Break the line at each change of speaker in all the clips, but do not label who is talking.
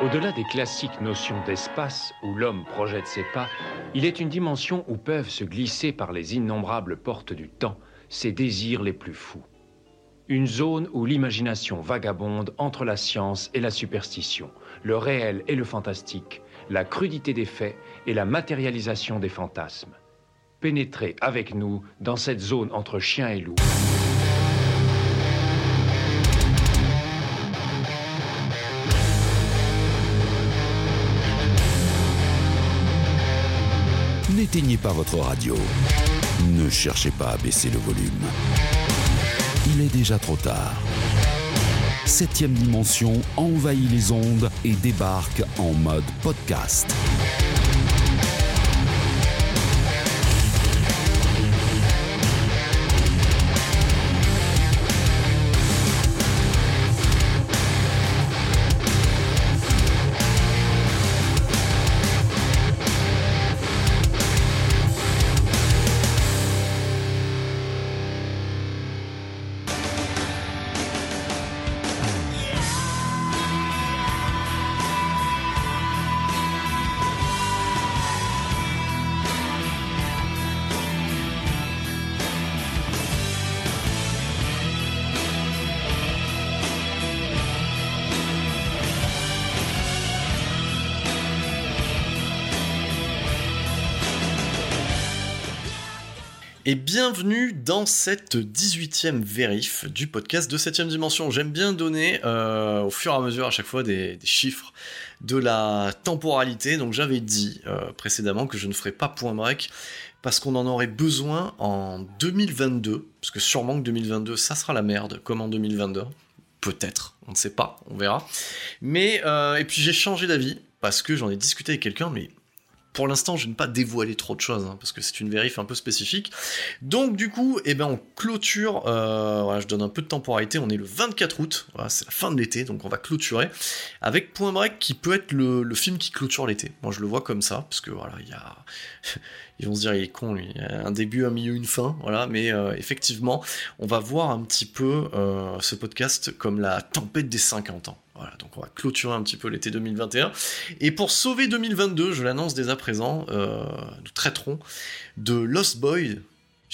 Au-delà des classiques notions d'espace où l'homme projette ses pas, il est une dimension où peuvent se glisser par les innombrables portes du temps ses désirs les plus fous. Une zone où l'imagination vagabonde entre la science et la superstition, le réel et le fantastique, la crudité des faits et la matérialisation des fantasmes. Pénétrez avec nous dans cette zone entre chien et loup.
N'éteignez pas votre radio. Ne cherchez pas à baisser le volume. Il est déjà trop tard. Septième dimension envahit les ondes et débarque en mode podcast.
Bienvenue dans cette 18e vérif du podcast de 7ème dimension. J'aime bien donner euh, au fur et à mesure à chaque fois des, chiffres de la temporalité. Donc j'avais dit euh, précédemment que je ne ferais pas point break parce qu'on en aurait besoin en 2022, parce que sûrement que 2022 ça sera la merde comme en 2022. Peut-être, on ne sait pas, on verra. Mais euh, et puis j'ai changé d'avis parce que j'en ai discuté avec quelqu'un, mais pour l'instant, je ne vais pas dévoiler trop de choses, hein, parce que c'est une vérif un peu spécifique. Donc du coup, eh ben, on clôture, euh, voilà, je donne un peu de temporalité, on est le 24 août, voilà, c'est la fin de l'été, donc on va clôturer, avec Point Break qui peut être le, film qui clôture l'été. Moi je le vois comme ça, parce que voilà, il y a... Ils vont se dire, il est con, lui. Il y a un début, un milieu, une fin, voilà. Mais euh, effectivement, on va voir un petit peu euh, ce podcast comme la tempête des 50 ans. Voilà, donc on va clôturer un petit peu l'été 2021. Et pour sauver 2022, je l'annonce dès à présent, euh, nous traiterons de Lost Boy,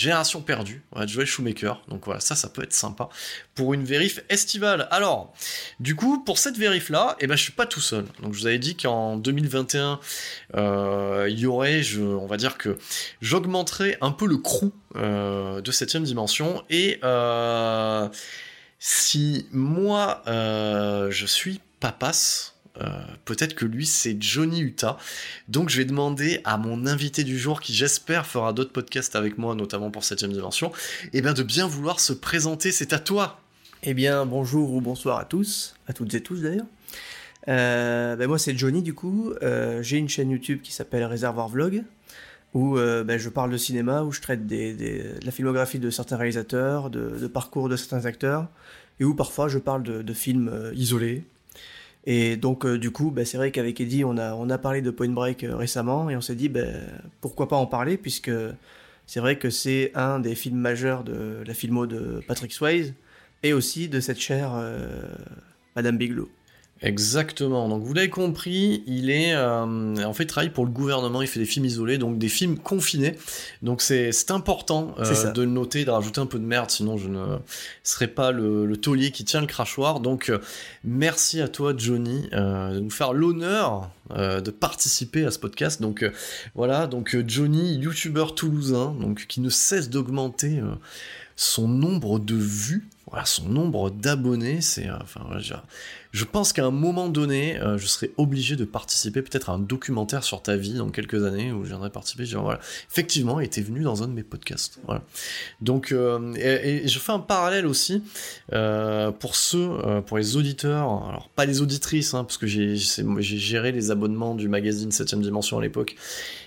Génération perdue, de Joel Shoemaker. Donc voilà, ça, ça peut être sympa pour une vérif estivale. Alors, du coup, pour cette vérif-là, eh ben, je suis pas tout seul. Donc je vous avais dit qu'en 2021, euh, il y aurait, on va dire que j'augmenterai un peu le crew euh, de 7ème dimension. Et euh, si moi, euh, je suis papas, euh, peut-être que lui c'est Johnny Utah. Donc je vais demander à mon invité du jour, qui j'espère fera d'autres podcasts avec moi, notamment pour 7ème dimension, et bien de bien vouloir se présenter. C'est à toi.
Eh bien, bonjour ou bonsoir à tous, à toutes et tous d'ailleurs. Euh, ben moi c'est Johnny du coup. J'ai une chaîne YouTube qui s'appelle Réservoir Vlog où euh, ben, je parle de cinéma, où je traite des, des, de la filmographie de certains réalisateurs, de, de, parcours de certains acteurs, et où parfois je parle de, de films euh, isolés. Et donc euh, du coup, ben, c'est vrai qu'avec Eddie, on a, on a parlé de Point Break récemment, et on s'est dit ben, pourquoi pas en parler, puisque c'est vrai que c'est un des films majeurs de la filmo de Patrick Swayze, et aussi de cette chère Madame Bigelow.
Exactement. Donc vous l'avez compris, il est euh, en fait il travaille pour le gouvernement, il fait des films isolés, donc des films confinés. Donc c'est important euh, de le noter, de rajouter un peu de merde, sinon je ne serais pas le, le taulier qui tient le crachoir. Donc euh, merci à toi Johnny de nous faire l'honneur de participer à ce podcast. Donc voilà, donc Johnny, youtubeur toulousain, donc qui ne cesse d'augmenter son nombre de vues voilà, son nombre d'abonnés, c'est, enfin, je, je pense qu'à un moment donné, euh, je serai obligé de participer peut-être à un documentaire sur ta vie dans quelques années où je viendrai participer. Je dirais, voilà, effectivement, venu dans un de mes podcasts. Donc, euh, et, je fais un parallèle aussi euh, pour ceux, pour les auditeurs, alors pas les auditrices, hein, parce que j'ai, géré les abonnements du magazine 7ème Dimension à l'époque,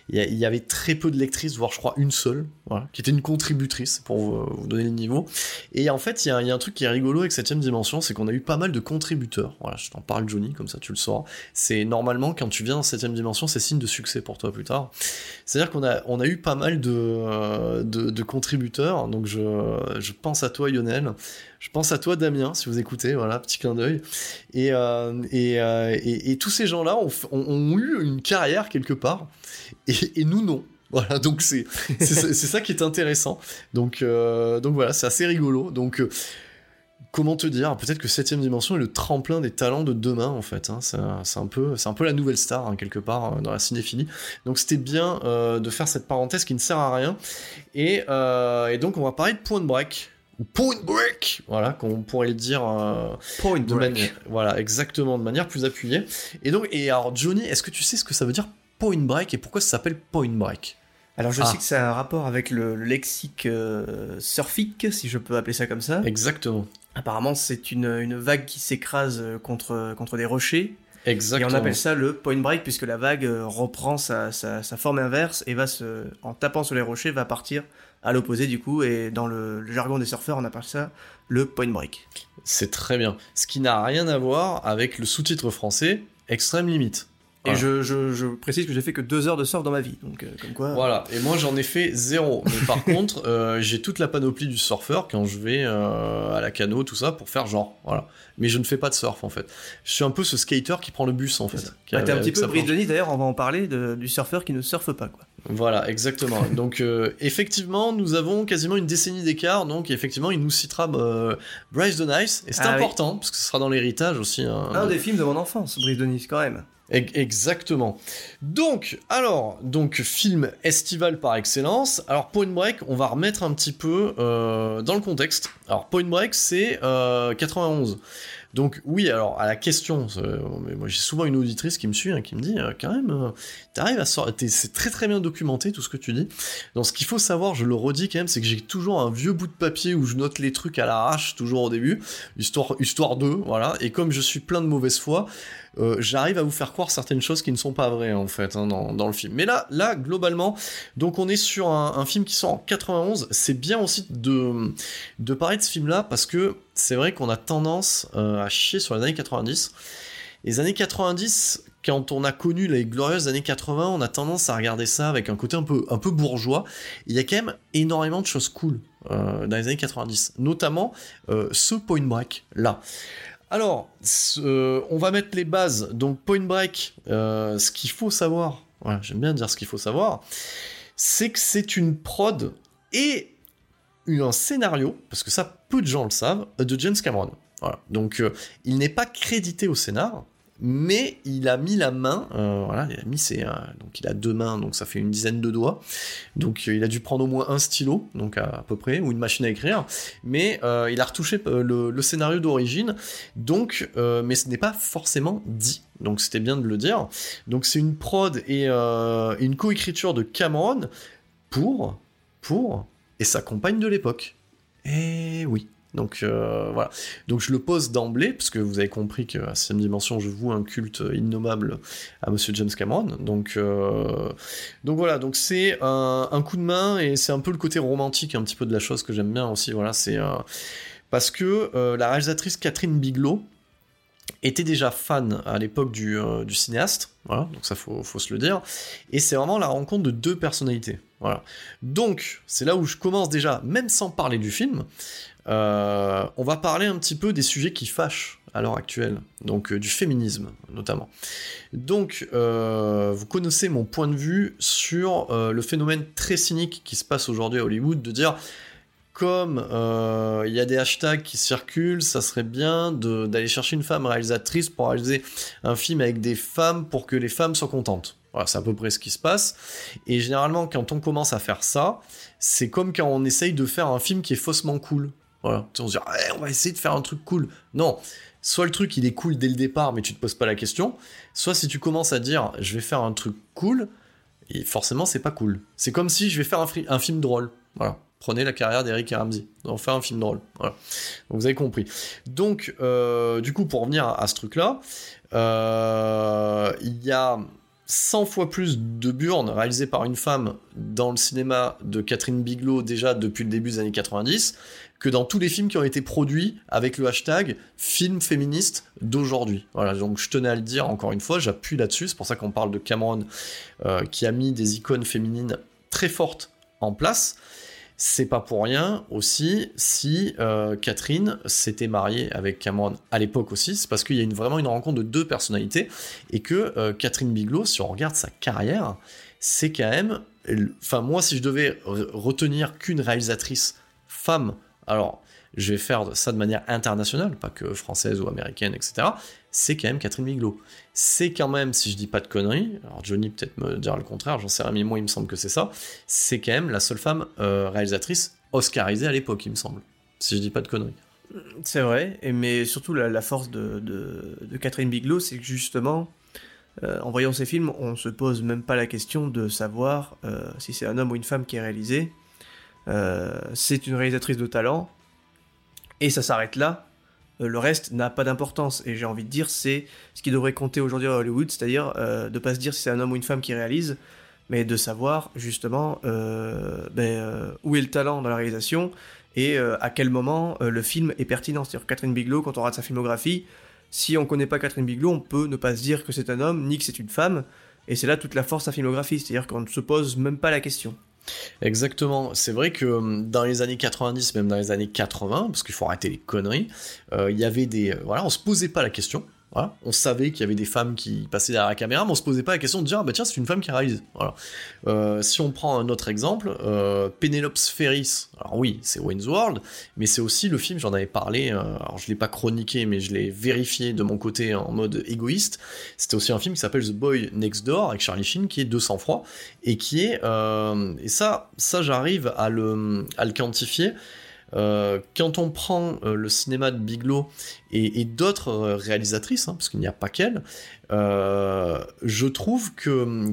il y, avait très peu de lectrices, voire je crois une seule, qui était une contributrice pour vous, donner le niveau. Et en fait, il y, a, un truc qui est rigolo avec 7ème dimension, c'est qu'on a eu pas mal de contributeurs. Voilà, je t'en parle Johnny, comme ça tu le sauras. C'est normalement quand tu viens dans 7ème dimension, c'est signe de succès pour toi plus tard. C'est-à-dire qu'on a, on a eu pas mal de, euh, de, contributeurs, donc je, je pense à toi Lionel. Je pense à toi, Damien, si vous écoutez, voilà, petit clin d'œil. Et, euh, euh, et, et, tous ces gens-là ont, eu une carrière quelque part, et, nous non. Voilà, donc c'est ça qui est intéressant. Donc donc voilà, c'est assez rigolo. Donc comment te dire Peut-être que septième dimension est le tremplin des talents de demain en fait. Hein. C'est un peu c'est un peu la nouvelle star hein, quelque part dans la cinéphilie. Donc c'était bien de faire cette parenthèse qui ne sert à rien. Et, et donc on va parler de Point Break Point Break, voilà, qu'on pourrait le dire euh,
Point Break.
voilà, exactement, de manière plus appuyée. Et donc, et alors Johnny, est-ce que tu sais ce que ça veut dire Point Break? Et pourquoi ça s'appelle Point Break?
Alors je ah. sais que ça a un rapport avec le, lexique euh, surfique, si je peux appeler ça comme ça.
Exactement.
Apparemment c'est une, une, vague qui s'écrase contre, contre des rochers.
Exactement.
Et on appelle ça le point break puisque la vague euh, reprend sa, sa, sa forme inverse et va se, en tapant sur les rochers, va partir à l'opposé du coup, et dans le, jargon des surfeurs, on appelle ça le point break.
C'est très bien. Ce qui n'a rien à voir avec le sous-titre français Extrême Limite.
Et je, je, précise que j'ai fait que deux heures de surf dans ma vie, donc euh, comme quoi.
Voilà. Et moi j'en ai fait zéro. Mais par contre, euh, j'ai toute la panoplie du surfeur quand je vais euh, à la cano, tout ça, pour faire genre. Voilà. Mais je ne fais pas de surf en fait. Je suis un peu ce skater qui prend le bus en fait.
Bah, T'es un petit peu Johnny d'ailleurs. On va en parler du surfeur qui ne surfe pas quoi.
Voilà, exactement. donc effectivement, nous avons quasiment une décennie d'écart. Donc effectivement, il nous citera Bryce the Nice et c'est ah important parce que ce sera dans l'héritage aussi. Hein.
Un des films de mon enfance, Bryce Nice quand même.
Exactement. Donc, alors, donc film estival par excellence. Alors Point Break, on va remettre un petit peu euh, dans le contexte. Alors Point Break, c'est 91. Euh, donc oui, alors à la question, euh, moi j'ai souvent une auditrice qui me suit, hein, qui me dit quand même, t'arrives à sortir, c'est très très bien documenté tout ce que tu dis. Donc ce qu'il faut savoir, je le redis quand même, c'est que j'ai toujours un vieux bout de papier où je note les trucs à l'arrache toujours au début, histoire histoire d'eux, voilà. Et comme je suis plein de mauvaise foi, euh, j'arrive à vous faire croire certaines choses qui ne sont pas vraies en fait hein, dans, le film. Mais là, là globalement, donc on est sur un, film qui sort en 91. C'est bien aussi de, de parler de ce film-là parce que c'est vrai qu'on a tendance euh, à chier sur les années 90. Les années 90, quand on a connu les glorieuses années 80, on a tendance à regarder ça avec un côté un peu, un peu bourgeois. Il y a quand même énormément de choses cool euh, dans les années 90, notamment ce Point Break là. Alors, on va mettre les bases. Donc, Point Break, euh, ce qu'il faut savoir, j'aime bien dire ce qu'il faut savoir, c'est que c'est une prod et un scénario, parce que ça, peu de gens le savent, de James Cameron. Donc, euh, il n'est pas crédité au scénar, mais il a mis la main, euh, voilà, il a mis ses, euh, donc il a deux mains, donc ça fait une dizaine de doigts, donc euh, il a dû prendre au moins un stylo, donc à, peu près, ou une machine à écrire, mais il a retouché le, scénario d'origine, donc, mais ce n'est pas forcément dit, donc c'était bien de le dire. Donc c'est une prod et une coécriture de Cameron pour, pour, et sa compagne de l'époque. Eh oui. Donc euh, voilà. Donc je le pose d'emblée, parce que vous avez compris qu'à 6 dimension, je voue un culte innommable à Monsieur James Cameron. Donc, euh, donc voilà, donc c'est un, coup de main et c'est un peu le côté romantique un petit peu de la chose que j'aime bien aussi. Voilà, c'est euh, parce que la réalisatrice Catherine Bigelow était déjà fan à l'époque du, cinéaste. Voilà, donc ça faut, faut se le dire. Et c'est vraiment la rencontre de deux personnalités. Voilà. Donc c'est là où je commence déjà, même sans parler du film. Euh, on va parler un petit peu des sujets qui fâchent à l'heure actuelle, donc euh, du féminisme notamment. Donc, euh, vous connaissez mon point de vue sur le phénomène très cynique qui se passe aujourd'hui à Hollywood, de dire comme il y a des hashtags qui circulent, ça serait bien d'aller chercher une femme réalisatrice pour réaliser un film avec des femmes pour que les femmes soient contentes. Voilà, c'est à peu près ce qui se passe. Et généralement, quand on commence à faire ça, c'est comme quand on essaye de faire un film qui est faussement cool. Voilà. on se dit, on va essayer de faire un truc cool. Non. Soit le truc il est cool dès le départ, mais tu te poses pas la question. Soit si tu commences à dire, je vais faire un truc cool, et forcément c'est pas cool. C'est comme si je vais faire un, film drôle. Voilà. Prenez la carrière d'Eric Ramsey. On faire un film drôle. Voilà. Donc, vous avez compris. Donc, euh, du coup, pour revenir à, ce truc-là, euh, il y a 100 fois plus de burnes réalisées par une femme dans le cinéma de Catherine Bigelow déjà depuis le début des années 90 que dans tous les films qui ont été produits avec le hashtag film féministe d'aujourd'hui. Voilà, donc je tenais à le dire encore une fois, j'appuie là-dessus, c'est pour ça qu'on parle de Cameron euh, qui a mis des icônes féminines très fortes en place. C'est pas pour rien aussi si euh, Catherine s'était mariée avec Cameron à l'époque aussi, c'est parce qu'il y a vraiment une rencontre de deux personnalités et que euh, Catherine Bigelow, si on regarde sa carrière, c'est quand même, enfin moi si je devais retenir qu'une réalisatrice femme, alors je vais faire ça de manière internationale, pas que française ou américaine, etc. C'est quand même Catherine Bigelow. C'est quand même, si je dis pas de conneries, alors Johnny peut-être me dire le contraire, j'en sais rien, mais moi il me semble que c'est ça, c'est quand même la seule femme euh, réalisatrice oscarisée à l'époque, il me semble. Si je dis pas de conneries.
C'est vrai, mais surtout la, force de, Catherine Bigelow, c'est que justement, euh, en voyant ces films, on se pose même pas la question de savoir euh, si c'est un homme ou une femme qui est réalisé. c'est une réalisatrice de talent, et ça s'arrête là. Euh, le reste n'a pas d'importance. Et j'ai envie de dire, c'est ce qui devrait compter aujourd'hui à Hollywood, c'est-à-dire euh, de pas se dire si c'est un homme ou une femme qui réalise, mais de savoir justement euh, ben, où est le talent dans la réalisation et à quel moment le film est pertinent. C'est-à-dire Catherine Bigelow, quand on regarde sa filmographie, si on connaît pas Catherine Bigelow, on peut ne pas se dire que c'est un homme ni que c'est une femme. Et c'est là toute la force de sa filmographie, c'est-à-dire qu'on ne se pose même pas la question.
Exactement. C'est vrai que hum, dans les années 90, même dans les années 80, parce qu'il faut arrêter les conneries, euh, il y avait des. Euh, voilà, on se posait pas la question. On savait qu'il y avait des femmes qui passaient derrière la caméra, mais on se posait pas la question de dire ah bah tiens c'est une femme qui réalise. Voilà. Euh, si on prend un autre exemple, euh, Ferris. Alors oui, c'est Wayne's World, mais c'est aussi le film. J'en avais parlé. Euh, alors je l'ai pas chroniqué, mais je l'ai vérifié de mon côté en mode égoïste. C'était aussi un film qui s'appelle The Boy Next Door avec Charlie Sheen, qui est de sang-froid et qui est et ça ça j'arrive à le à le quantifier euh, quand on prend euh, le cinéma de Biglow et, d'autres euh, réalisatrices, hein, parce qu'il n'y a pas qu'elle, je trouve que,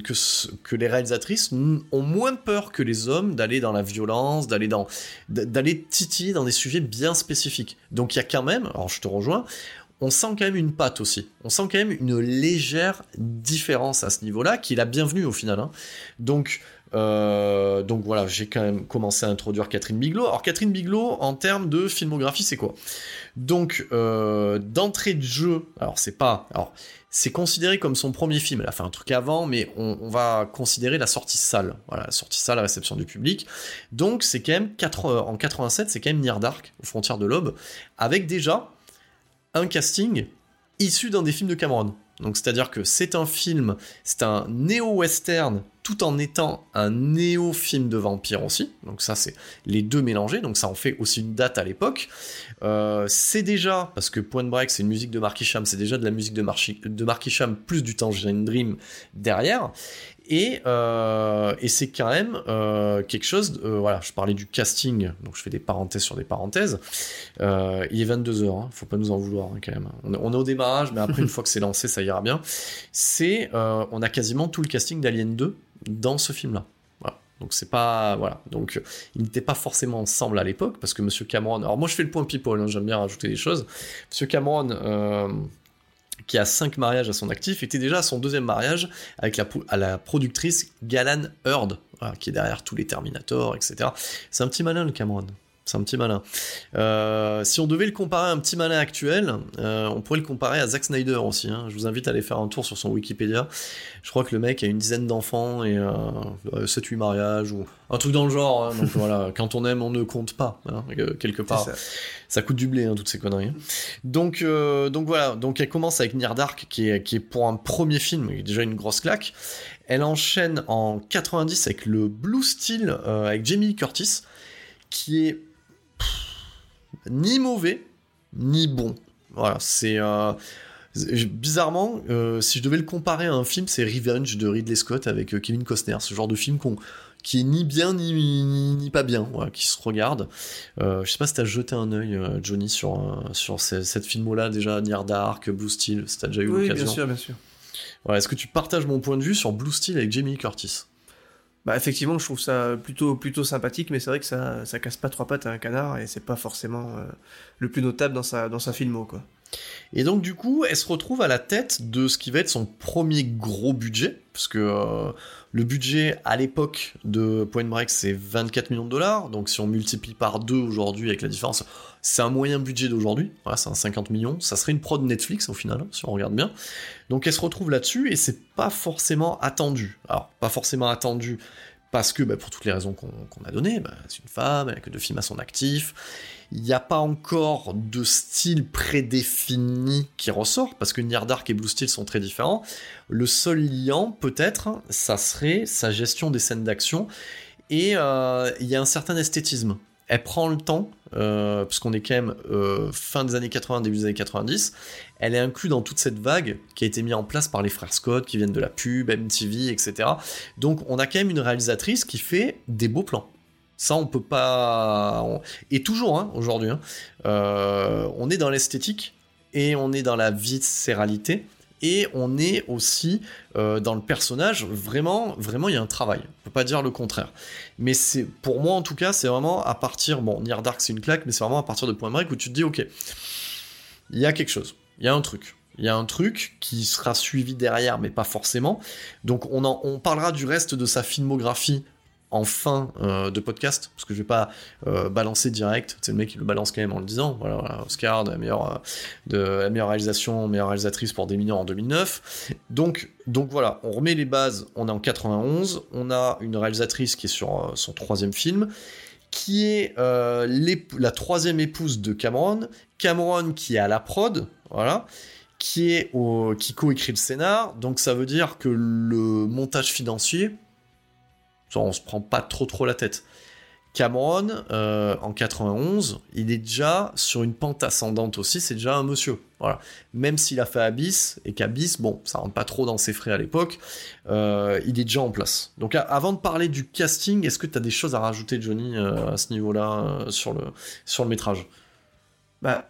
que, les réalisatrices ont moins peur que les hommes d'aller dans la violence, d'aller dans d'aller titiller dans des sujets bien spécifiques. Donc il y a quand même, alors je te rejoins, on sent quand même une patte aussi. On sent quand même une légère différence à ce niveau-là, qui est la bienvenue au final. Hein. Donc euh, donc voilà, j'ai quand même commencé à introduire Catherine Bigelow. Alors Catherine Bigelow, en termes de filmographie, c'est quoi? Donc euh, d'entrée de jeu, alors c'est pas, alors c'est considéré comme son premier film. Elle a fait un truc avant, mais on, va considérer la sortie salle. Voilà, la sortie salle, la réception du public. Donc c'est quand même 4, en 87, c'est quand même Near Dark, aux frontières de l'aube, avec déjà un casting issu d'un des films de Cameron. Donc c'est-à-dire que c'est un film, c'est un néo-western tout en étant un néo-film de vampire aussi. Donc ça c'est les deux mélangés, donc ça en fait aussi une date à l'époque. Euh, c'est déjà, parce que Point Break c'est une musique de Mark Isham, c'est déjà de la musique de, de Mark Isham plus du Tangerine Dream derrière. Euh, et, c'est quand même euh, quelque chose. Voilà, je parlais du casting, donc je fais des parenthèses sur des parenthèses. il est 22h, hein, faut pas nous en vouloir hein, quand même. On, est au démarrage, mais après, une fois que c'est lancé, ça ira bien. C'est. on a quasiment tout le casting d'Alien 2 dans ce film-là. Donc c'est pas voilà. Donc ils n'étaient pas forcément ensemble à l'époque parce que Monsieur Cameron. Alors moi je fais le point people. Hein, j'aime bien rajouter des choses. Monsieur Cameron qui a cinq mariages à son actif, était déjà à son deuxième mariage avec la productrice Galan Heard, qui est derrière tous les Terminators, etc. C'est un petit malin le Cameron. C'est un petit malin. Euh, si on devait le comparer à un petit malin actuel, euh, on pourrait le comparer à Zack Snyder aussi. Hein. Je vous invite à aller faire un tour sur son Wikipédia. Je crois que le mec a une dizaine d'enfants et euh, 7-8 mariages ou un truc dans le genre. Hein. Donc voilà, quand on aime, on ne compte pas, hein, quelque part. Ça. coûte du blé, toutes ces conneries. Donc, euh, donc voilà, donc elle commence avec Near Dark, qui est, qui est pour un premier film, déjà une grosse claque. Elle enchaîne en 90 avec le Blue Steel, avec Jamie Curtis, qui est ni mauvais, ni bon. Voilà, c'est... Euh, bizarrement, euh, si je devais le comparer à un film, c'est Revenge de Ridley Scott avec euh, Kevin Costner, ce genre de film qui est ni bien ni, ni, pas bien, qui se regarde. je sais pas si t'as jeté un œil, Johnny, sur, sur cette film-là, déjà, Near Dark, Blue Steel, si t'as déjà eu l'occasion.
Oui, bien sûr, bien sûr.
Est-ce que tu partages mon point de vue sur Blue Steel avec Jamie Curtis?
Bah effectivement, je trouve ça plutôt plutôt sympathique, mais c'est vrai que ça ça casse pas trois pattes à un canard et c'est pas forcément euh, le plus notable dans sa dans sa filmo quoi.
Et donc du coup, elle se retrouve à la tête de ce qui va être son premier gros budget, parce que euh, le budget à l'époque de Point Break c'est 24 millions de dollars, donc si on multiplie par deux aujourd'hui avec la différence, c'est un moyen budget d'aujourd'hui, voilà, c'est un 50 millions, ça serait une prod Netflix au final, si on regarde bien. Donc elle se retrouve là-dessus et c'est pas forcément attendu. Alors pas forcément attendu parce que bah, pour toutes les raisons qu'on a données, bah, c'est une femme, elle a que deux films à son actif, il n'y a pas encore de style prédéfini qui ressort, parce que Near Dark et Blue Steel sont très différents. Le seul liant, peut-être, ça serait sa gestion des scènes d'action, et euh, il y a un certain esthétisme. Elle prend le temps, euh, parce qu'on est quand même euh, fin des années 80, début des années 90, elle est inclue dans toute cette vague qui a été mise en place par les frères Scott, qui viennent de la pub, MTV, etc. Donc on a quand même une réalisatrice qui fait des beaux plans. Ça, on peut pas. Et toujours, hein, aujourd'hui, hein, euh, on est dans l'esthétique et on est dans la viscéralité et on est aussi euh, dans le personnage. Vraiment, vraiment, il y a un travail. On peut pas dire le contraire. Mais c'est, pour moi, en tout cas, c'est vraiment à partir. Bon, Near Dark, c'est une claque, mais c'est vraiment à partir de Point Break où tu te dis, ok, il y a quelque chose, il y a un truc. Il y a un truc qui sera suivi derrière, mais pas forcément. Donc on, en, on parlera du reste de sa filmographie en fin euh, de podcast, parce que je vais pas euh, balancer direct, c'est le mec qui le balance quand même en le disant, voilà, Oscar de la meilleure, euh, de meilleure réalisation, meilleure réalisatrice pour des mineurs en 2009. Donc, donc voilà, on remet les bases, on est en 91, on a une réalisatrice qui est sur son troisième film, qui est la troisième épouse de Cameron, Cameron qui est à la prod, voilà, qui est au, qui coécrit le scénar, donc ça veut dire que le montage financier, on se prend pas trop trop la tête. Cameron, euh, en 91, il est déjà sur une pente ascendante aussi, c'est déjà un monsieur. Voilà. Même s'il a fait Abyss, et qu'Abyss, bon, ça rentre pas trop dans ses frais à l'époque, euh, il est déjà en place. Donc avant de parler du casting, est-ce que tu as des choses à rajouter, Johnny, euh, à ce niveau-là, sur, le, sur le métrage?
Bah,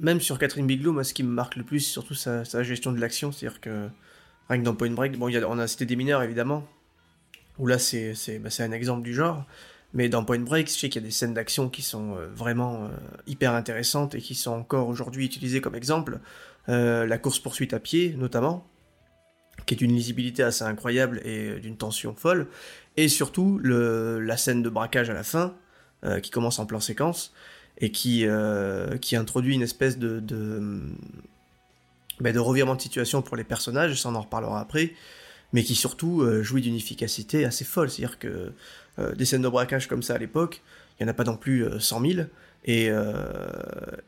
même sur Catherine Bigelow, moi, ce qui me marque le plus, surtout sa, gestion de l'action, c'est-à-dire que, rien que dans Point Break, bon, on a cité des mineurs, évidemment, où là bah, c'est un exemple du genre. Mais dans Point Break, je sais qu'il y a des scènes d'action qui sont euh, vraiment euh, hyper intéressantes et qui sont encore aujourd'hui utilisées comme exemple. Euh, la course-poursuite à pied, notamment, qui est une lisibilité assez incroyable et d'une tension folle. Et surtout, la scène de braquage à la fin, qui commence en plan séquence, et qui, qui introduit une espèce de, de, bah, de revirement de situation pour les personnages, ça on en reparlera après, mais qui surtout jouit d'une efficacité assez folle. C'est-à-dire que des scènes de braquage comme ça à l'époque, il n'y en a pas non plus 100 euh, 000. Et,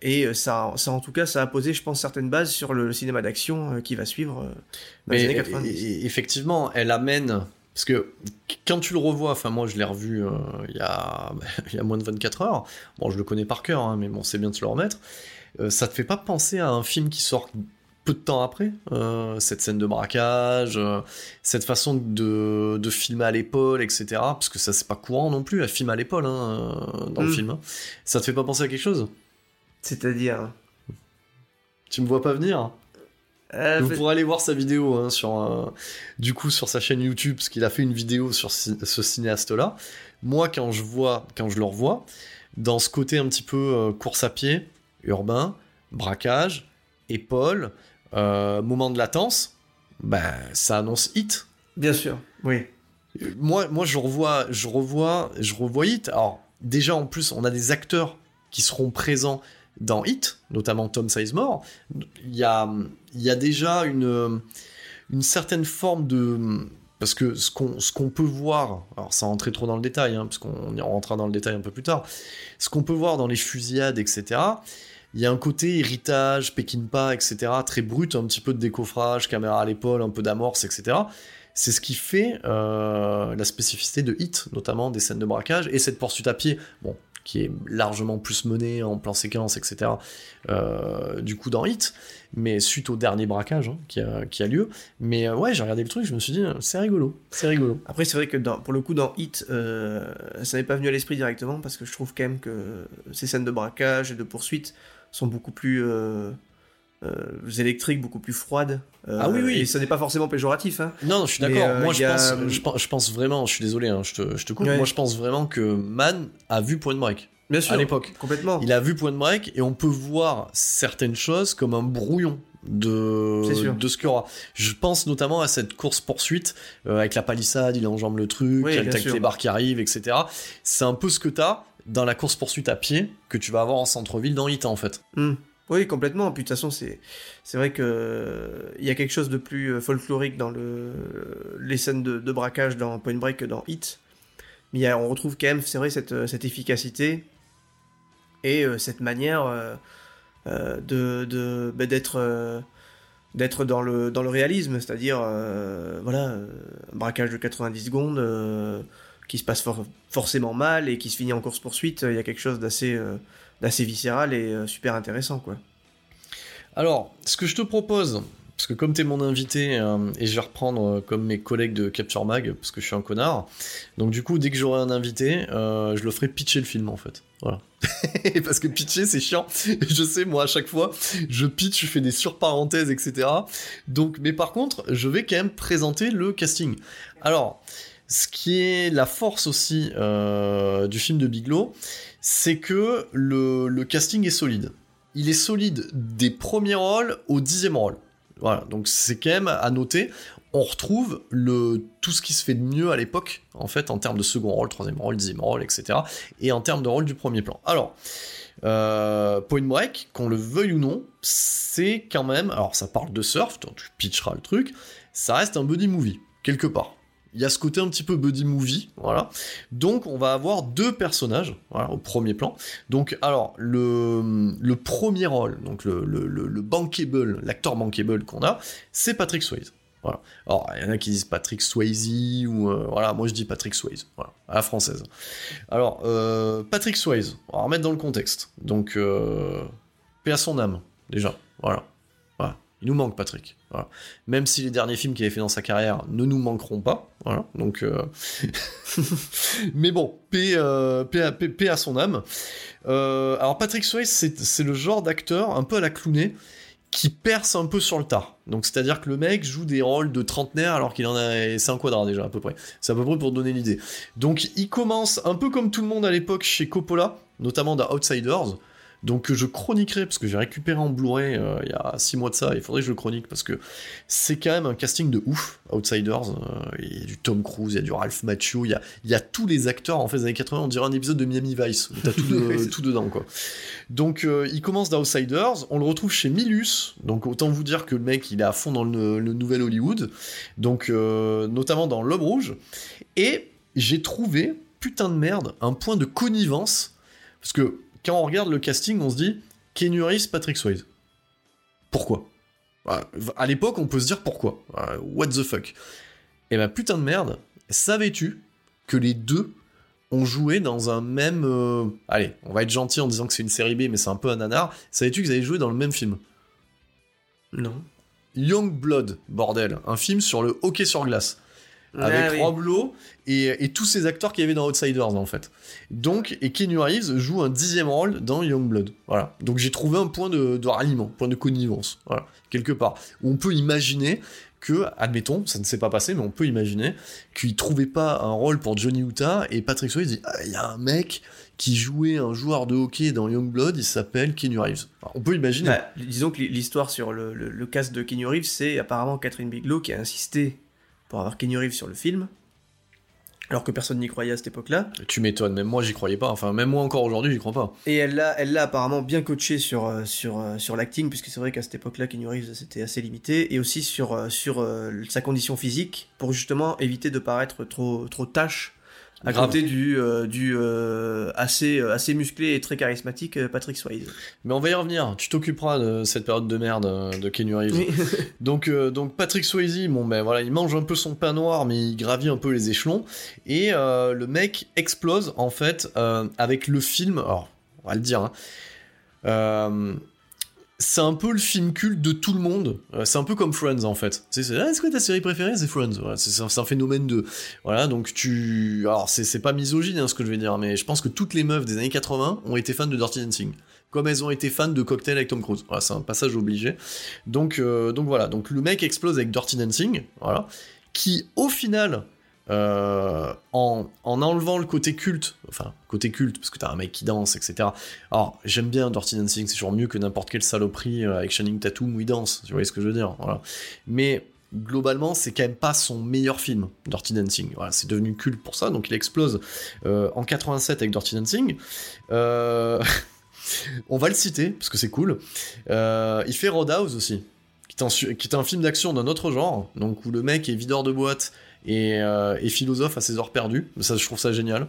et ça, ça, en tout cas, ça a posé, je pense, certaines bases sur le, cinéma d'action qui va suivre dans les années 90.
Effectivement, elle amène parce que quand tu le revois, enfin moi je l'ai revu il, y a, il y a moins de 24 heures, bon je le connais par cœur, hein, mais bon c'est bien de se le remettre, ça te fait pas penser à un film qui sort peu de temps après, euh, cette scène de braquage, euh, cette façon de, de filmer à l'épaule, etc. Parce que ça, c'est pas courant non plus, à filmer à l'épaule hein, euh, dans le mm. film. Hein. Ça te fait pas penser à quelque chose?
C'est-à-dire?
Tu me vois pas venir? Vous pourrez aller voir sa vidéo hein, sur, du coup sur sa chaîne YouTube, parce qu'il a fait une vidéo sur ce cinéaste-là. Moi, quand je vois, quand je le revois, dans ce côté un petit peu course à pied, urbain, braquage, épaule, euh, moment de latence, bah, ça annonce Hit.
Bien sûr, oui.
Moi, moi, je revois, je revois, je revois Hit. Alors, déjà, en plus, on a des acteurs qui seront présents dans Hit, notamment Tom Sizemore. Il y a, il y a déjà une, une certaine forme de... Parce que ce qu'on, ce qu'on peut voir, alors ça rentrer trop dans le détail, hein, parce qu'on rentrera dans le détail un peu plus tard, ce qu'on peut voir dans les fusillades, etc., il y a un côté héritage, Pekinpa, etc., très brut, un petit peu de décoffrage, caméra à l'épaule, un peu d'amorce, etc. C'est ce qui fait euh, la spécificité de Hit, notamment des scènes de braquage, et cette poursuite à pied, bon, qui est largement plus menée en plan séquence, etc., euh, du coup dans Hit, mais suite au dernier braquage hein, qui, a, lieu. Mais euh, ouais, j'ai regardé le truc, je me suis dit, c'est rigolo, c'est rigolo.
Après, c'est vrai que pour le coup, dans Hit, ça n'est pas venu à l'esprit directement, parce que je trouve quand même que ces scènes de braquage et de poursuite sont beaucoup plus euh, euh, électriques, beaucoup plus froides.
Euh, ah oui, oui.
Et ce n'est pas forcément péjoratif. Hein.
Non, non, je suis d'accord. Moi, je, pense, je, pense, vraiment, je suis désolé, hein, je, te, je te coupe. Moi, je pense vraiment que Man a vu Point Break.
Bien sûr,
à l'époque.
Complètement.
Il a vu Point Break et on peut voir certaines choses comme un brouillon de, de ce qu'il y aura. Je pense notamment à cette course-poursuite euh, avec la palissade, il enjambe le truc,
Oui,
avec
bien
avec
sûr.
les barres qui arrivent, etc. C'est un peu ce que t'as dans la course-poursuite à pied que tu vas avoir en centre-ville dans Hit en fait.
Hmm. Oui, complètement. Puis de toute façon, c'est c'est vrai que il y a quelque chose de plus euh, folklorique dans le les scènes de, braquage dans Point Break que dans Hit. Mais on retrouve quand même, c'est vrai, cette, euh, efficacité et euh, cette manière de bah, d'être d'être dans le dans le réalisme, c'est-à-dire voilà un braquage de 90 secondes qui se passe for- forcément mal et qui se finit en course poursuite. Il y a quelque chose d'assez euh, viscéral et euh, super intéressant quoi.
Alors, ce que je te propose, parce que comme t'es mon invité, euh, et je vais reprendre comme mes collègues de Capture Mag, parce que je suis un connard, donc du coup, dès que j'aurai un invité, je le ferai pitcher le film en fait. Voilà. parce que pitcher, c'est chiant. je sais, moi, à chaque fois, je pitch, je fais des surparenthèses, etc. Donc, mais par contre, je vais quand même présenter le casting. Alors, ce qui est la force aussi euh, du film de Biglow, c'est que le, casting est solide il est solide des premiers rôles au dixième rôle. Voilà, donc c'est quand même à noter. On retrouve le, tout ce qui se fait de mieux à l'époque, en fait, en termes de second rôle, troisième rôle, dixième rôle, etc. Et en termes de rôle du premier plan. Alors, euh, Point Break, qu'on le veuille ou non, c'est quand même. Alors, ça parle de surf, tu pitcheras le truc. Ça reste un buddy movie, quelque part. Il y a ce côté un petit peu buddy movie, voilà. Donc, on va avoir deux personnages, au premier plan. Donc, alors, le, premier rôle, donc le, le, le, le bankable, l'acteur bankable qu'on a, c'est Patrick Swayze. Voilà. Alors, il y en a qui disent Patrick Swayze, ou euh, voilà, moi je dis Patrick Swayze, à la française. Alors, euh, Patrick Swayze, on va remettre dans le contexte. Donc, euh, paix à son âme, déjà, voilà. Il nous manque Patrick. Même si les derniers films qu'il avait fait dans sa carrière ne nous manqueront pas. Donc, euh, mais bon, paix, euh, paix, à, son âme. Euh, alors Patrick Swayze, c'est le genre d'acteur un peu à la cloonée qui perce un peu sur le tard. Donc c'est-à-dire que le mec joue des rôles de trentenaire alors qu'il en a c'est un quadrat déjà à peu près. C'est à peu près pour donner l'idée. Donc il commence un peu comme tout le monde à l'époque chez Coppola, notamment dans Outsiders. Donc que je chroniquerai parce que j'ai récupéré en Blu-ray euh, il y a 6 mois de ça, il faudrait que je le chronique parce que c'est quand même un casting de ouf, Outsiders. Euh, il y a du Tom Cruise, il y a du Ralph Macchio, il y a, il y a tous les acteurs en fait des années 80, on dirait un épisode de Miami Vice, t'as tout, de- tout dedans quoi. Donc euh, il commence dans Outsiders, on le retrouve chez Milus, donc autant vous dire que le mec il est à fond dans le, le nouvel Hollywood, donc euh, notamment dans L'Homme Rouge, et j'ai trouvé, putain de merde, un point de connivence, parce que quand on regarde le casting, on se dit Keanu Reeves, Patrick Swayze. Pourquoi? Bah, À l'époque, on peut se dire pourquoi. Euh, What the fuck Et bah putain de merde, savais-tu que les deux ont joué dans un même... euh, Allez, on va être gentil en disant que c'est une série B, mais c'est un peu un nanar. Savais-tu qu'ils avaient joué dans le même film?
Non.
Young Blood, bordel, un film sur le hockey sur glace avec
Ah oui.
Rob Lowe et, et tous ces acteurs qu'il y avait dans Outsiders en fait. Donc, et Keanu Reeves joue un dixième rôle dans Youngblood. Voilà. Donc j'ai trouvé un point de, de ralliement, point de connivence, voilà, quelque part. Où on peut imaginer que, admettons, ça ne s'est pas passé, mais on peut imaginer qu'il trouvait pas un rôle pour Johnny Utah et Patrick Swayze dit Ah, il y a un mec qui jouait un joueur de hockey dans Youngblood, il s'appelle Keanu Reeves. On peut imaginer.
Bah, disons que l'histoire sur le, le, de Keanu Reeves, c'est apparemment Catherine Bigelow qui a insisté pour avoir Keanu Reeves sur le film, alors que personne n'y croyait à cette époque-là.
Tu m'étonnes, même moi j'y croyais pas. Enfin, même moi encore aujourd'hui, j'y crois pas.
Et elle l'a, elle l'a apparemment bien coaché sur, euh, sur, euh, sur l'acting, puisque c'est vrai qu'à cette époque-là, Keanu Reeves c'était assez limité, et aussi sur, euh, sur sa condition physique, pour justement éviter de paraître trop, trop tâche à
Grave.
côté du, euh, du euh, assez, euh, assez musclé et très charismatique Patrick Swayze.
Mais on va y revenir. Tu t'occuperas de cette période de merde de Keanu Reeves.
Oui.
Donc, euh, donc Patrick Swayze, bon ben voilà, il mange un peu son pain noir, mais il gravit un peu les échelons. Et le mec explose en fait avec le film. Alors, on va le dire. hein. C'est un peu le film culte de tout le monde. Euh, c'est un peu comme Friends en fait. C'est ah, quoi ta série préférée C'est Friends? C'est un, phénomène de voilà. Donc tu alors c'est pas misogyne hein, ce que je vais dire, mais je pense que toutes les meufs des années 80 ont été fans de Dirty Dancing comme elles ont été fans de Cocktail avec Tom Cruise. C'est un passage obligé. Donc, euh, donc voilà, donc le mec explose avec Dirty Dancing, voilà, qui au final euh, en, en, enlevant le côté culte, enfin côté culte parce que t'as un mec qui danse, etc. Alors j'aime bien Dirty Dancing, c'est toujours mieux que n'importe quelle saloperie avec Shining Tattoo où il danse, tu vois ce que je veux dire. Mais globalement, c'est quand même pas son meilleur film, Dirty Dancing. Voilà, c'est devenu culte pour ça, donc il explose euh, en 87 avec Dirty Dancing. Euh, on va le citer, parce que c'est cool. Euh, il fait Roadhouse aussi, qui est, un, film d'action d'un autre genre, donc où le mec est videur de boîte et, et philosophe à ses heures perdues. Ça, je trouve ça génial.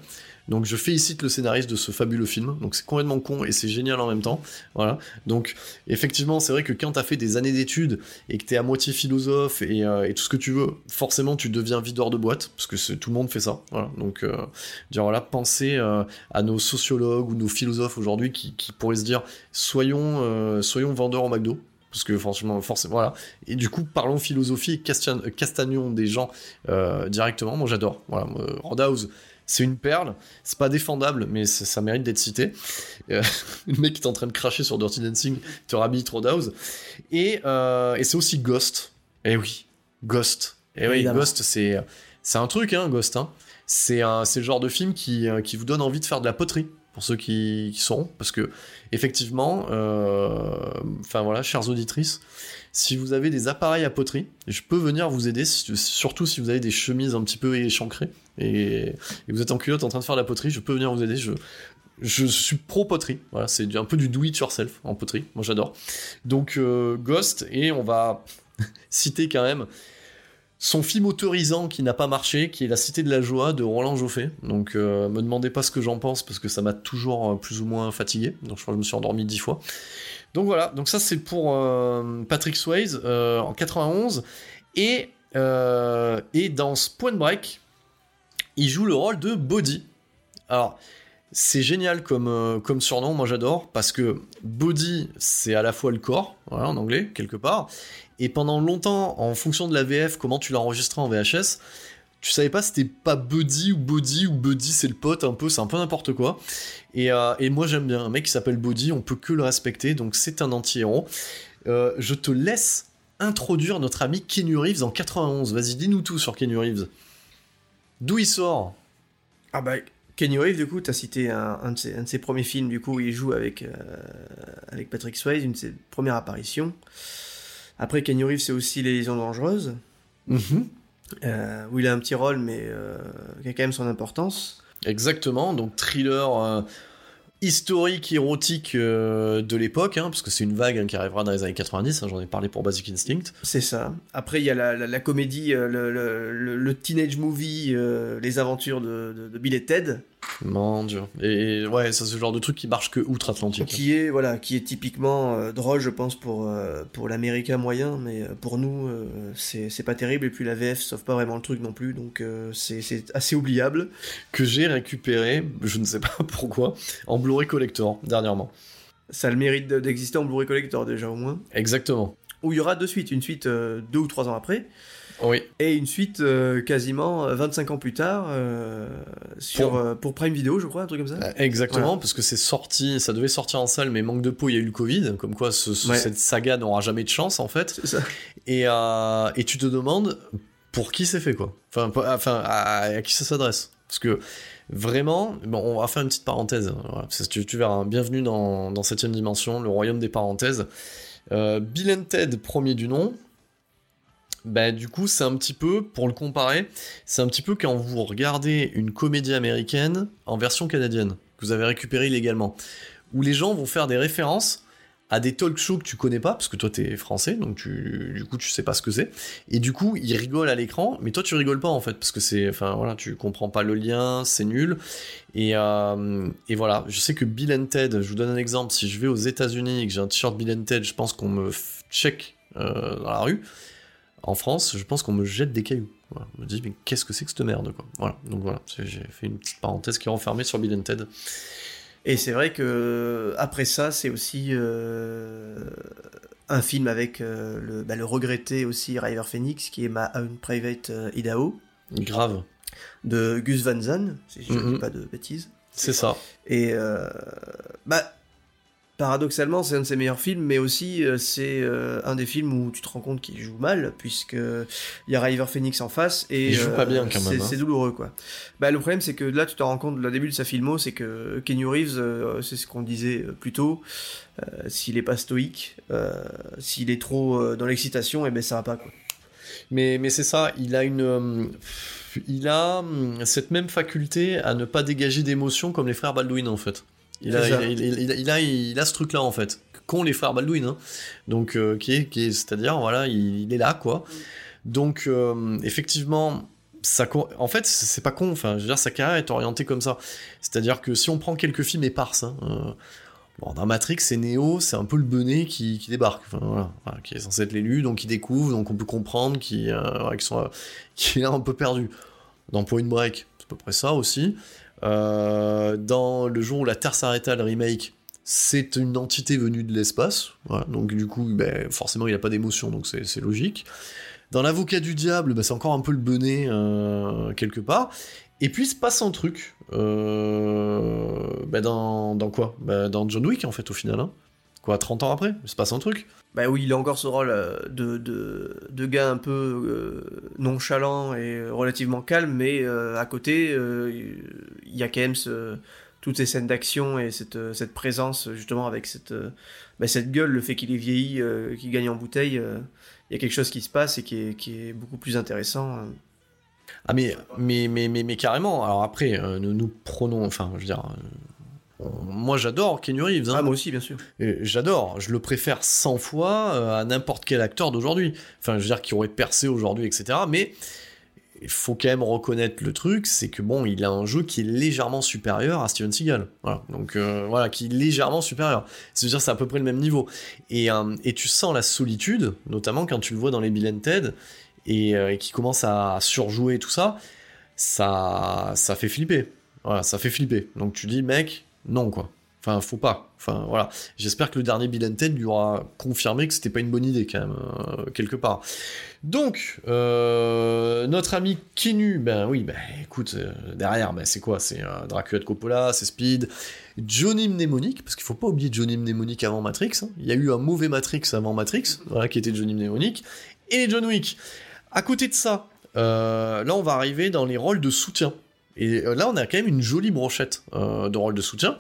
Donc je félicite le scénariste de ce fabuleux film. Donc c'est complètement con et c'est génial en même temps. Voilà. Donc effectivement, c'est vrai que quand t'as fait des années d'études et que t'es à moitié philosophe et, euh, tout ce que tu veux, forcément tu deviens videur de boîte parce que tout le monde fait ça. Voilà. Donc euh, dire voilà, pensez euh, à nos sociologues ou nos philosophes aujourd'hui qui, pourraient se dire soyons soyons vendeurs en McDo parce que franchement, forcément, voilà. Et du coup, parlons philosophie, castagnons des gens directement. Moi, j'adore. Voilà, Roadhouse, c'est une perle, c'est pas défendable, mais ça mérite d'être cité. Euh, le mec qui est en train de cracher sur Dirty Dancing te rhabille Roadhouse. Et, euh, et c'est aussi Ghost. Eh oui, Ghost. Eh oui, Ghost, c'est, c'est un truc, hein, Ghost. Hein. C'est, le genre de film qui, euh, qui vous donne envie de faire de la poterie pour ceux qui, qui sont, parce que effectivement, enfin voilà, chères auditrices, si vous avez des appareils à poterie, je peux venir vous aider, surtout si vous avez des chemises un petit peu échancrées et, vous êtes en culotte en train de faire de la poterie, je peux venir vous aider. Je, je suis pro poterie. Voilà, c'est un peu du do it yourself en poterie. Moi, j'adore. Donc, euh, Ghost, et on va citer quand même son film autorisant qui n'a pas marché, qui est La Cité de la Joie de Roland Joffé. Donc, euh, me demandez pas ce que j'en pense parce que ça m'a toujours euh, plus ou moins fatigué. Donc, je crois que je me suis endormi dix fois. Donc voilà, donc ça c'est pour euh, Patrick Swayze en 91. Et, et dans Point Break, il joue le rôle de Body. Alors, c'est génial comme, comme surnom, moi j'adore, parce que Body, c'est à la fois le corps, en anglais, quelque part, et pendant longtemps, en fonction de la VF, comment tu l'as enregistré en VHS, tu savais pas c'était pas Buddy ou Body ou Buddy c'est le pote un peu, c'est un peu n'importe quoi. Et, euh, et moi j'aime bien un mec qui s'appelle Body, on peut que le respecter, donc c'est un anti-héros. Euh, je te laisse introduire notre ami Kenny Reeves en 91. Vas-y, dis-nous tout sur Kenny Reeves. D'où il sort?
Ah bah Kenny Reeves, du coup, t'as cité un, de ses, premiers films, du coup, où il joue avec, euh, avec Patrick Swayze, une de ses premières apparitions. Après, Kenny Reeves, c'est aussi Les Lésions Dangereuses. Mm euh, où il a un petit rôle, mais euh, qui a quand même son importance.
Exactement, donc thriller euh, historique, érotique de l'époque, hein, parce que c'est une vague hein, qui arrivera dans les années 90, hein, j'en ai parlé pour Basic Instinct.
C'est ça. Après, il y a la, comédie, le, teenage movie, les aventures de, de, Bill et Ted,
mon dieu. Et ouais, c'est ce genre de truc qui marche que outre-Atlantique.
Qui est voilà, qui est typiquement euh, drôle, je pense pour euh, pour l'américain moyen, mais euh, pour nous c'est pas terrible. Et puis la VF sauve pas vraiment le truc non plus, donc c'est assez oubliable.
Que j'ai récupéré, je ne sais pas pourquoi, en Blu-ray collector dernièrement.
Ça a le mérite d'exister en Blu-ray collector déjà au moins.
Exactement.
Où il y aura deux suites, une suite deux ou trois ans après.
Oui.
Et une suite euh, quasiment 25 euh, ans plus tard euh, sur, pour... pour... Prime Video, je crois, un truc comme ça.
Exactement, parce que c'est sorti, ça devait sortir en salle, mais manque de peau, il y a eu le Covid, comme quoi cette saga n'aura jamais de chance en fait.
Ça.
Et, et tu te demandes pour qui c'est fait quoi. Enfin, enfin à, qui ça s'adresse. Parce que vraiment, bon, on va faire une petite parenthèse. Voilà, tu, tu, verras, bienvenue dans, dans 7 dimension, le royaume des parenthèses. Bill and Ted, premier du nom, bah du coup c'est un petit peu, pour le comparer, c'est un petit peu quand vous regardez une comédie américaine en version canadienne, que vous avez récupérée illégalement, où les gens vont faire des références à des talk shows que tu connais pas, parce que toi t'es français, donc tu, du coup tu sais pas ce que c'est, et du coup ils rigolent à l'écran, mais toi tu rigoles pas en fait, parce que c'est, enfin voilà, tu comprends pas le lien, c'est nul, et, euh, et voilà, je sais que Bill and Ted, je vous donne un exemple, si je vais aux États-Unis et que j'ai un t-shirt Bill and Ted, je pense qu'on me check euh, dans la rue, en France, je pense qu'on me jette des cailloux. On me dit, mais qu'est-ce que c'est que cette merde, quoi. Voilà, donc voilà, j'ai fait une petite parenthèse qui est renfermée sur Bill Ted.
Et c'est vrai que après ça, c'est aussi euh, un film avec euh, le, bah, le, regretté aussi River Phoenix, qui est ma Own Private euh, Idaho.
Grave.
De Gus Van Zandt, si je ne dis pas de bêtises.
C'est ça.
Et bah, paradoxalement, c'est un de ses meilleurs films, mais aussi euh, c'est euh, un des films où tu te rends compte qu'il joue mal, puisque il y a River Phoenix en face et
il joue pas bien quand même.
C'est hein. douloureux quoi. Bah, le problème c'est que là tu te rends compte, le début de sa filmo, c'est que Kenny Reeves, c'est ce qu'on disait plus tôt, s'il est pas stoïque, s'il est trop dans l'excitation, et eh ben ça va pas quoi.
Mais, mais c'est ça, il a une il a hum, cette même faculté à ne pas dégager d'émotion comme les frères Baldwin en fait. Il a, il, a, il, a, ce truc-là en fait, qu'ont les frères Baldwin. Hein. Donc, euh, qui est, qui est, c'est-à-dire, voilà, il, est là quoi. Donc, euh, effectivement, ça, en fait, c'est pas con. Enfin, je veux dire, sa carrière est orientée comme ça. C'est-à-dire que si on prend quelques films éparses, hein, euh, bon, dans Matrix, c'est Neo, c'est un peu le benet qui, qui débarque, enfin, voilà, qui est censé être l'élu, donc il découvre, donc on peut comprendre qu'il sont, qu est un peu perdu. Dans Point Break, c'est à peu près ça aussi. Euh, dans le jour où la Terre s'arrêta, le remake, c'est une entité venue de l'espace. donc du coup, ben, forcément, il n'y a pas d'émotion, donc c'est logique. Dans l'avocat du diable, ben, c'est encore un peu le benet euh, quelque part. Et puis il se passe un truc. Euh, ben, dans, dans, quoi? Dans John Wick, en fait, au final. Hein. Quoi, 30 ans après? Il se passe un truc.
Bah oui, il a encore ce rôle euh, de, de, de gars un peu euh, nonchalant et relativement calme, mais euh, à côté, il y a quand même ce, toutes ces scènes d'action et cette, cette présence, justement, avec cette, bah, cette gueule, le fait qu'il est vieilli, qu'il gagne en bouteille, il y a quelque chose qui se passe et qui est, qui est beaucoup plus intéressant.
Ah mais, mais, mais, mais, mais carrément, alors après, nous, nous prenons, enfin, je veux dire moi j'adore Kenny Reeves. Hein.
Ah, moi aussi, bien sûr.
J'adore. Je le préfère 100 fois euh, à n'importe quel acteur d'aujourd'hui. Enfin, je veux dire, qui aurait percé aujourd'hui, etc. Mais il faut quand même reconnaître le truc, c'est que bon, il a un jeu qui est légèrement supérieur à Steven Seagal. Voilà. Donc euh, voilà, qui est légèrement supérieur. C'est-à-dire, c'est à peu près le même niveau. Et, euh, et tu sens la solitude, notamment quand tu le vois dans les Bill Ted, et, et qui commence à surjouer tout ça. Ça, ça fait flipper. Voilà, ça fait flipper. Donc tu dis, mec, non quoi. Enfin, faut pas. Enfin, voilà. J'espère que le dernier Bill Ted lui aura confirmé que c'était pas une bonne idée, quand même, euh, quelque part. Donc, euh, notre ami Kinu, ben oui, ben écoute, euh, derrière, ben c'est quoi? C'est Dracula de Coppola, c'est Speed, Johnny Mnemonic, parce qu'il faut pas oublier Johnny Mnemonic avant Matrix. Hein. Il y a eu un mauvais Matrix avant Matrix, voilà, qui était Johnny Mnemonic, et John Wick. À côté de ça, là, on va arriver dans les rôles de soutien. Et euh, là, on a quand même une jolie brochette euh, de rôle de soutien.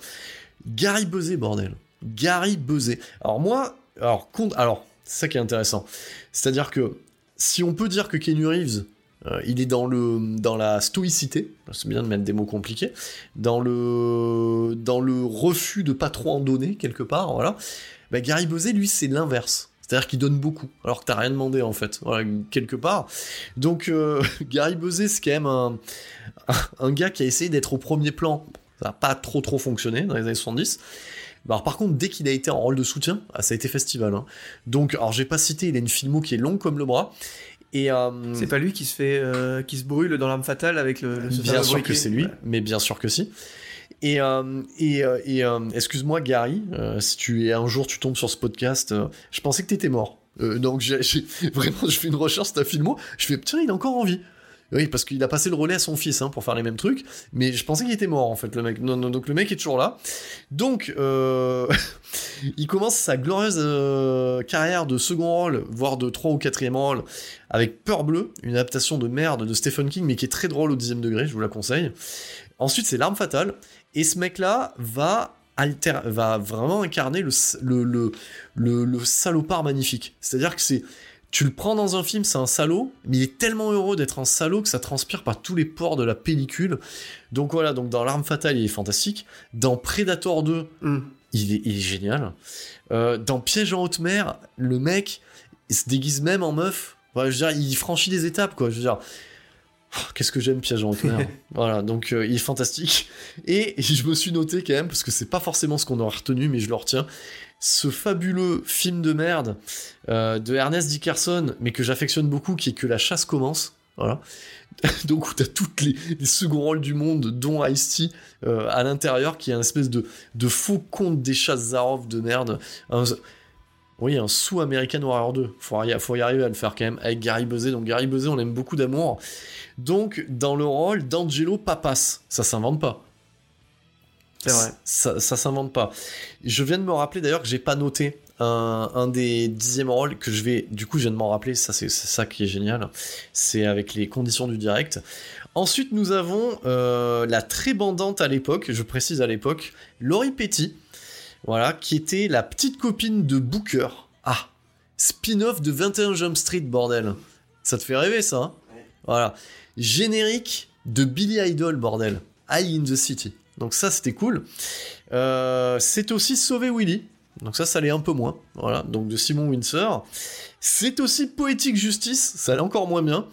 Gary Buzet, bordel. Gary Buzet. Alors moi, alors, alors c'est ça qui est intéressant. C'est-à-dire que si on peut dire que Kenny Reeves, euh, il est dans, le, dans la stoïcité, c'est bien de mettre des mots compliqués, dans le, refus de pas trop en donner, quelque part, voilà. Bah, Gary Buzet, lui, c'est l'inverse. C'est-à-dire qu'il donne beaucoup, alors que t'as rien demandé en fait, quelque part. Donc Gary Buzet, c'est quand même un, un gars qui a essayé d'être au premier plan, ça n'a pas trop trop fonctionné dans les années 70. Bah, alors, par contre, dès qu'il a été en rôle de soutien, ah, ça a été festival. Hein. Donc, alors j'ai pas cité, il a une filmo qui est longue comme le bras. Et euh,
c'est pas lui qui se fait, euh, qui se brûle dans l'âme fatale avec le. le
bien sûr que c'est lui, mais bien sûr que si. Et, euh, et, et excuse-moi Gary, si tu un jour tu tombes sur ce podcast, je pensais que t'étais mort. donc j'ai, vraiment je fais une recherche ta filmo, je fais tiens il est encore en vie. Oui, parce qu'il a passé le relais à son fils hein, pour faire les mêmes trucs, mais je pensais qu'il était mort en fait, le mec. Non, non, donc le mec est toujours là. Donc, euh... il commence sa glorieuse euh, carrière de second rôle, voire de 3 ou 4 rôle, avec Peur Bleue, une adaptation de merde de Stephen King, mais qui est très drôle au dixième degré, je vous la conseille. Ensuite, c'est L'arme fatale, et ce mec-là va vraiment incarner le, le salopard magnifique. C'est-à-dire que c'est tu le prends dans un film, c'est un salaud, mais il est tellement heureux d'être un salaud que ça transpire par tous les pores de la pellicule. Donc voilà, donc dans L'arme fatale, il est fantastique. Dans Predator 2, mm. il, est, génial. Euh, dans Piège en haute mer, le mec il se déguise même en meuf. je veux dire, il franchit des étapes, quoi. Je veux dire, oh, qu'est-ce que j'aime Piège en haute mer. voilà, donc euh, il est fantastique. Et, et je me suis noté quand même, parce que c'est pas forcément ce qu'on aurait retenu, mais je le retiens ce fabuleux film de merde euh, de Ernest Dickerson, mais que j'affectionne beaucoup, qui est que la chasse commence. Voilà. Donc où t'as toutes les, les, seconds rôles du monde, dont Ice-T euh, à l'intérieur, qui est un espèce de, faux conte des chasses Zarov de merde. oui, un sous American Warrior 2. Faut, faut y arriver à le faire quand même avec Gary Buzet. Donc Gary on aime beaucoup d'amour. Donc dans le rôle d'Angelo Papas, ça s'invente pas.
C'est vrai.
Ça, ça s'invente pas. Je viens de me rappeler d'ailleurs que j'ai pas noté un, un des dixièmes rôles que je vais, du coup, je viens de m'en rappeler. Ça, c'est c'est ça qui est génial. C'est avec les conditions du direct. Ensuite, nous avons euh, la très bandante à l'époque, je précise à l'époque, Laurie Petty, voilà, qui était la petite copine de Booker. Ah, spin-off de 21 Jump Street, bordel. Ça te fait rêver, ça hein? Voilà. Générique de Billy Idol, bordel. High in the City. Donc ça, c'était cool. Euh, c'est aussi Sauver Willy. Donc ça, ça l'est un peu moins. Voilà, donc de Simon Windsor. C'est aussi Poétique Justice. Ça l'est encore moins bien.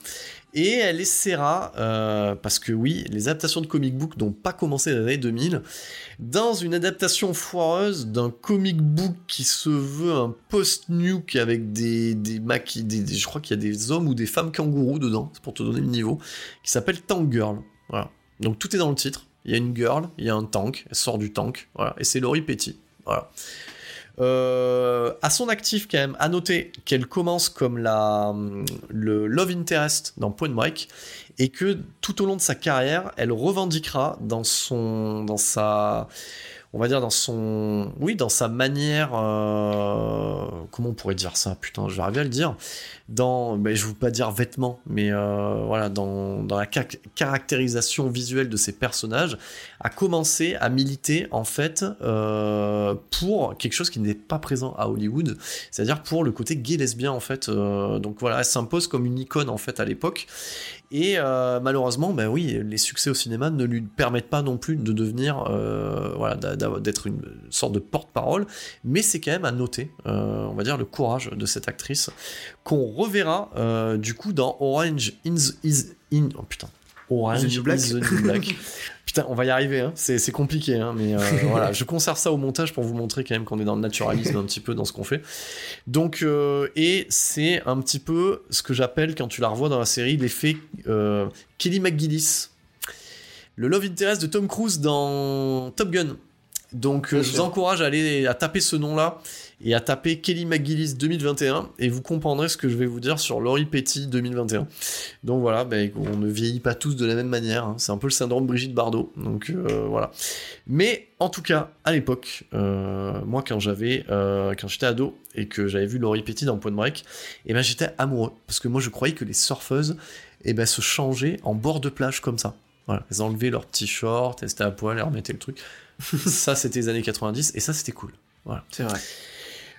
Et elle essaiera, euh, parce que oui, les adaptations de comic book n'ont pas commencé dans les années 2000, dans une adaptation foireuse d'un comic book qui se veut un post-nuke avec des, des, maqui- des, des- je crois qu'il y a des hommes ou des femmes kangourous dedans, c'est pour te donner le niveau, qui s'appelle Tank Girl. Voilà. Donc tout est dans le titre. Il y a une girl, il y a un tank, elle sort du tank, voilà, et c'est Laurie Petty. Voilà. Euh, à son actif quand même, à noter qu'elle commence comme la, le love interest dans Point Break et que tout au long de sa carrière, elle revendiquera dans son, dans sa, on va dire dans son, oui, dans sa manière, euh, comment on pourrait dire ça, putain, je vais arriver à le dire, dans, je ne veux pas dire vêtements, mais euh, voilà, dans, dans la ca- caractérisation visuelle de ses personnages, a commencé à militer en fait euh, pour quelque chose qui n'est pas présent à Hollywood, c'est-à-dire pour le côté gay lesbien en fait. donc voilà, elle s'impose comme une icône en fait à l'époque. Et euh, malheureusement, ben oui, les succès au cinéma ne lui permettent pas non plus de devenir, euh, voilà, d'être une sorte de porte-parole. Mais c'est quand même à noter, euh, on va dire, le courage de cette actrice qu'on reverra du coup dans Orange in the, is in oh putain Orange
The New Black.
is the New Black. putain, on va y arriver, hein. c'est compliqué, hein, mais euh, voilà, je conserve ça au montage pour vous montrer quand même qu'on est dans le naturalisme un petit peu dans ce qu'on fait. Donc, euh, et c'est un petit peu ce que j'appelle quand tu la revois dans la série l'effet euh, Kelly McGillis, le love interest de Tom Cruise dans Top Gun. Donc, je vous encourage à aller à taper ce nom-là et à taper Kelly McGillis 2021 et vous comprendrez ce que je vais vous dire sur Laurie Petty 2021. Donc voilà, ben, on ne vieillit pas tous de la même manière. hein. C'est un peu le syndrome Brigitte Bardot. Donc euh, voilà. Mais en tout cas, à l'époque, euh, moi quand j'avais, euh, quand j'étais ado et que j'avais vu Laurie Petty dans Point Break, et ben j'étais amoureux parce que moi je croyais que les surfeuses, et ben se changeaient en bord de plage comme ça. Voilà, elles enlevaient leurs petits shorts, elles étaient à poil, elles remettaient le truc. ça c'était les années 90 et ça c'était cool.
C'est vrai.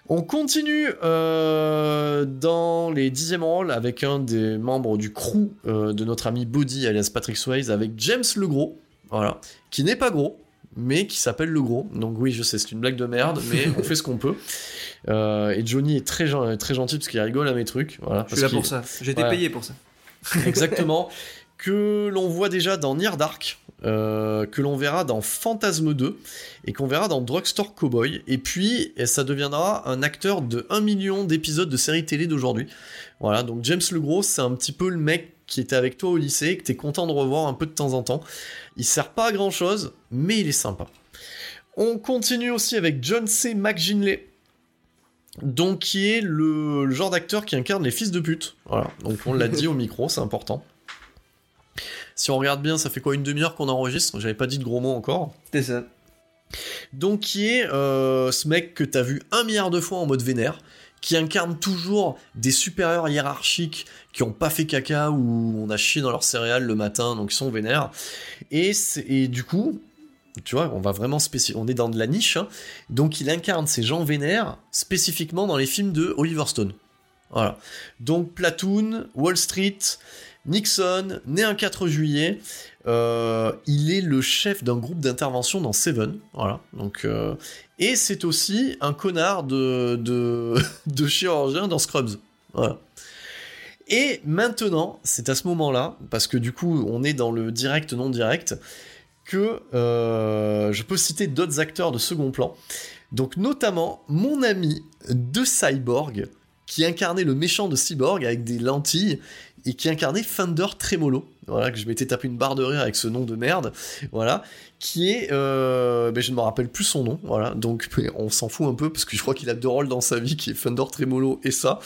On continue euh, dans les dixièmes rôles avec un des membres du crew euh, de notre ami Body alias Patrick Swayze avec James le Gros, voilà, qui n'est pas gros, mais qui s'appelle le Gros. Donc oui, je sais, c'est une blague de merde, mais on fait ce qu'on peut. Euh, et Johnny est très, gen- très gentil parce qu'il rigole à mes trucs. Voilà,
Je suis là pour ça. J'ai été
Ouais.
payé pour ça.
Exactement. que l'on voit déjà dans Near Dark, euh, que l'on verra dans Phantasme 2, et qu'on verra dans Drugstore Cowboy, et puis et ça deviendra un acteur de 1 million d'épisodes de séries télé d'aujourd'hui. Voilà, donc James Le Gros, c'est un petit peu le mec qui était avec toi au lycée, que t'es content de revoir un peu de temps en temps. Il sert pas à grand chose, mais il est sympa. On continue aussi avec John C. McGinley. Donc, qui est le genre d'acteur qui incarne les fils de pute. Voilà. Donc, on l'a dit au micro, c'est important. Si on regarde bien, ça fait quoi une demi-heure qu'on enregistre? J'avais pas dit de gros mots encore.
C'est ça.
Donc qui est euh, ce mec que t'as vu un milliard de fois en mode vénère, qui incarne toujours des supérieurs hiérarchiques qui ont pas fait caca ou on a chié dans leurs céréales le matin, donc ils sont vénères. Et, et du coup, tu vois, on va vraiment on est dans de la niche, hein. donc il incarne ces gens vénères spécifiquement dans les films de Oliver Stone. Voilà. Donc Platoon, Wall Street, Nixon, né un 4 juillet, euh, il est le chef d'un groupe d'intervention dans Seven, voilà. Euh, et c'est aussi un connard de, chirurgien dans Scrubs. Et maintenant, c'est à ce moment-là, parce que du coup, on est dans le direct non direct, que euh, je peux citer d'autres acteurs de second plan. Donc notamment mon ami de Cyborg, qui incarnait le méchant de Cyborg avec des lentilles et qui incarnait Thunder Tremolo. Voilà, que je m'étais tapé une barre de rire avec ce nom de merde. Voilà, qui est, euh, ben, je ne me rappelle plus son nom. Voilà, donc on s'en fout un peu parce que je crois qu'il a deux rôles dans sa vie, qui est Thunder Tremolo et ça.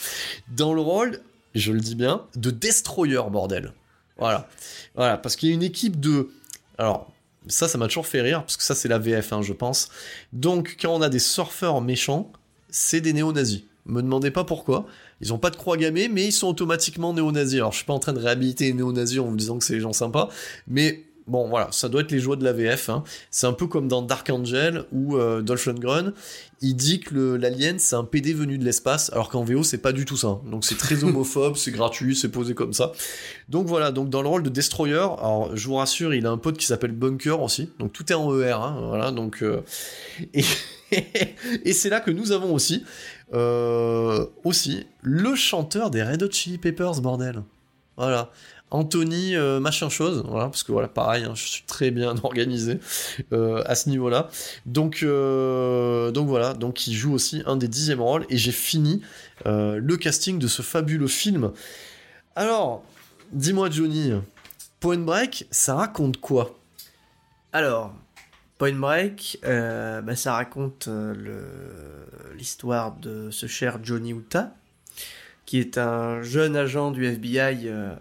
Dans le rôle, je le dis bien, de Destroyer bordel. Voilà, voilà, parce qu'il y a une équipe de, alors Ça, ça m'a toujours fait rire, parce que ça, c'est la VF, hein, je pense. Donc, quand on a des surfeurs méchants, c'est des néo-nazis. Me demandez pas pourquoi. Ils ont pas de croix gammée, mais ils sont automatiquement néo-nazis. Alors, je suis pas en train de réhabiliter les néo-nazis en vous disant que c'est les gens sympas, mais bon, voilà, ça doit être les joies de la VF. hein. C'est un peu comme dans Dark Angel où euh, Dolph Lundgren, il dit que l'alien c'est un PD venu de l'espace, alors qu'en VO c'est pas du tout ça. hein. Donc c'est très homophobe, c'est gratuit, c'est posé comme ça. Donc voilà, donc dans le rôle de Destroyer, alors je vous rassure, il a un pote qui s'appelle Bunker aussi. Donc tout est en ER, hein, voilà. Donc euh, et, et c'est là que nous avons aussi euh, aussi le chanteur des Red Hot Chili Peppers, bordel. Voilà. Anthony euh, machin chose, voilà, parce que voilà, pareil, hein, je suis très bien organisé euh, à ce niveau-là. Donc, donc voilà, donc il joue aussi un des dixièmes rôles, et j'ai fini le casting de ce fabuleux film. Alors, dis-moi Johnny, Point Break, ça raconte quoi?
Alors, Point Break, euh, bah, ça raconte euh, l'histoire de ce cher Johnny Utah, qui est un jeune agent du FBI euh,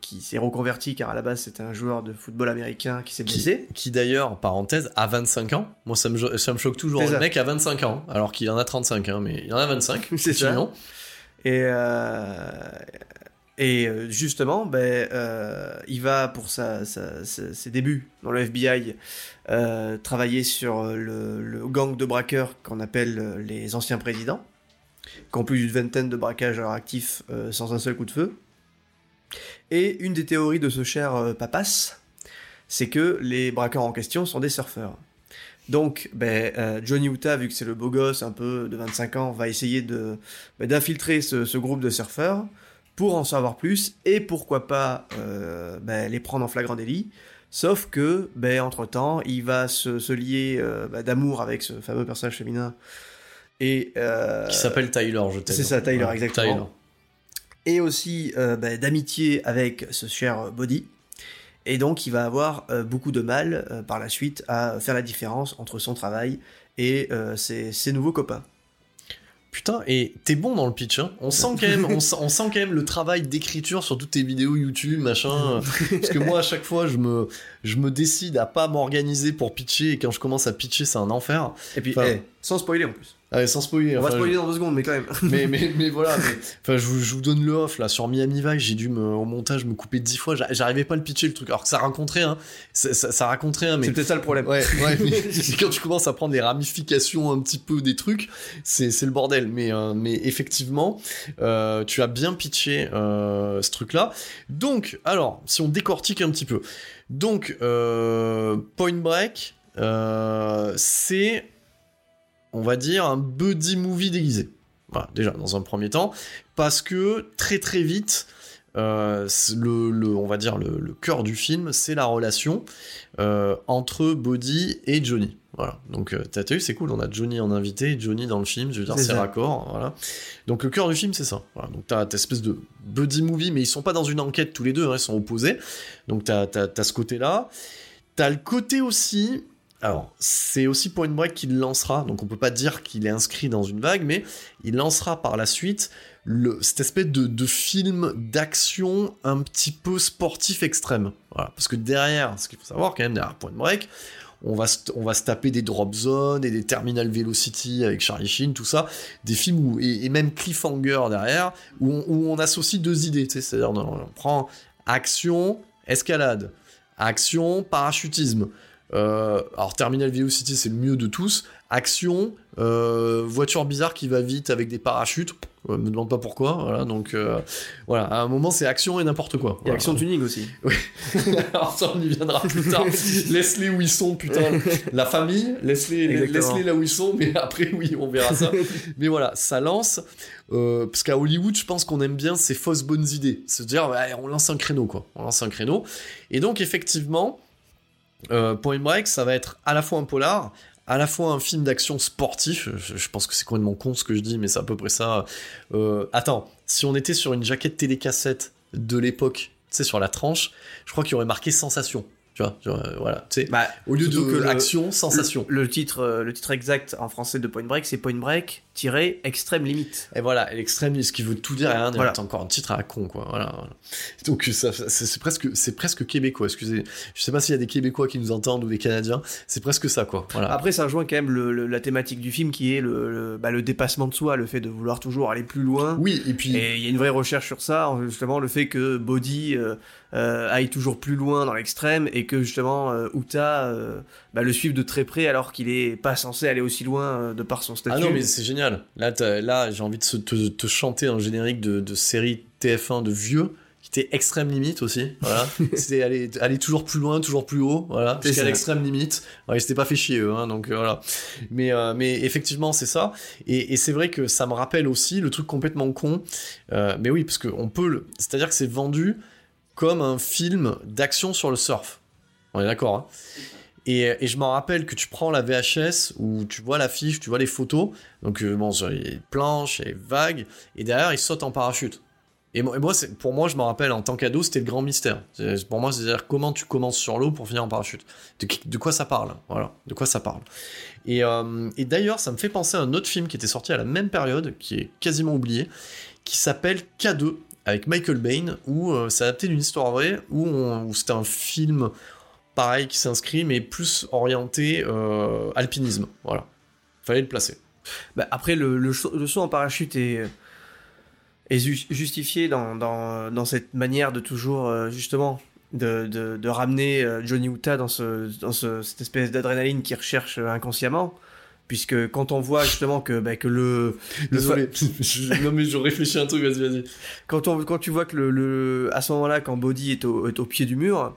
qui s'est reconverti car à la base c'était un joueur de football américain qui s'est blessé.
Qui d'ailleurs, parenthèse, a 25 ans. Moi, ça me, ça me choque toujours. Le mec a 25 ans, alors qu'il en a 35, hein, mais il en a 25.
C'est ça. Et, euh, et euh, justement, ben, euh, il va pour ses débuts dans le FBI euh, travailler sur le, gang de braqueurs qu'on appelle les anciens présidents, qui ont plus d'une vingtaine de braquages à leur actif sans un seul coup de feu. Et une des théories de ce cher Papas, c'est que les braqueurs en question sont des surfeurs. Donc, ben, Johnny Utah, vu que c'est le beau gosse un peu de 25 ans, va essayer ben, d'infiltrer ce groupe de surfeurs pour en savoir plus et pourquoi pas euh, ben, les prendre en flagrant délit. Sauf que, ben, entre-temps, il va se, se lier euh, ben, d'amour avec ce fameux personnage féminin. Et, euh,
Qui s'appelle Tyler, je t'aide.
c'est ça, Tyler,
Ouais,
exactement.
Tyler.
et aussi ben, d'amitié avec ce cher Body. Et donc, il va avoir beaucoup de mal par la suite à faire la différence entre son travail et ses, ses nouveaux copains.
Putain, et t'es bon dans le pitch, hein. On sent quand même, on, sent, on sent quand même le travail d'écriture sur toutes tes vidéos YouTube, machin. Parce que moi, à chaque fois, je me, je me décide à pas m'organiser pour pitcher, et quand je commence à pitcher, c'est un enfer.
Et puis,
Enfin,
eh, sans spoiler en plus.
Allez, sans spoiler.
On va spoiler dans deux secondes, mais quand même.
mais, mais, mais voilà, mais, enfin, je, vous, je vous donne le off, là, sur Miami Vice, j'ai dû, me, au montage, me couper dix fois, J'a- j'arrivais pas à le pitcher, le truc. Alors que ça raconterait, hein. Ça, ça, ça raconterait, hein, mais
C'est peut-être ça le problème.
Ouais, ouais, mais quand tu commences à prendre les ramifications un petit peu des trucs, c'est c'est le bordel. Mais, euh, mais effectivement, euh, tu as bien pitché euh, ce truc-là. Donc, alors, si on décortique un petit peu. Donc, Point Break, c'est, on va dire, un buddy movie déguisé. Voilà, déjà, dans un premier temps. Parce que très très vite, euh, le, le- on va dire le, le cœur du film, c'est la relation euh, entre Bodhi et Johnny. Voilà. Donc euh, t'as vu, c'est cool. On a Johnny en invité, Johnny dans le film. Je veux dire,
C'est
raccord. Voilà. Donc le cœur du film, c'est ça. Voilà. Donc t'as t'as espèce de buddy movie, mais ils sont pas dans une enquête tous les deux. hein, ils sont opposés. Donc t'as t'as t'as ce côté-là. T'as le côté aussi. Alors, c'est aussi Point Break qui le lancera, donc on peut pas dire qu'il est inscrit dans une vague, mais il lancera par la suite le, cette espèce de, film d'action un petit peu sportif extrême. Voilà. Parce que derrière, ce qu'il faut savoir quand même, derrière Point Break, on va, se, on va se taper des Drop Zone et des Terminal Velocity avec Charlie Sheen, tout ça, des films où, et, même Cliffhanger derrière, où on, associe deux idées, c'est-à-dire on prend action, escalade, action, parachutisme. Euh, alors Terminal Velocity c'est le mieux de tous. Action, euh, voiture bizarre qui va vite avec des parachutes. Euh, me demande pas pourquoi. Voilà donc euh, voilà. À un moment c'est action et n'importe quoi.
Et action tuning aussi.
Alors ça, on y viendra plus tard. Laisse-les où ils sont, putain. La famille, laisse-les
Exactement.
laisse là où ils sont, mais après, oui, on verra ça. mais voilà, ça lance. parce qu'à Hollywood, je pense qu'on aime bien ces fausses bonnes idées. Se dire, ouais, on lance un créneau, quoi. On lance un créneau. Et donc, effectivement, euh, Point Break, ça va être à la fois un polar, à la fois un film d'action sportif. Je, pense que c'est complètement con ce que je dis, mais c'est à peu près ça. Euh, attends, si on était sur une jaquette télécassette de l'époque, tu sais, sur la tranche, je crois qu'il y aurait marqué sensation. Tu vois, euh, voilà. Tu sais,
Bah,
au lieu de
surtout que le-
action, sensation.
Le, le titre, le titre exact en français de Point Break, c'est Point Break, extrême limite.
Et voilà, l'extrême limite, ce qui veut tout dire et rien. Voilà. encore un titre à la con, quoi. Voilà. Donc ça, c'est presque, c'est presque québécois. Excusez, je sais pas s'il y a des Québécois qui nous entendent ou des Canadiens. C'est presque ça, quoi. Voilà.
Après, ça rejoint quand même le, la thématique du film qui est le, bah, le, dépassement de soi, le fait de vouloir toujours aller plus loin.
Oui, et puis.
Et il y a une vraie recherche sur ça, justement, le fait que Body euh, euh, aille toujours plus loin dans l'extrême et que justement euh, Uta bah, le suive de très près alors qu'il est pas censé aller aussi loin de par son statut.
Ah non, mais c'est génial. Là, là j'ai envie de te, te, chanter un générique de, de série TF1 de vieux qui était extrême limite aussi. Voilà. C'était aller, aller toujours plus loin, toujours plus haut. Voilà. Jusqu'à l'extrême limite. Ouais, ils s'étaient pas fait chier eux. Hein, donc euh, voilà. Mais, euh, mais effectivement, c'est ça. Et, et c'est vrai que ça me rappelle aussi le truc complètement con. Euh, mais oui, parce qu'on peut. Le... C'est-à-dire que c'est vendu comme un film d'action sur le surf. On est d'accord. Hein et, et, je m'en rappelle que tu prends la VHS où tu vois l'affiche, tu vois les photos. Donc, bon, sur les planches, les vagues. Et derrière, ils sautent en parachute. Et moi, pour moi, je me rappelle, en tant qu'ado, c'était le grand mystère. Pour moi, c'est-à-dire comment tu commences sur l'eau pour finir en parachute. De, quoi ça parle? Voilà, de quoi ça parle? Et, euh, et d'ailleurs, ça me fait penser à un autre film qui était sorti à la même période, qui est quasiment oublié, qui s'appelle K2, avec Michael Bain, où euh, c'est adapté d'une histoire vraie, où c'était un film pareil qui s'inscrit, mais plus orienté euh, alpinisme. Voilà. Fallait le placer.
Bah, après, le, le, le, saut en parachute est est justifié dans, dans, dans, cette manière de toujours, euh, justement, de, de, de, ramener euh, Johnny Utah dans, ce, dans ce, cette espèce d'adrénaline qu'il recherche inconsciemment. Puisque quand on voit justement que, bah, que le.
Désolé, non mais je réfléchis un truc, vas-y, vas-y.
Quand, on, quand tu vois que le, le à ce moment-là, quand Body est au, est au pied du mur,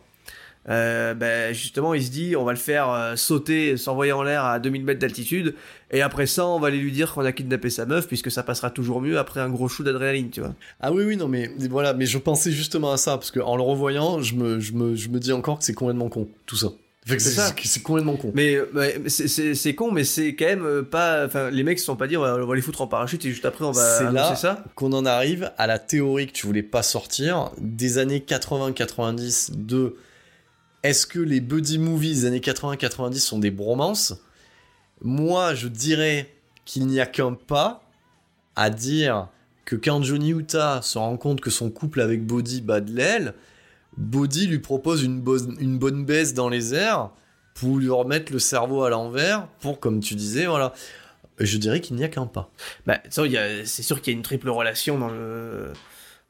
euh, ben justement, il se dit, on va le faire euh, sauter, s'envoyer en l'air à 2000 mètres d'altitude, et après ça, on va aller lui dire qu'on a kidnappé sa meuf, puisque ça passera toujours mieux après un gros chou d'adrénaline, tu vois.
Ah oui, oui, non, mais voilà, mais je pensais justement à ça, parce que en le revoyant, je me, je me, je me dis encore que c'est complètement con, tout ça. C'est complètement con.
Mais, c'est con, mais c'est quand même euh, pas. Enfin, les mecs se sont pas dit on va, les foutre en parachute et juste après on va.
C'est là ça. qu'on en arrive à la théorie que tu voulais pas sortir des années 80-90 de est-ce que les buddy movies des années 80-90 sont des bromances? Moi, je dirais qu'il n'y a qu'un pas à dire que quand Johnny Utah se rend compte que son couple avec Bodhi bat de l'aile, Bodhi lui propose une bonne, baisse dans les airs pour lui remettre le cerveau à l'envers, pour, comme tu disais, voilà. Je dirais qu'il n'y a qu'un pas.
Bah, c'est sûr qu'il y a une triple relation dans le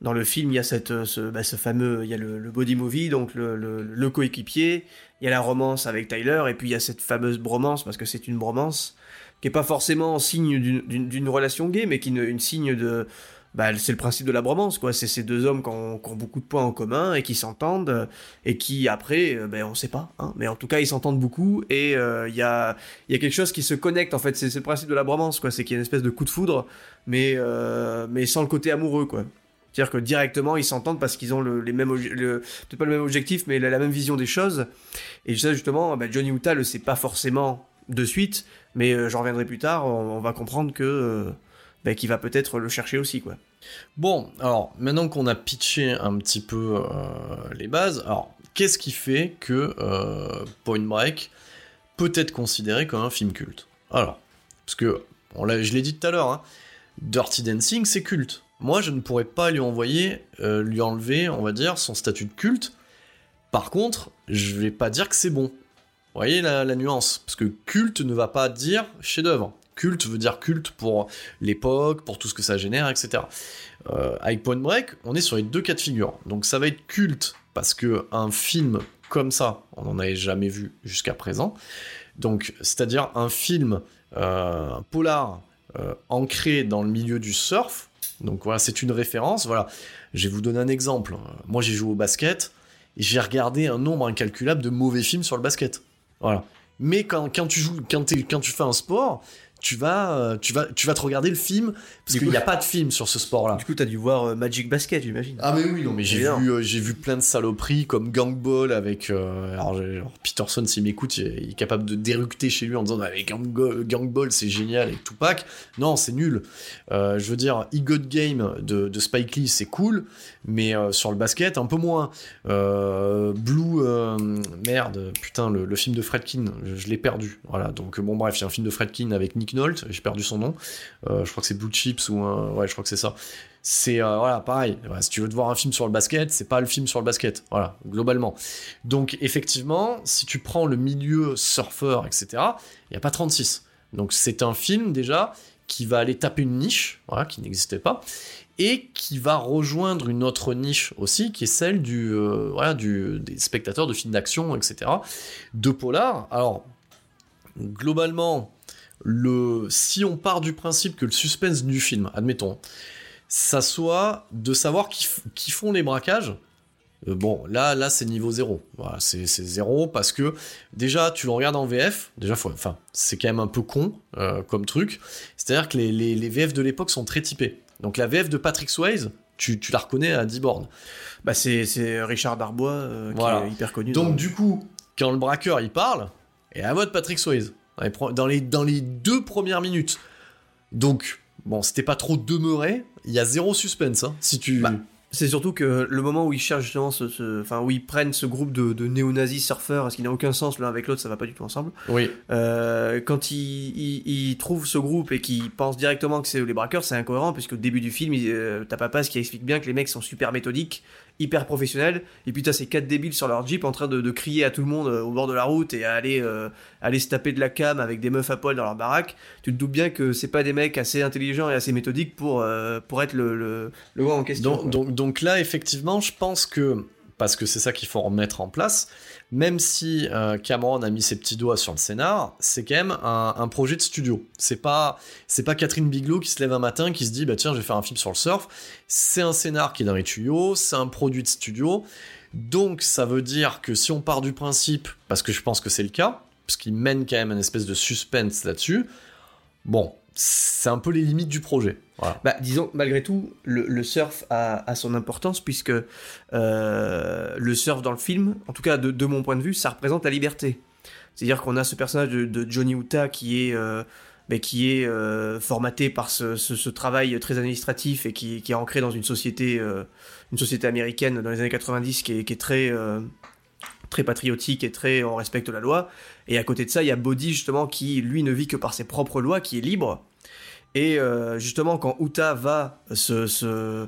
dans le film, il y a euh, bah, ce fameux, il y a le, body movie, donc le, coéquipier, il y a la romance avec Tyler, et puis il y a cette fameuse bromance, parce que c'est une bromance, qui est pas forcément signe d'une relation gay, mais qui est une, signe de, bah, c'est le principe de la bromance, quoi. C'est ces deux hommes qui ont, beaucoup de points en commun et qui s'entendent et qui après, ben on sait pas, hein, mais en tout cas ils s'entendent beaucoup et euh, il y a quelque chose qui se connecte en fait. C'est le principe de la bromance, quoi. C'est qu'il y a une espèce de coup de foudre, mais euh, mais sans le côté amoureux, quoi. C'est-à-dire que directement, ils s'entendent parce qu'ils ont le, pas le même objectif, mais la, même vision des choses. Et ça, justement, bah, Johnny Utah le sait pas forcément de suite, mais euh, j'en reviendrai plus tard. On, va comprendre que euh, bah, qu'il va peut-être le chercher aussi, quoi.
Bon, alors maintenant qu'on a pitché un petit peu euh, les bases, alors qu'est-ce qui fait que Point Break peut être considéré comme un film culte? Alors, parce que je l'ai dit tout à l'heure, hein, Dirty Dancing c'est culte moi je ne pourrais pas lui envoyer, euh, lui enlever, on va dire, son statut de culte. Par contre, je vais pas dire que c'est bon. Vous voyez la, nuance? Parce que culte ne va pas dire chef-d'œuvre. Culte veut dire culte pour l'époque, pour tout ce que ça génère, etc. Euh, avec Point Break, on est sur les deux cas de figure. Donc ça va être culte parce que un film comme ça, on n'en avait jamais vu jusqu'à présent. Donc, c'est-à-dire un film, euh, polar ancré dans le milieu du surf, donc voilà, c'est une référence. Voilà, je vais vous donner un exemple. Moi, j'ai joué au basket et j'ai regardé un nombre incalculable de mauvais films sur le basket. Voilà. Mais quand, quand tu joues, quand, quand tu fais un sport, tu vas, euh, tu vas, tu vas te regarder le film parce qu'il n'y a pas de film sur ce sport-là.
Du coup, tu as dû voir euh, Magic Basket, j'imagine.
Ah mais oui, non, mais j'ai vu, euh, j'ai vu plein de saloperies comme Gang Ball avec. alors, Peterson, s'il m'écoute, il est capable de déructer chez lui en disant avec Gang, Gang Ball, c'est génial et Tupac. Non, c'est nul. je veux dire, E God Game de, de Spike Lee, c'est cool, mais sur le basket, un peu moins. Blue, merde, putain, le, film de Fredkin, je, je l'ai perdu. Voilà, donc bon, bref, a un film de Fredkin avec Nick J'ai perdu son nom. je crois que c'est Blue Chips ou ouais, je crois que c'est ça. C'est voilà, pareil. si tu veux te voir un film sur le basket, c'est pas le film sur le basket. Voilà, globalement. Donc effectivement, si tu prends le milieu surfeur, etc., il n'y a pas 36. Donc c'est un film déjà qui va aller taper une niche, qui n'existait pas, et qui va rejoindre une autre niche aussi, qui est celle du, euh, voilà, du, des spectateurs de films d'action, etc. De polar. Alors, globalement, le, si on part du principe que le suspense du film, admettons, ça soit de savoir qui, qui font les braquages, euh, bon, là, là c'est niveau zéro. Voilà, c'est zéro parce que déjà, tu le regardes en VF, déjà, enfin, c'est quand même un peu con euh, comme truc. C'est-à-dire que les, les, VF de l'époque sont très typés. Donc la VF de Patrick Swayze, tu, tu la reconnais à 10 bornes.
Bah, c'est Richard Darbois euh, qui est hyper connu.
Donc, du coup, quand le braqueur il parle, et à mode Patrick Swayze, dans les, dans les deux premières minutes. Donc, bon, c'était pas trop demeuré, il y a zéro suspense. Hein, si tu.
Bah, c'est surtout que le moment où ils cherchent justement ce, enfin où ils prennent ce groupe de, néo-nazis surfeurs, parce qu'il n'a aucun sens l'un avec l'autre, ça va pas du tout ensemble.
Oui.
Euh, quand ils, ils, trouvent ce groupe et qu'ils pensent directement que c'est les braqueurs, c'est incohérent puisque au début du film, euh, t'as pas ce qui explique bien que les mecs sont super méthodiques hyper professionnel. Et puis t'as ces quatre débiles sur leur jeep en train de, crier à tout le monde euh, au bord de la route et à aller, euh, aller se taper de la cam avec des meufs à poil dans leur baraque. Tu te doutes bien que c'est pas des mecs assez intelligents et assez méthodiques pour, euh, pour être le, le, le en question.
Donc, donc, donc, là, effectivement, je pense que, parce que c'est ça qu'il faut remettre en place, même si euh, Cameron a mis ses petits doigts sur le scénar, c'est quand même un, projet de studio. C'est pas, c'est pas Catherine Bigelow qui se lève un matin qui se dit bah tiens je vais faire un film sur le surf. C'est un scénar qui est dans les tuyaux, c'est un produit de studio. Donc ça veut dire que si on part du principe, parce que je pense que c'est le cas, parce qu'il mène quand même un espèce de suspense là-dessus, bon, c'est un peu les limites du projet.
Bah, disons, malgré tout, le, surf a, son importance puisque euh, le surf dans le film, en tout cas de, mon point de vue, ça représente la liberté. C'est-à-dire qu'on a ce personnage de, Johnny Utah qui est, euh, bah, qui est euh, formaté par ce, travail très administratif et qui, est ancré dans une société, une société américaine dans les années 90 qui est, qui est très très patriotique et très on respecte la loi. Et à côté de ça, il y a Bodhi justement qui lui ne vit que par ses propres lois, qui est libre. Et euh, justement, quand Uta va se,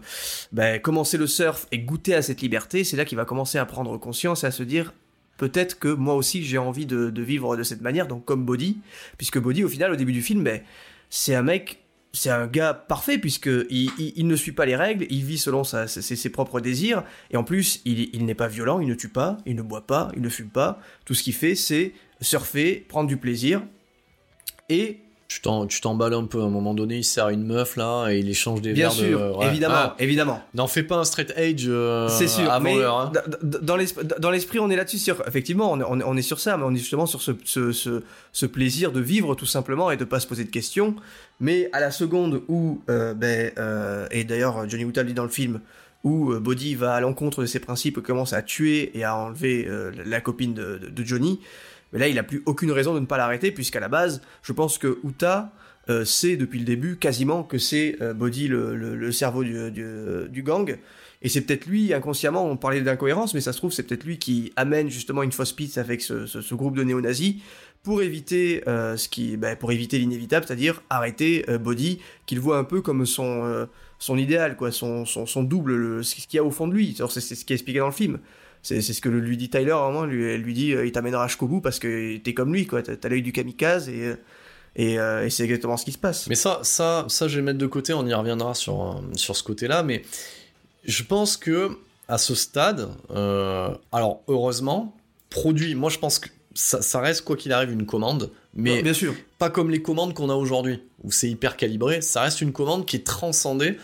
ben, commencer le surf et goûter à cette liberté, c'est là qu'il va commencer à prendre conscience et à se dire peut-être que moi aussi j'ai envie de, vivre de cette manière, donc comme Bodhi, puisque Bodhi, au final, au début du film, ben, c'est un mec c'est un gars parfait puisque il, ne suit pas les règles, il vit selon ses, propres désirs et en plus il, n'est pas violent, il ne tue pas, il ne boit pas, il ne fume pas. Tout ce qu'il fait c'est surfer, prendre du plaisir et
tu t'emballes un peu à un moment donné, il sert une meuf là et il échange des
Bien
verres
sûr, évidemment, ah, évidemment.
N'en fais pas un straight age euh,
C'est sûr, mais hein. dans l'esprit, on est là-dessus effectivement, on est, sur ça, mais on est justement sur ce, plaisir de vivre tout simplement et de pas se poser de questions. Mais à la seconde où, euh, ben, euh, et d'ailleurs Johnny Utah dit dans le film, où Bodhi va à l'encontre de ses principes, commence à tuer et à enlever la copine de, de Johnny, mais là, il n'a plus aucune raison de ne pas l'arrêter, puisqu'à la base, je pense que Uta euh, sait depuis le début quasiment que c'est euh, Body le, cerveau du, gang. Et c'est peut-être lui, inconsciemment, on parlait d'incohérence, mais ça se trouve, c'est peut-être lui qui amène justement une fausse piste avec ce, groupe de néo-nazis pour éviter euh, ce qui, ben, pour éviter l'inévitable, c'est-à-dire arrêter Body, qu'il voit un peu comme son, son idéal, quoi, son, son, double, ce qu'il y a au fond de lui. C'est ce qui est expliqué dans le film. C'est ce que lui dit Tyler, vraiment. Lui, elle lui dit euh, il t'amènera jusqu'au bout parce que t'es comme lui, quoi. T'as l'œil du kamikaze et. Et, euh, et c'est exactement ce qui se passe.
Mais ça, ça, ça, je vais mettre de côté, on y reviendra sur, euh, sur ce côté-là, mais je pense que à ce stade, alors heureusement, produit, moi je pense que ça, ça reste quoi qu'il arrive une commande, mais
bien sûr.
pas comme les commandes qu'on a aujourd'hui, où c'est hyper calibré, ça reste une commande qui est transcendée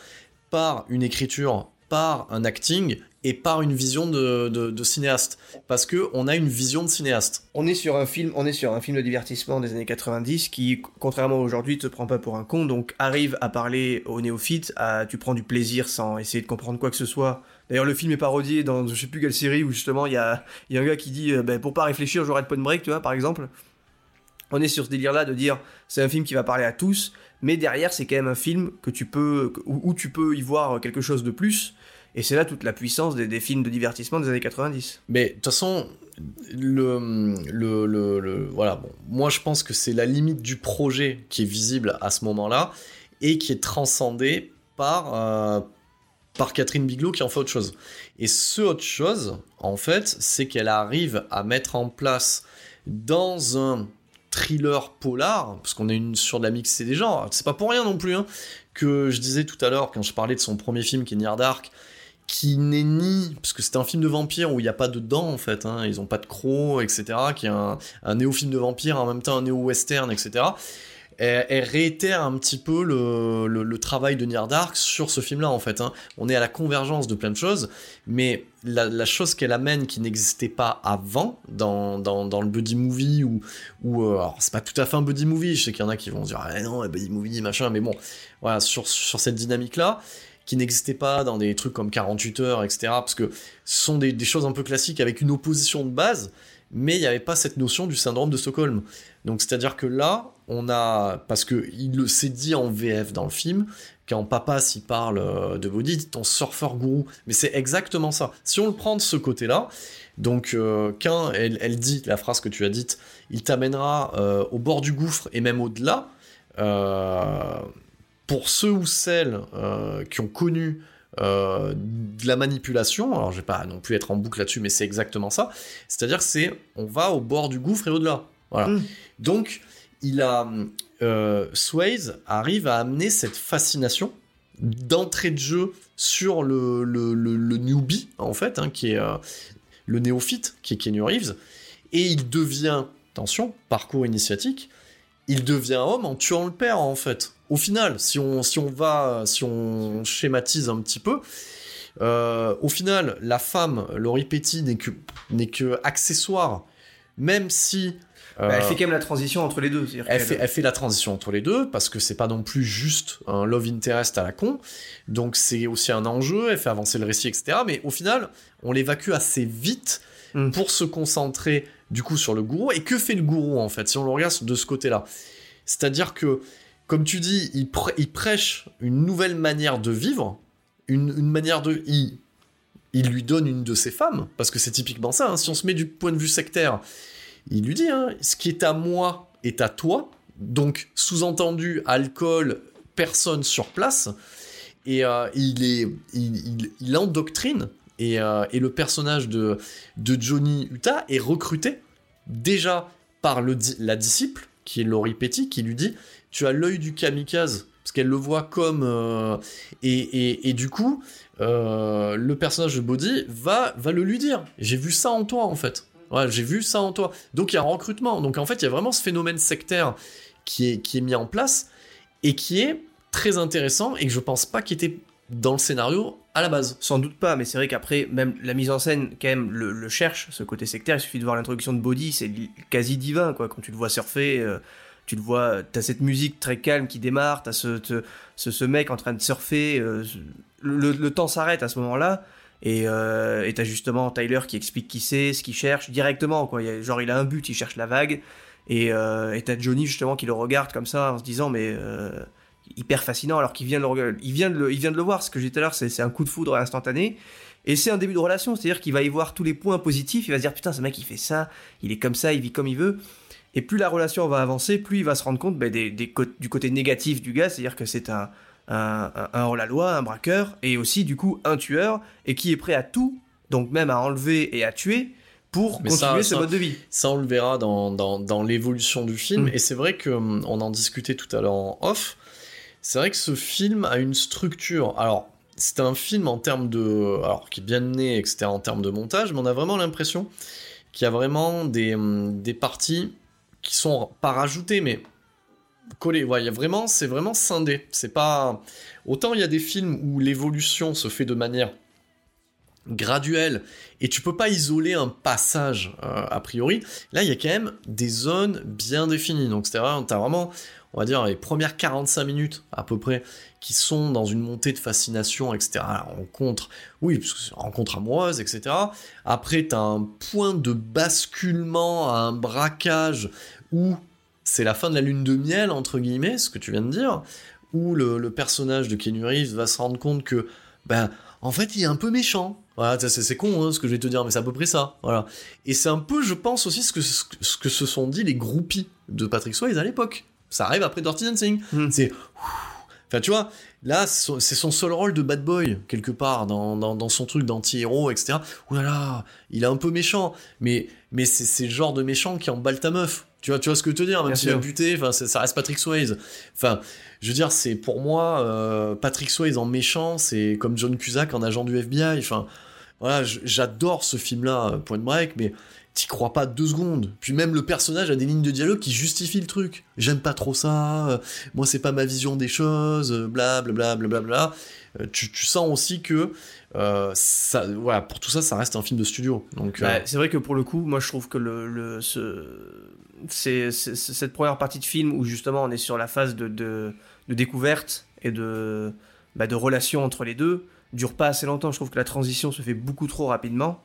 par une écriture, par un acting et par une vision de, cinéaste. Parce que on a une vision de cinéaste.
On est sur un film, on est sur un film de divertissement des années 90 qui, contrairement aujourd'hui, te prend pas pour un con, donc arrive à parler aux néophytes, à tu prends du plaisir sans essayer de comprendre quoi que ce soit. D'ailleurs, le film est parodié dans je sais plus quelle série où justement il y a, y a un gars qui dit euh, ben, pour pas réfléchir, j'aurais de point break, tu vois, par exemple. On est sur ce délire-là de dire c'est un film qui va parler à tous, mais derrière c'est quand même un film que tu peux où tu peux y voir quelque chose de plus Et c'est là toute la puissance des, films de divertissement des années 90.
Mais de toute façon, le, voilà, moi je pense que c'est la limite du projet qui est visible à ce moment-là et qui est transcendée par, euh, par Catherine Bigelow qui en fait autre chose. Et ce autre chose, en fait, c'est qu'elle arrive à mettre en place dans un thriller polar, parce qu'on est une, sur de la mixité des genres, c'est pas pour rien non plus, hein, que je disais tout à l'heure quand je parlais de son premier film qui est Dark, qui n'est ni parce que c'est un film de vampire où il n'y a pas de dents en fait, hein, ils ont pas de crocs, etc. Qui est un, néo-film de vampire en même temps un néo-western, etc. Elle, réitère un petit peu le, travail de Near Dark sur ce film-là en fait. Hein. On est à la convergence de plein de choses, mais la, chose qu'elle amène qui n'existait pas avant dans, dans, le buddy movie ou, ou euh, c'est pas tout à fait un buddy movie, je sais qu'il y en a qui vont dire ah non buddy movie machin, mais bon voilà sur, sur cette dynamique là qui n'existait pas dans des trucs comme 48 heures, etc. Parce que ce sont des, choses un peu classiques avec une opposition de base, mais il n'y avait pas cette notion du syndrome de Stockholm. Donc c'est-à-dire que là, on a, parce que il le s'est dit en VF dans le film, quand papa s'y parle euh, de Body, dit ton surfeur gourou. Mais c'est exactement ça. Si on le prend de ce côté-là, donc euh, quand elle, dit la phrase que tu as dite, il t'amènera euh, au bord du gouffre et même au-delà. Pour ceux ou celles qui ont connu de la manipulation, alors je vais pas non plus être en boucle là-dessus, mais c'est exactement ça. C'est-à-dire c'est on va au bord du gouffre et au-delà. Voilà. Mm. Donc il a euh, Swayze arrive à amener cette fascination d'entrée de jeu sur le, le, newbie en fait, hein, qui est euh, le néophyte, qui est Kenny Reeves, et il devient, attention, parcours initiatique, il devient homme en tuant le père en fait. Au final, si on, si on va, si on schématise un petit peu, euh, au final, la femme, Laurie Petty, n'est que, n'est que accessoire, même si
bah, elle fait quand même la transition entre les deux.
Elle fait, elle fait la transition entre les deux parce que c'est pas non plus juste un love interest à la con. Donc c'est aussi un enjeu. Elle fait avancer le récit, etc. Mais au final, on l'évacue assez vite hmm. pour se concentrer du coup sur le gourou. Et que fait le gourou en fait si on le regarde de ce côté-là? C'est-à-dire que, comme tu dis, il, il, prêche une nouvelle manière de vivre, une, manière de. Il, il lui donne une de ses femmes, parce que c'est typiquement ça. Hein. si on se met du point de vue sectaire, il lui dit, hein, ce qui est à moi est à toi. Donc, sous-entendu, alcool, personne sur place. Et euh, il, est, il, endoctrine. Euh, et, le personnage de, Johnny Utah est recruté déjà par la disciple, qui est Laurie Petty, qui lui dit Tu as l'œil du kamikaze, parce qu'elle le voit comme. Euh, et, et, du coup, le personnage de Body va, va le lui dire J'ai vu ça en toi, en fait j'ai vu ça en toi. Donc il y a un recrutement. Donc en fait, il y a vraiment ce phénomène sectaire qui est, qui est mis en place et qui est très intéressant et que je pense pas qu'il était dans le scénario à la base.
Sans doute pas, mais c'est vrai qu'après, même la mise en scène, quand même, le, cherche, ce côté sectaire. Il suffit de voir l'introduction de Body, c'est quasi divin, quoi. Quand tu le vois surfer, euh, tu le vois, t'as cette musique très calme qui démarre, t'as ce, ce, mec en train de surfer, euh, le, temps s'arrête à ce moment-là. Et euh, t'as justement Tyler qui explique qui c'est, ce qu'il cherche directement. Quoi. Il genre, il a un but, il cherche la vague. Et euh, t'as Johnny justement qui le regarde comme ça en se disant mais hyper fascinant alors qu'il vient de le, il vient de le, il vient de le voir. Ce que j'ai tout à l'heure, c'est, un coup de foudre instantané. Et c'est un début de relation, c'est-à-dire qu'il va y voir tous les points positifs. Il va se dire putain, ce mec il fait ça, il est comme ça, il vit comme il veut. Et plus la relation va avancer, plus il va se rendre compte ben, des, des, du côté négatif du gars, c'est-à-dire que c'est un un, hors-la-loi, un braqueur, et aussi du coup un tueur, et qui est prêt à tout, donc même à enlever et à tuer, pour continuer ce mode de vie.
Ça, on le verra dans, dans, l'évolution du film, mm. et c'est vrai qu'on hum, en discutait tout à l'heure en off, c'est vrai que ce film a une structure, alors c'est un film en termes de... alors qui est bien né, etc., en termes de montage, mais on a vraiment l'impression qu'il y a vraiment des, hum, parties qui sont pas rajoutées, mais collé. Ouais, vraiment, c'est vraiment scindé. C'est pas autant il y a des films où l'évolution se fait de manière graduelle et tu peux pas isoler un passage euh, a priori. Là, il y a quand même des zones bien définies. Donc c'est t'as vraiment, on va dire les premières 45 minutes à peu près qui sont dans une montée de fascination, etc. rencontre, oui, parce que rencontre amoureuse, etc. Après, t'as un point de basculement, un braquage où c'est la fin de la lune de miel, entre guillemets, ce que tu viens de dire, où le, personnage de Keanu Reeves va se rendre compte que, ben, en fait, il est un peu méchant. Voilà, c'est con hein, ce que je vais te dire, mais c'est à peu près ça. Voilà. Et c'est un peu, je pense aussi, ce que, ce que se sont dit les groupies de Patrick Swayze à l'époque. Ça arrive après Dirty Dancing. Hmm. C'est. Enfin, tu vois, là, c'est son seul rôle de bad boy, quelque part, dans, dans, son truc d'anti-héros, etc. Oulala, il est un peu méchant, mais, mais c'est le genre de méchant qui emballe ta meuf. Tu vois, tu vois ce que je veux te dire, même s'il a buté, enfin, ça reste Patrick Swayze. Enfin, je veux dire, c'est pour moi, euh, Patrick Swayze en méchant, c'est comme John Cusack en agent du FBI. Enfin, voilà, j'adore ce film-là, euh, Point Break, mais t'y crois pas deux secondes. Puis même le personnage a des lignes de dialogue qui justifient le truc. J'aime pas trop ça, euh, moi c'est pas ma vision des choses, bla bla bla bla bla bla. Tu, tu, sens aussi que voilà, pour tout ça, ça reste un film de studio. Donc
bah, c'est vrai que pour le coup, moi je trouve que le, le ce c'est cette première partie de film où justement on est sur la phase de, de, découverte et de, bah, de relation entre les deux dure pas assez longtemps. Je trouve que la transition se fait beaucoup trop rapidement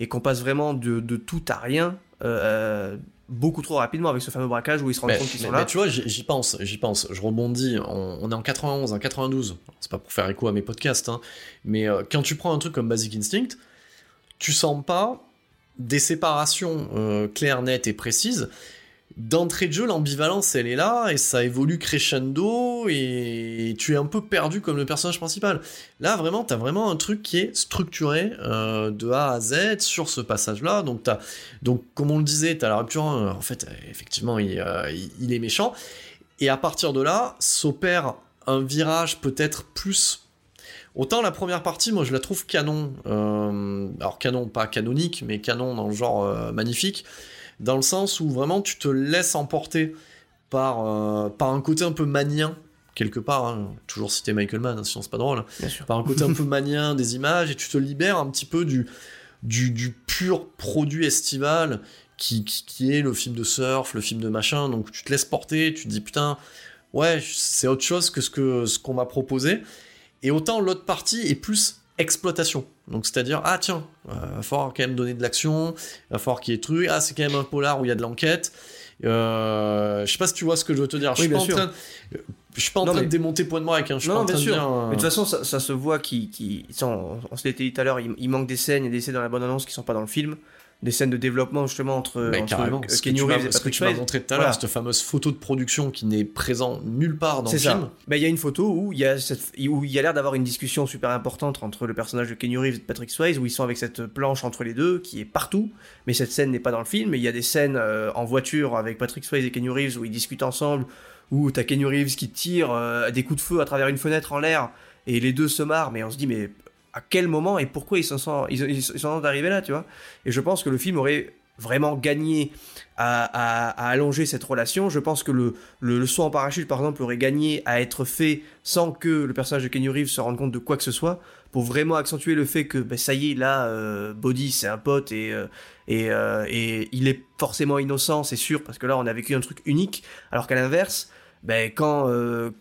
et qu'on passe vraiment de, de, tout à rien euh, euh, beaucoup trop rapidement avec ce fameux braquage où ils se rendent compte qu'ils sont là.
Mais tu vois, j'y pense, j'y pense. Je rebondis. On, est en 91, en 92. C'est pas pour faire écho à mes podcasts, hein, mais euh, quand tu prends un truc comme Basic Instinct, tu sens pas des séparations euh, claires, nettes et précises, d'entrée de jeu, l'ambivalence, elle est là, et ça évolue crescendo, et tu es un peu perdu comme le personnage principal. Là, vraiment, t'as vraiment un truc qui est structuré euh, de A à Z sur ce passage-là. Donc, as, donc, comme on le disait, t'as la rupture, euh, en fait, effectivement, il, est méchant. Et à partir de là, s'opère un virage peut-être plus Autant la première partie, moi je la trouve canon. Euh, alors canon, pas canonique, mais canon dans le genre euh, magnifique. Dans le sens où vraiment tu te laisses emporter par, euh, par un côté un peu manien, quelque part. Hein. toujours citer Michael Mann, hein, sinon c'est pas drôle. Par un côté un peu manien des images, et tu te libères un petit peu du, du, pur produit estival qui, qui, est le film de surf, le film de machin. Donc tu te laisses porter, tu te dis putain, ouais, c'est autre chose que ce qu'on ce qu'on m'a proposé. Et autant l'autre partie est plus exploitation. Donc c'est-à-dire, ah tiens, il va falloir quand même donner de l'action, il va falloir qu'il y ait truc, ah c'est quand même un polar où il y a de l'enquête. Euh, je sais pas si tu vois ce que je veux te dire. je suis pas en train, je suis pas en train de démonter point de moi avec un. Suis non, pas en train de dire.
Euh, mais de toute façon, ça, se voit qui, qui, on, on se l'était dit tout à l'heure, il, il, manque des scènes et des scènes dans la bande annonce qui sont pas dans le film des scènes de développement justement entre,
bah, entre ce Kenny Reeves et Ce que tu m'as montré tout à l'heure, cette fameuse photo de production qui n'est présent nulle part dans le film.
Bah, il y a une photo où il y a où il y a l'air d'avoir une discussion super importante entre le personnage de Kenny Reeves et Patrick Swayze où ils sont avec cette planche entre les deux qui est partout, mais cette scène n'est pas dans le film. Il y a des scènes euh, en voiture avec Patrick Swayze et Kenny Reeves où ils discutent ensemble, où t'as Kenny Reeves qui tire euh, des coups de feu à travers une fenêtre en l'air et les deux se marrent, mais on se dit mais à quel moment et pourquoi ils sont, ils, ils sont arrivés là, tu vois Et je pense que le film aurait vraiment gagné à, allonger cette relation. Je pense que le, le, saut en parachute, par exemple, aurait gagné à être fait sans que le personnage de Kenny Reeves se rende compte de quoi que ce soit, pour vraiment accentuer le fait que ben, ça y est, là, euh, c'est un pote et, euh, euh, et, il est forcément innocent, c'est sûr, parce que là, on a vécu un truc unique, alors qu'à l'inverse, ben, quand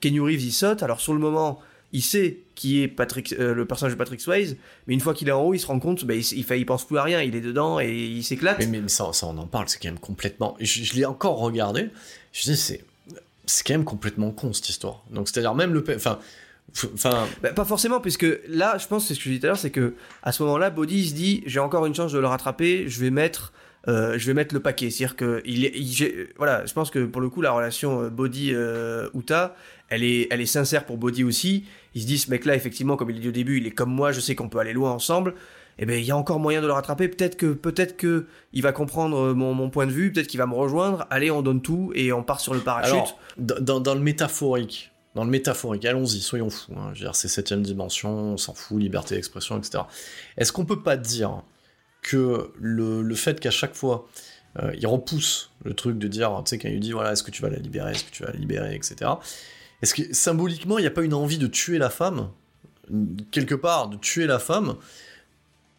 Kenny Reeves y saute, alors sur le moment, il sait qui est Patrick, euh, le personnage de Patrick Swayze, mais une fois qu'il est en haut, il se rend compte, bah, il, il, pense plus à rien, il est dedans et il s'éclate.
Mais, mais, ça, on en parle, c'est quand même complètement. Je, l'ai encore regardé, je dis, c'est, c'est quand même complètement con cette histoire. Donc, c'est-à-dire, même le. Enfin. Enfin...
Bah, pas forcément, puisque là, je pense, c'est ce que je disais tout à l'heure, c'est que à ce moment-là, Body se dit, j'ai encore une chance de le rattraper, je vais mettre euh, je vais mettre le paquet. C'est-à-dire que il, voilà, je pense que pour le coup, la relation euh, Body-Uta, elle est, elle est sincère pour Body aussi. Il se dit, ce mec-là, effectivement, comme il dit au début, il est comme moi, je sais qu'on peut aller loin ensemble. Eh ben, il y a encore moyen de le rattraper. Peut-être que, peut-être que il va comprendre euh, mon, point de vue. Peut-être qu'il va me rejoindre. Allez, on donne tout et on part sur le parachute. Alors,
dans, le métaphorique, dans le métaphorique, allons-y, soyons fous. Hein. C'est septième dimension, on s'en fout, liberté d'expression, etc. Est-ce qu'on peut pas dire que le, fait qu'à chaque fois, euh, il repousse le truc de dire, tu sais, quand il dit, voilà, est-ce que tu vas la libérer, est-ce que tu vas la libérer, etc. Est-ce que symboliquement, il n'y a pas une envie de tuer la femme, quelque part, de tuer la femme,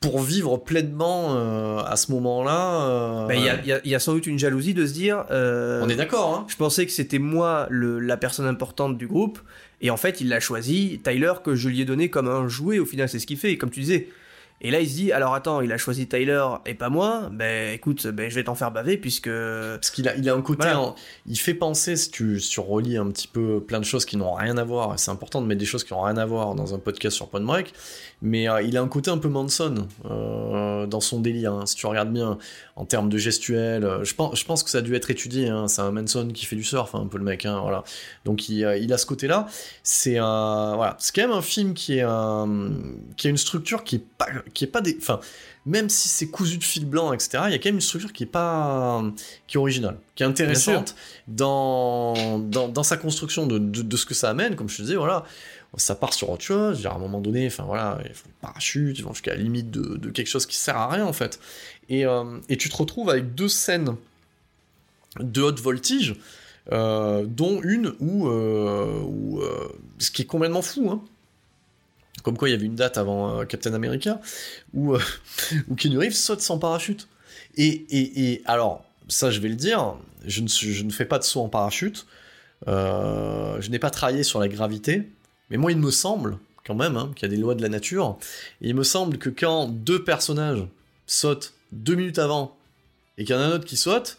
pour vivre pleinement euh, à ce moment-là
euh, bah, Il y, a sans doute une jalousie de se dire.
On est d'accord, hein
Je pensais que c'était moi la personne importante du groupe, et en fait, il l'a choisi, Tyler, que je lui ai donné comme un jouet, au final, c'est ce qu'il fait, et comme tu disais Et là, il se dit, alors attends, il a choisi Tyler et pas moi. Ben écoute, ben je vais t'en faire baver puisque.
Parce qu'il a, il a un côté, il fait penser si tu, si tu relis un petit peu plein de choses qui n'ont rien à voir. C'est important de mettre des choses qui n'ont rien à voir dans un podcast sur Point Break mais euh, il a un côté un peu Manson euh, dans son délire, hein, si tu regardes bien, en termes de gestuel. Euh, je, pense, je pense que ça a dû être étudié, hein, c'est un Manson qui fait du surf, hein, un peu le mec, voilà. Donc il, il, a ce côté-là. C'est un, voilà, c'est quand même un film qui, est un, qui a une structure qui est pas, qui est pas des, enfin, même si c'est cousu de fil blanc, etc., il y a quand même une structure qui est pas, qui est originale, qui est intéressante dans, dans, dans, sa construction de, de, de, ce que ça amène, comme je te disais, voilà ça part sur autre chose. À un moment donné, enfin voilà, ils font parachute, ils vont jusqu'à la limite de, quelque chose qui sert à rien en fait. Euh, et, tu te retrouves avec deux scènes de haute voltige, euh, dont une où, euh, ce qui est complètement fou, hein. Comme quoi il y avait une date avant Captain America, où, où Keanu Reeves saute sans parachute. Et, alors, ça je vais le dire, je ne, je fais pas de saut en parachute. je n'ai pas travaillé sur la gravité, mais moi, il me semble, quand même, hein, qu'il y a des lois de la nature, et il me semble que quand deux personnages sautent deux minutes avant, et qu'il y en a un autre qui saute,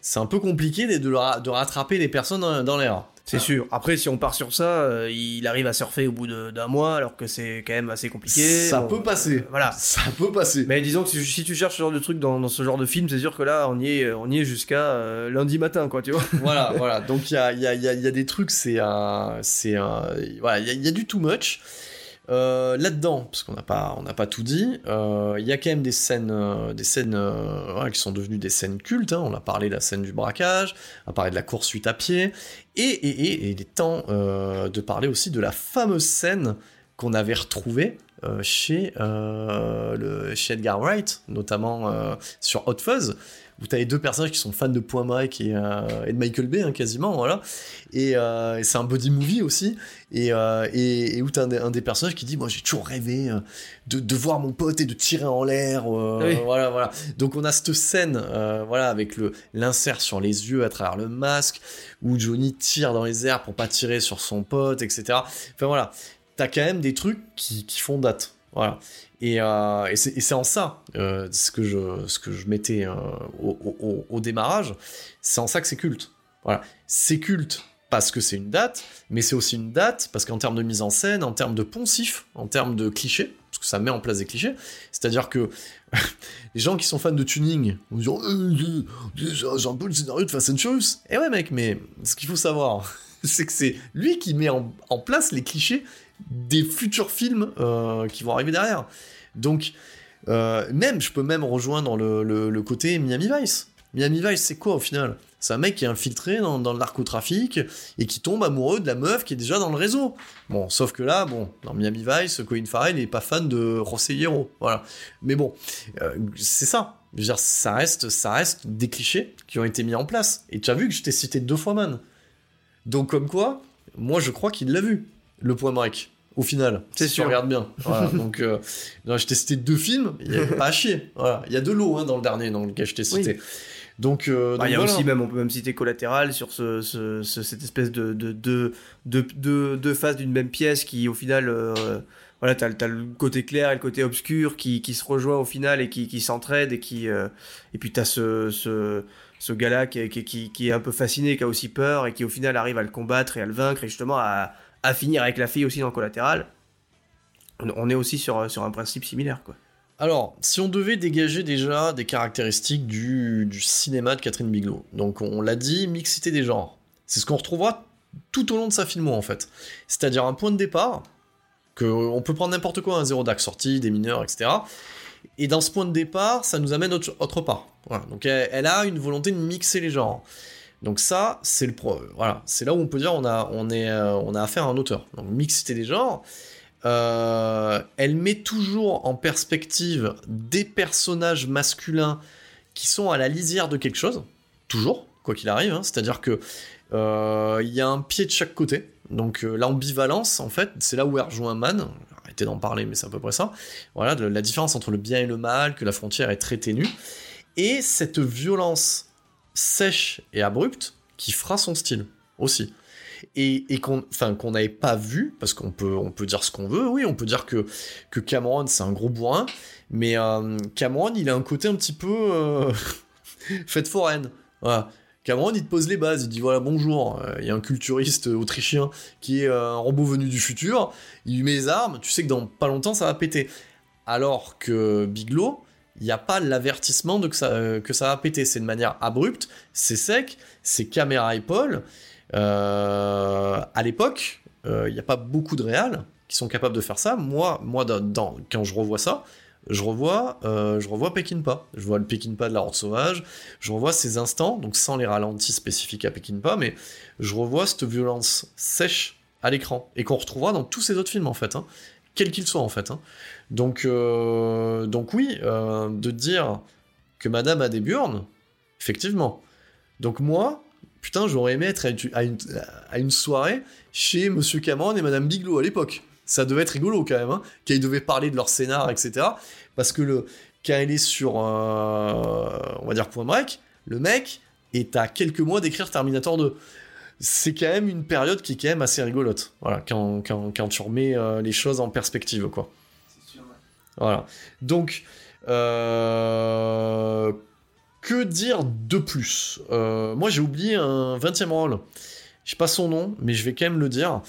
c'est un peu compliqué de, de rattraper les personnes dans l'air.
C'est sûr. Après, si on part sur ça, euh, il arrive à surfer au bout d'un mois, alors que c'est quand même assez compliqué.
Ça peut passer. Voilà. Ça peut passer.
Mais disons que si, tu cherches ce genre de truc dans, ce genre de film, c'est sûr que là, on y est, on y est jusqu'à euh, lundi matin, quoi, tu vois.
voilà, voilà. Donc il y a, y, a, y a, des trucs, c'est un, c'est voilà, il y, y a, du too much. Euh, là-dedans, parce qu'on n'a pas, pas tout dit, euh, il y a quand même des scènes, euh, des scènes qui sont devenues des scènes cultes. Hein. On a parlé de la scène du braquage, on a parlé de la course suite à pied, et, et, et, il est temps de parler aussi de la fameuse scène qu'on avait retrouvée chez, le, chez Edgar Wright, notamment sur Hot Fuzz où t'as les deux personnages qui sont fans de Point Break et, euh, et de Michael Bay, hein, quasiment, voilà. Euh, et, c'est un body movie aussi, et, euh, et, où t'as un, un, des personnages qui dit, moi j'ai toujours rêvé de, de, voir mon pote et de tirer en l'air, voilà, voilà. Donc on a cette scène, voilà, avec le l'insert sur les yeux à travers le masque, où Johnny tire dans les airs pour pas tirer sur son pote, etc. Enfin voilà, t'as quand même des trucs qui, qui font date. Voilà. Et, euh, et c'est en ça, euh, ce, que je, ce que je mettais euh, au, démarrage, c'est en ça que c'est culte. Voilà. C'est culte parce que c'est une date, mais c'est aussi une date parce qu'en termes de mise en scène, en termes de poncif, en termes de clichés, parce que ça met en place des clichés, c'est-à-dire que les gens qui sont fans de tuning vont dire j'ai un peu le scénario de Fast and Furious. Eh ouais mec, mais ce qu'il faut savoir, c'est que c'est lui qui met en place les clichés des futurs films euh, qui vont arriver derrière. Donc, euh, même, je peux même rejoindre le, côté Miami Vice. Miami Vice, c'est quoi au final? C'est un mec qui est infiltré dans, dans, le narcotrafic et qui tombe amoureux de la meuf qui est déjà dans le réseau. Bon, sauf que là, bon, dans Miami Vice, Colin Farrell n'est pas fan de Rossellero, voilà. Mais bon, euh, c'est ça. Je veux dire, ça reste, ça reste des clichés qui ont été mis en place. Et tu as vu que je t'ai cité deux fois Man. Donc comme quoi, moi je crois qu'il l'a vu le point break au final. C'est sûr. Tu regardes bien. donc, euh, je t'ai cité deux films, il n'y a pas à chier. Il y a de l'eau hein, dans le dernier, dans lequel je t'ai cité. Donc,
euh, bah, il y a aussi même, on peut même citer collatéral sur ce, cette espèce de de, de, de, de phases d'une même pièce qui, au final, euh, voilà, t'as, as le côté clair et le côté obscur qui, qui se rejoint au final et qui, qui s'entraident et qui, et puis t'as ce, ce, ce gars-là qui, qui, qui, est un peu fasciné, qui a aussi peur et qui, au final, arrive à le combattre et à le vaincre et justement à, à finir avec la fille aussi dans collatéral. On est aussi sur, sur un principe similaire, quoi.
Alors, si on devait dégager déjà des caractéristiques du, cinéma de Catherine Bigelow, donc on l'a dit, mixité des genres. C'est ce qu'on retrouvera tout au long de sa filmo en fait. C'est-à-dire un point de départ, que on peut prendre n'importe quoi, un zéro d'axe sorti, des mineurs, etc. Et dans ce point de départ, ça nous amène autre, part. Donc elle, a une volonté de mixer les genres. Donc ça, c'est le pro, voilà, c'est là où on peut dire on a, on est, euh, on a affaire à un auteur. Donc mixité des genres. Euh, elle met toujours en perspective des personnages masculins qui sont à la lisière de quelque chose, toujours, quoi qu'il arrive. Hein. C'est-à-dire que euh, il y a un pied de chaque côté. Donc l'ambivalence, en fait, c'est là où elle rejoint Man. Arrêtez d'en parler, mais c'est à peu près ça. Voilà, la différence entre le bien et le mal, que la frontière est très ténue. Et cette violence sèche et abrupte qui fera son style aussi. et, qu'on enfin qu'on n'avait pas vu parce qu'on peut on peut dire ce qu'on veut oui on peut dire que que Cameron c'est un gros bourrin mais euh, Cameron il a un côté un petit peu euh, fête foraine. Cameron il te pose les bases il dit voilà bonjour euh, il y a un culturiste autrichien qui est un robot venu du futur il lui met les armes tu sais que dans pas longtemps ça va péter. Alors que Biglo il n'y a pas l'avertissement de que ça, que va péter. C'est de manière abrupte, c'est sec, c'est caméra épaule, euh, à l'époque, il euh, n'y a pas beaucoup de réals qui sont capables de faire ça. Moi, moi quand je revois ça, je revois, euh, je revois Pekinpa. Je vois le Pekinpa de la Horde Sauvage, je revois ces instants, donc sans les ralentis spécifiques à Pekinpa, mais je revois cette violence sèche à l'écran, et qu'on retrouvera dans tous ces autres films en fait, hein, quels qu'ils soient en fait. Hein. Donc, donc oui, de dire que Madame a des burnes, effectivement. Donc moi, putain, j'aurais aimé être à une, soirée chez Monsieur Cameron et Madame Bigelow à l'époque. Ça devait être rigolo quand même, hein, qu'ils devaient parler de leur scénar, etc. Parce que le, quand elle est sur, on va dire point break, le mec est à quelques mois d'écrire Terminator 2. C'est quand même une période qui est quand même assez rigolote. Voilà, quand, quand, tu remets euh, les choses en perspective, quoi. C'est sûr, Voilà. Donc, euh, que dire de plus? Euh, Moi j'ai oublié un 20e rôle. Je sais pas son nom, mais je vais quand même le dire.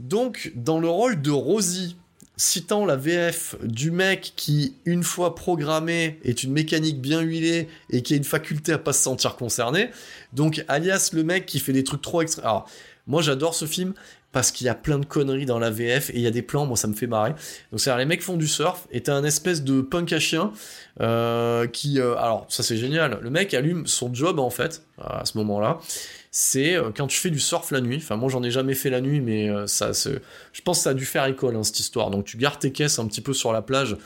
Donc, dans le rôle de Rosie, citant la VF du mec qui, une fois programmé, est une mécanique bien huilée et qui a une faculté à pas se sentir concerné. Donc, alias le mec qui fait des trucs trop extra. Alors, moi j'adore ce film parce qu'il y a plein de conneries dans la VF et il y a des plans, moi ça me fait marrer. Donc c'est les mecs font du surf et t'as un espèce de punk à chien euh, qui, euh, alors ça c'est génial. Le mec allume son job en fait à ce moment-là. C'est euh, quand tu fais du surf la nuit. Enfin moi j'en ai jamais fait la nuit, mais ça, je pense que ça a dû faire école hein, cette histoire. Donc tu gardes tes caisses un petit peu sur la plage.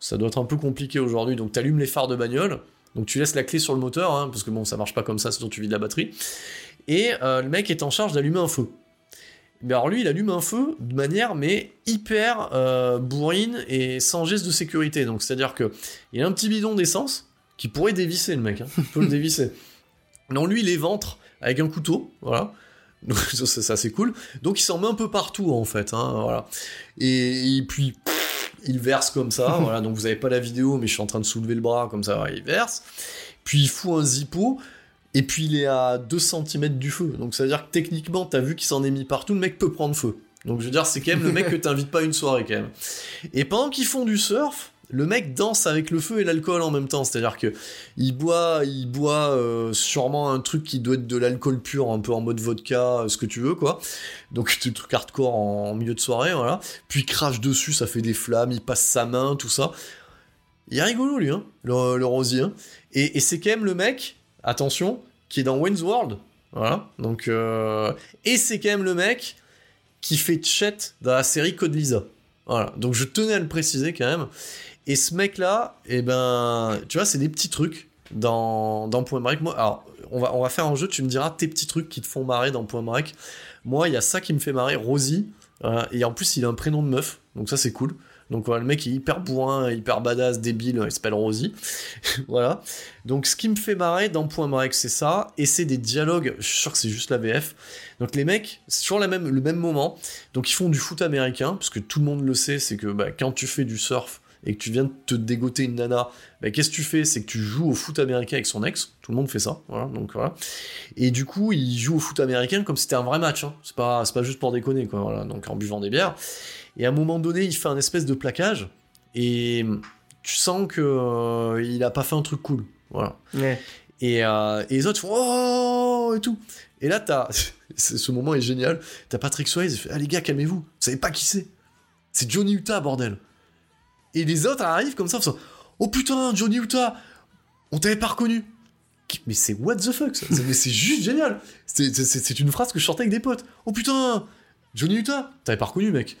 Ça doit être un peu compliqué aujourd'hui. Donc t'allumes les phares de bagnole. Donc tu laisses la clé sur le moteur, hein, parce que bon ça marche pas comme ça, sinon tu vides la batterie. Et le mec est en charge d'allumer un feu. Mais alors lui, il allume un feu de manière mais hyper euh, bourrine et sans geste de sécurité. Donc c'est-à-dire que il a un petit bidon d'essence qui pourrait dévisser le mec, hein. il peut le dévisser. Non, lui, il ventre avec un couteau, voilà. Donc ça, c'est cool. Donc il s'en met un peu partout en fait, hein, voilà. Et, puis il verse comme ça, voilà. Donc vous avez pas la vidéo, mais je suis en train de soulever le bras comme ça, il verse. Puis il fout un zippo. Et puis il est à 2 cm du feu. Donc ça veut dire que techniquement, t'as vu qu'il s'en est mis partout, le mec peut prendre feu. Donc je veux dire, c'est quand même le mec que t'invites pas à une soirée quand même. Et pendant qu'ils font du surf, le mec danse avec le feu et l'alcool en même temps. C'est-à-dire que il boit, il boit euh, sûrement un truc qui doit être de l'alcool pur, un peu en mode vodka, euh, ce que tu veux, quoi. Donc c'est truc hardcore en, milieu de soirée, voilà. Puis il crache dessus, ça fait des flammes, il passe sa main, tout ça. Il est rigolo lui, hein, le, rosier. Hein. Et, et c'est quand même le mec attention, qui est dans Wayne's World. Voilà. Donc, euh, Et c'est quand même le mec qui fait Chet dans la série Code Lisa. Voilà. Donc je tenais à le préciser quand même. Et ce mec-là, eh ben, tu vois, c'est des petits trucs dans, Point Break. Alors, on va, faire un jeu, tu me diras tes petits trucs qui te font marrer dans Point Break. Moi, il y a ça qui me fait marrer, Rosie. et en plus, il a un prénom de meuf, donc ça c'est cool. Donc le mec est hyper bourrin, hyper badass, débile, il s'appelle Rosie. voilà. Donc ce qui me fait marrer dans Point Break, c'est ça, et c'est des dialogues, je suis sûr que c'est juste la VF. Donc les mecs, sur la même, le même moment, donc ils font du foot américain, parce que tout le monde le sait, c'est que bah, quand tu fais du surf, et que tu viens de te dégoter une nana, bah, qu'est-ce que tu fais? C'est que tu joues au foot américain avec son ex. Tout le monde fait ça, voilà. Donc voilà. Et du coup, il joue au foot américain comme si c'était un vrai match. Hein. C'est pas, pas juste pour déconner, quoi. Voilà. Donc en buvant des bières. Et à un moment donné, il fait un espèce de plaquage et tu sens que euh, il a pas fait un truc cool. Voilà. Et, euh, et, les autres font oh et tout. Et là, t'as ce moment est génial. T'as Patrick Swayze, il fait ah les gars calmez-vous. Vous savez pas qui c'est C'est Johnny Utah bordel. Et les autres arrivent comme ça, oh putain Johnny Utah, on t'avait pas reconnu. Mais c'est what the fuck ça C'est juste génial. C'est une phrase que je sortais avec des potes. Oh putain Johnny Utah, t'avais pas reconnu mec.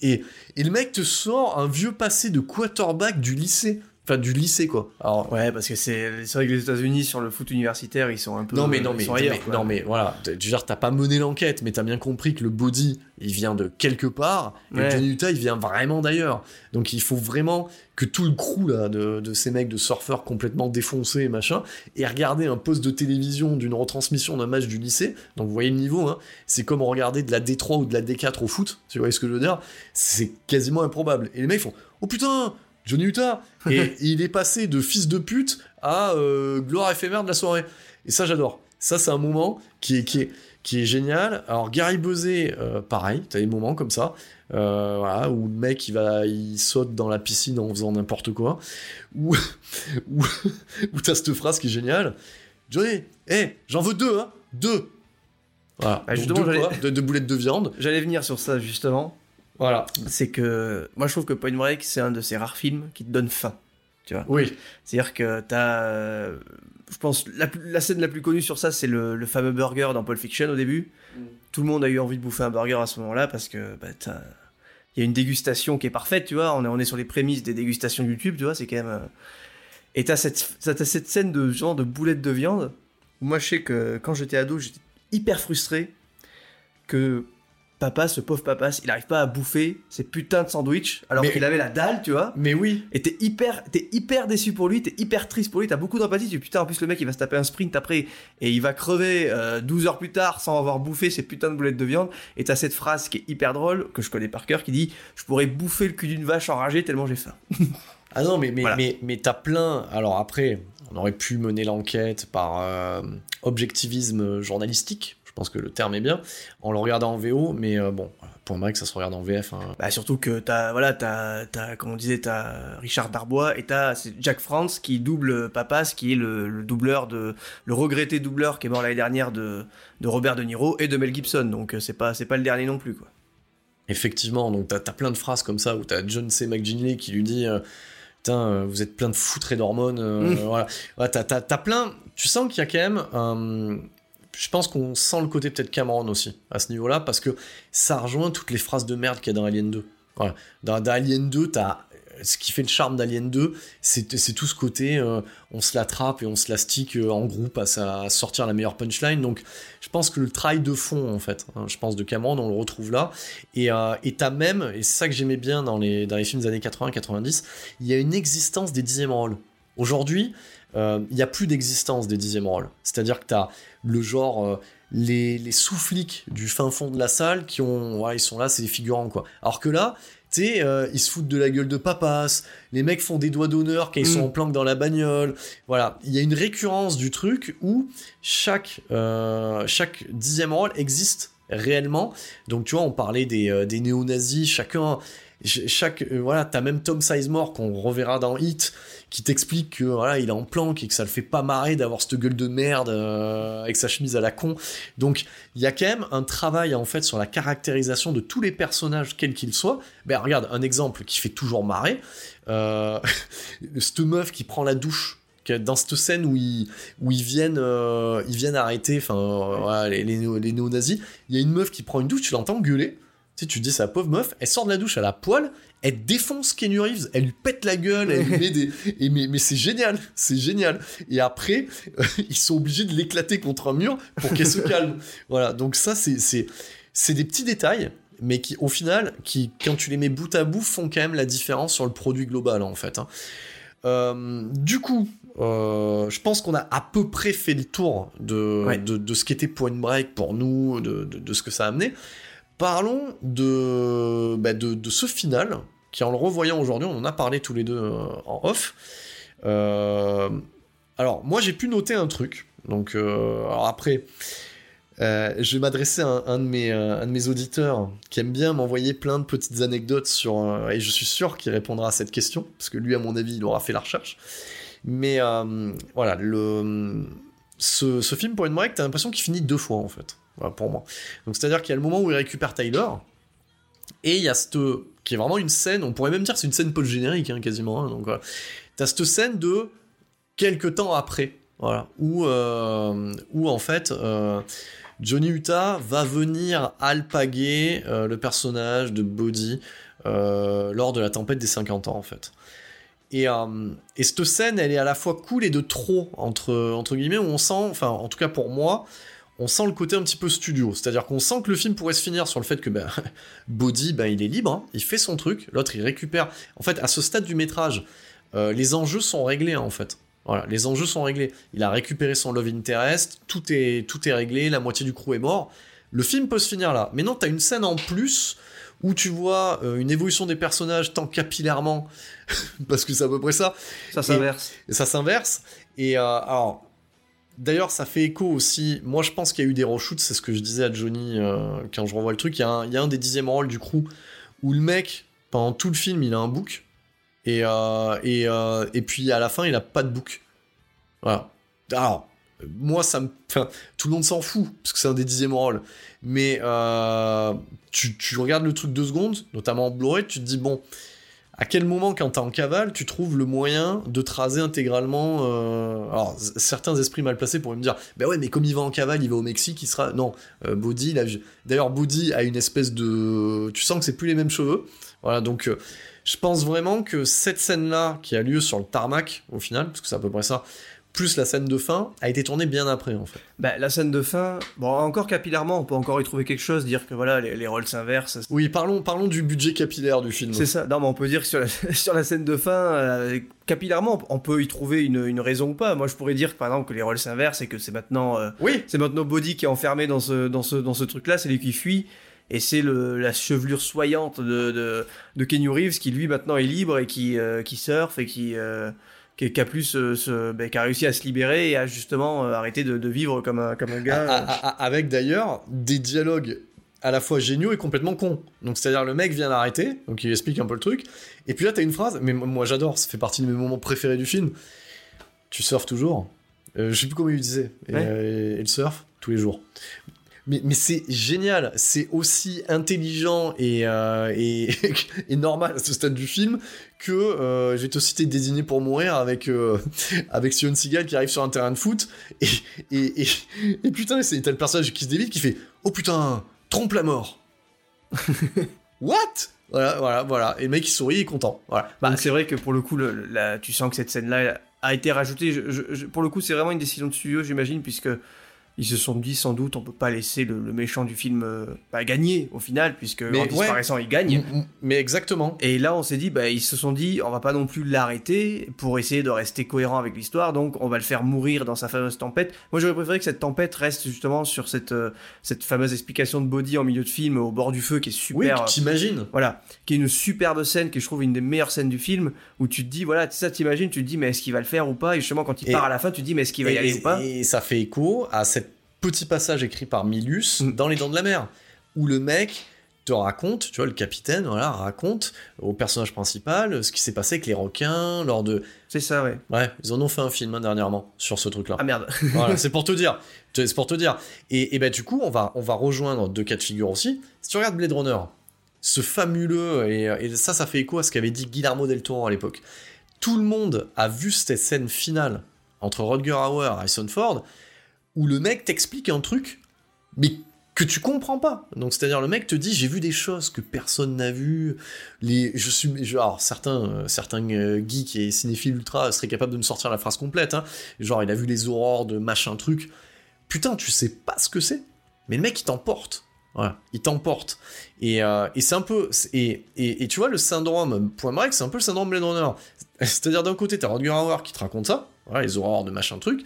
Et, le mec te sort un vieux passé de quarterback du lycée. Enfin, du lycée, quoi. Alors,
Ouais, parce que c'est c'est vrai que les États-Unis sur le foot universitaire, ils sont un peu.
non, mais, non, mais, mais- non, mais voilà. Veux dire, t'as pas mené l'enquête, mais t'as bien compris que le body, il vient de quelque part, et
Ouais.
Johnny Utah, il vient vraiment d'ailleurs. Donc, il faut vraiment que tout le crew, là, de, de ces mecs de surfeurs complètement défoncés et machin, et regarder un poste de télévision d'une retransmission d'un match du lycée. Donc, vous voyez le niveau, hein. C'est comme regarder de la D3 ou de la D4 au foot, tu vois ce que je veux dire C'est quasiment improbable. Et les mecs font Oh putain Johnny Utah Et il est passé de fils de pute à euh, gloire éphémère de la soirée. Et ça, j'adore. Ça, c'est un moment qui est, qui est, qui est génial. Alors, Gary Buzet, euh, pareil, t'as des moments comme ça, euh, voilà, où le mec, il, va, il saute dans la piscine en faisant n'importe quoi. Ou où, où t'as cette phrase qui est géniale. Johnny, hé, j'en veux deux, hein Deux Voilà.
Bah,
Donc, deux,
j'allais-
quoi, de, de boulettes de viande.
J'allais venir sur ça justement.
Voilà.
C'est que moi je trouve que Point Break c'est un de ces rares films qui te donne faim. Tu vois.
Oui.
C'est-à-dire que t'as. euh, je pense la, la scène la plus connue sur ça c'est le, le fameux burger dans Pulp Fiction au début.
Mm.
Tout le monde a eu envie de bouffer un burger à ce moment-là parce que bah, il y a une dégustation qui est parfaite, tu vois. On est, on est sur les prémices des dégustations YouTube, tu vois. C'est quand même. euh, Et t'as cette, t'as t'as cette scène de genre de boulettes de viande. Où moi, je sais que quand j'étais ado, j'étais hyper frustré que papa, ce pauvre papa, il arrive pas à bouffer ces putains de sandwichs alors qu'il avait la dalle, tu vois.
Mais oui.
Et t'es hyper, t'es hyper déçu pour lui, t'es hyper triste pour lui, t'as beaucoup d'empathie. Tu dis putain, en plus le mec il va se taper un sprint après et il va crever euh, 12 heures plus tard sans avoir bouffé ces putains de boulettes de viande. Et t'as cette phrase qui est hyper drôle, que je connais par cœur, qui dit Je pourrais bouffer le cul d'une vache enragée tellement j'ai faim.
Ah non, mais, mais,
Voilà.
mais, mais t'as plein. Alors après, on aurait pu mener l'enquête par euh, objectivisme journalistique. Je pense que le terme est bien. En le regardant en VO, mais euh, bon, pour moi que ça se regarde en VF. hein.
Bah surtout que t'as, voilà, t'as, t'as, comme on disait, t'as Richard Darbois et t'as Jack France qui double Papas, qui est le, le doubleur de, le regretté doubleur qui est mort l'année dernière de, de Robert De Niro et de Mel Gibson. Donc euh, c'est pas, c'est pas le dernier non plus quoi.
Effectivement, donc t'as as plein de phrases comme ça où t'as John C. McGinley qui lui dit. euh, Putain, euh, vous êtes plein de foutres et d'hormones. euh,
Mm.
Voilà, Ouais, t'as t'as- t'as plein. Tu sens qu'il y a quand même. Je pense qu'on sent le côté peut-être Cameron aussi à ce niveau-là parce que ça rejoint toutes les phrases de merde qu'il y a dans Alien 2. Voilà. Dans, Alien 2, t'as ce qui fait le charme d'Alien 2, c'est tout ce côté euh, on se l'attrape et on se la euh, en groupe à, sortir la meilleure punchline. Donc je pense que le travail de fond en fait, hein, je pense de Cameron, on le retrouve là. Et euh, t'as même, et c'est ça que j'aimais bien dans les, dans les films des années 80-90, il y a une existence des dixièmes rôles. Aujourd'hui, euh, il n'y a plus d'existence des dixièmes rôles. C'est-à-dire que tu as le genre, euh, les, les sous-flics du fin fond de la salle qui ont, ouais, ils sont là, c'est des figurants quoi. Alors que là, tu sais, euh, ils se foutent de la gueule de papas, les mecs font des doigts d'honneur quand ils
Mm.
sont en planque dans la bagnole. Voilà, il y a une récurrence du truc où chaque, euh, chaque dixième rôle existe réellement. Donc tu vois, on parlait des, euh, des néo-nazis, chacun, ch- chaque, euh, voilà, t'as même Tom Sizemore qu'on reverra dans Hit, qui t'explique que voilà, il est en planque et que ça le fait pas marrer d'avoir cette gueule de merde euh, avec sa chemise à la con. Donc il y a quand même un travail en fait sur la caractérisation de tous les personnages quels qu'ils soient. Ben regarde un exemple qui fait toujours marrer, euh, cette meuf qui prend la douche dans cette scène où ils, où ils viennent euh, ils viennent arrêter enfin euh, les, les, les néo-nazis il y a une meuf qui prend une douche tu l'entends gueuler tu sais, tu dis, la pauvre meuf, elle sort de la douche à la poêle, elle défonce Kenny Reeves, elle lui pète la gueule, elle lui met des. Et mais mais c'est génial, c'est génial. Et après, euh, ils sont obligés de l'éclater contre un mur pour qu'elle se calme. Voilà, donc ça, c'est des petits détails, mais qui, au final, qui, quand tu les mets bout à bout, font quand même la différence sur le produit global, en fait. hein. Euh, du coup, euh, je pense qu'on a à peu près fait le tour de,
Ouais.
de, de ce qu'était Point Break pour nous, de, de, de ce que ça a amené. Parlons de, bah, de, ce final, qui en le revoyant aujourd'hui, on en a parlé tous les deux euh, en off. Euh, alors, moi j'ai pu noter un truc. Donc, euh, après, je vais m'adresser à un, de mes, auditeurs qui aime bien m'envoyer plein de petites anecdotes sur. et je suis sûr qu'il répondra à cette question, parce que lui, à mon avis, il aura fait la recherche. Mais voilà, ce, film Point Break, t'as l'impression qu'il finit deux fois en fait, voilà, pour moi. Donc c'est-à-dire qu'il y a le moment où il récupère Tyler, et il y a cette. qui est vraiment une scène, on pourrait même dire que c'est une scène post-générique hein, quasiment. hein, donc voilà. T'as cette scène de quelques temps après, voilà, où, euh, où en fait. euh, Johnny Utah va venir alpaguer euh, le personnage de Bodhi euh, lors de la tempête des 50 ans en fait. Et, euh, et cette scène, elle est à la fois cool et de trop, entre, entre guillemets, où on sent, enfin, en tout cas pour moi, on sent le côté un petit peu studio. C'est-à-dire qu'on sent que le film pourrait se finir sur le fait que ben, Body, ben, il est libre, hein. il fait son truc, l'autre, il récupère. En fait, à ce stade du métrage, euh, les enjeux sont réglés, hein, en fait. Voilà, les enjeux sont réglés. Il a récupéré son love interest, tout est, tout est réglé, la moitié du crew est mort. Le film peut se finir là. Mais non, t'as une scène en plus où tu vois euh, une évolution des personnages tant capillairement, parce que c'est à peu près ça.
Ça s'inverse.
Et, ça s'inverse. Et euh, alors, d'ailleurs, ça fait écho aussi. Moi, je pense qu'il y a eu des reshoots, c'est ce que je disais à Johnny euh, quand je revois le truc. Il y, a un, des dixièmes rôles du crew où le mec, pendant tout le film, il a un book. Et, et, et puis à la fin, il a pas de book. Voilà. Alors, moi, ça me. Tout le monde s'en fout, parce que c'est un des dixièmes rôles. Mais euh, tu, tu, regardes le truc deux secondes, notamment en Blu-ray, tu te dis, bon, à quel moment, quand t'es en cavale, tu trouves le moyen de traser intégralement. Euh... Alors, certains esprits mal placés pourraient me dire, ben ouais, mais comme il va en cavale, il va au Mexique, il sera. Non, euh, Body, d'ailleurs, Body a une espèce de. Tu sens que c'est plus les mêmes cheveux. Voilà, donc. Euh, je pense vraiment que cette scène-là, qui a lieu sur le tarmac, au final, parce que c'est à peu près ça, plus la scène de fin, a été tournée bien après en fait.
Bah, la scène de fin, bon, encore capillairement, on peut encore y trouver quelque chose, dire que voilà, les, rôles s'inversent.
Oui, parlons, parlons du budget capillaire du film.
C'est ça, non, mais on peut dire que sur la, sur la scène de fin, euh, capillairement, on peut y trouver une, une, raison ou pas. Moi, je pourrais dire par exemple que les rôles s'inversent et que c'est maintenant, euh,
oui.
c'est maintenant Body qui est enfermé dans ce, dans ce, dans ce truc-là, c'est lui qui fuit. Et c'est la chevelure soyante de, de, de Kenny Reeves qui lui maintenant est libre et qui, euh, qui surfe et qui, qui, a plus ben, qui a réussi à se libérer et à justement euh, arrêter de, vivre comme un, comme un gars.
avec d'ailleurs des dialogues à la fois géniaux et complètement cons. Donc c'est-à-dire le mec vient l'arrêter, donc il explique un peu le truc, et puis là t'as une phrase, mais moi j'adore, ça fait partie de mes moments préférés du film. Tu surfes toujours. Euh, je sais plus comment il disait. Et, euh, et, il surfe tous les jours mais, c'est génial, c'est aussi intelligent et, euh, et, normal à ce stade du film que euh, je vais te citer Désigné pour mourir avec, euh, avec Sion Seagal qui arrive sur un terrain de foot et, et, et, putain, c'est tel personnage qui se dévite qui fait Oh putain, trompe la mort What? Voilà, voilà, voilà. Et le mec il sourit, il est content. Voilà.
Bah, c'est vrai que pour le coup, le, tu sens que cette scène-là a été rajoutée. Pour le coup, c'est vraiment une décision de studio, j'imagine, puisque ils se sont dit sans doute on peut pas laisser le, méchant du film euh, gagner au final puisque mais en disparaissant il gagne.
Mais exactement.
Et là on s'est dit bah ils se sont dit on va pas non plus l'arrêter pour essayer de rester cohérent avec l'histoire donc on va le faire mourir dans sa fameuse tempête. Moi j'aurais préféré que cette tempête reste justement sur cette euh, cette fameuse explication de Body en milieu de film au bord du feu qui est super
oui t'imagines.
euh, voilà qui est une superbe scène qui je trouve une des meilleures scènes du film où tu te dis voilà ça t'imagines tu te dis mais est-ce qu'il va le faire ou pas? Et justement quand il part à la fin tu te dis mais est-ce qu'il va y aller ou pas?
et ça fait écho à cette petit passage écrit par Milus mm. dans Les Dents de la Mer, où le mec te raconte, tu vois, le capitaine, voilà, raconte au personnage principal ce qui s'est passé avec les requins lors de.
C'est ça, ouais.
Ouais, ils en ont fait un film hein, dernièrement sur ce truc-là.
Ah merde.
voilà, c'est pour te dire. C'est pour te dire. Et, et ben du coup, on va, on va rejoindre deux cas de figure aussi. Si tu regardes Blade Runner, ce fabuleux et, et ça, ça fait écho à ce qu'avait dit Guillermo del Toro à l'époque. Tout le monde a vu cette scène finale entre Rodger Hauer et Harrison Ford où le mec t'explique un truc, mais que tu comprends pas. Donc c'est-à-dire le mec te dit j'ai vu des choses que personne n'a vu. Les je suis genre certains euh, certains euh, geeks et cinéphiles ultra seraient capables de me sortir la phrase complète. Hein. Genre il a vu les aurores de machin truc. Putain tu sais pas ce que c'est. Mais le mec il t'emporte. Il t'emporte. Et, euh, et c'est un peu. Et, et, tu vois, le syndrome Point Break, c'est un peu le syndrome Blade Runner. C'est-à-dire, d'un côté, t'as Rodger Hauer qui te raconte ça, les aurores de machin truc,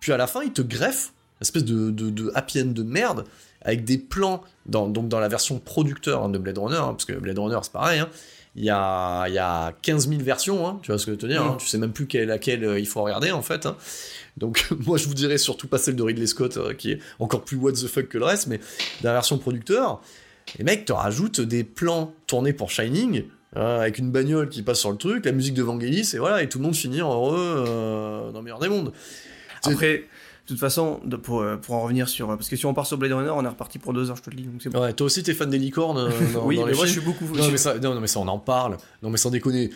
puis à la fin, il te greffe une espèce de, de, happy end de merde avec des plans, dans, donc dans la version producteur hein, de Blade Runner, hein, parce que Blade Runner c'est pareil, hein. il, y a, y a 15 000 versions, tu vois ce que je veux te dire, mm. tu sais même plus quelle, laquelle euh, il faut regarder en fait. Donc moi je vous dirais surtout pas celle de Ridley Scott, euh, qui est encore plus what the fuck que le reste, mais dans la version producteur, les mecs te rajoutent des plans tournés pour Shining, avec une bagnole qui passe sur le truc, la musique de Vangelis, et voilà, et tout le monde finit heureux euh, dans le meilleur des mondes.
Après, de toute façon, pour, euh, pour en revenir sur. Parce que si on part sur Blade Runner, on est reparti pour deux heures, je te le dis. Donc
bon. Ouais, toi aussi, t'es fan des licornes euh,
Oui, mais moi, je suis beaucoup.
Non mais, ça, non, mais ça, on en parle. Non, mais sans déconner.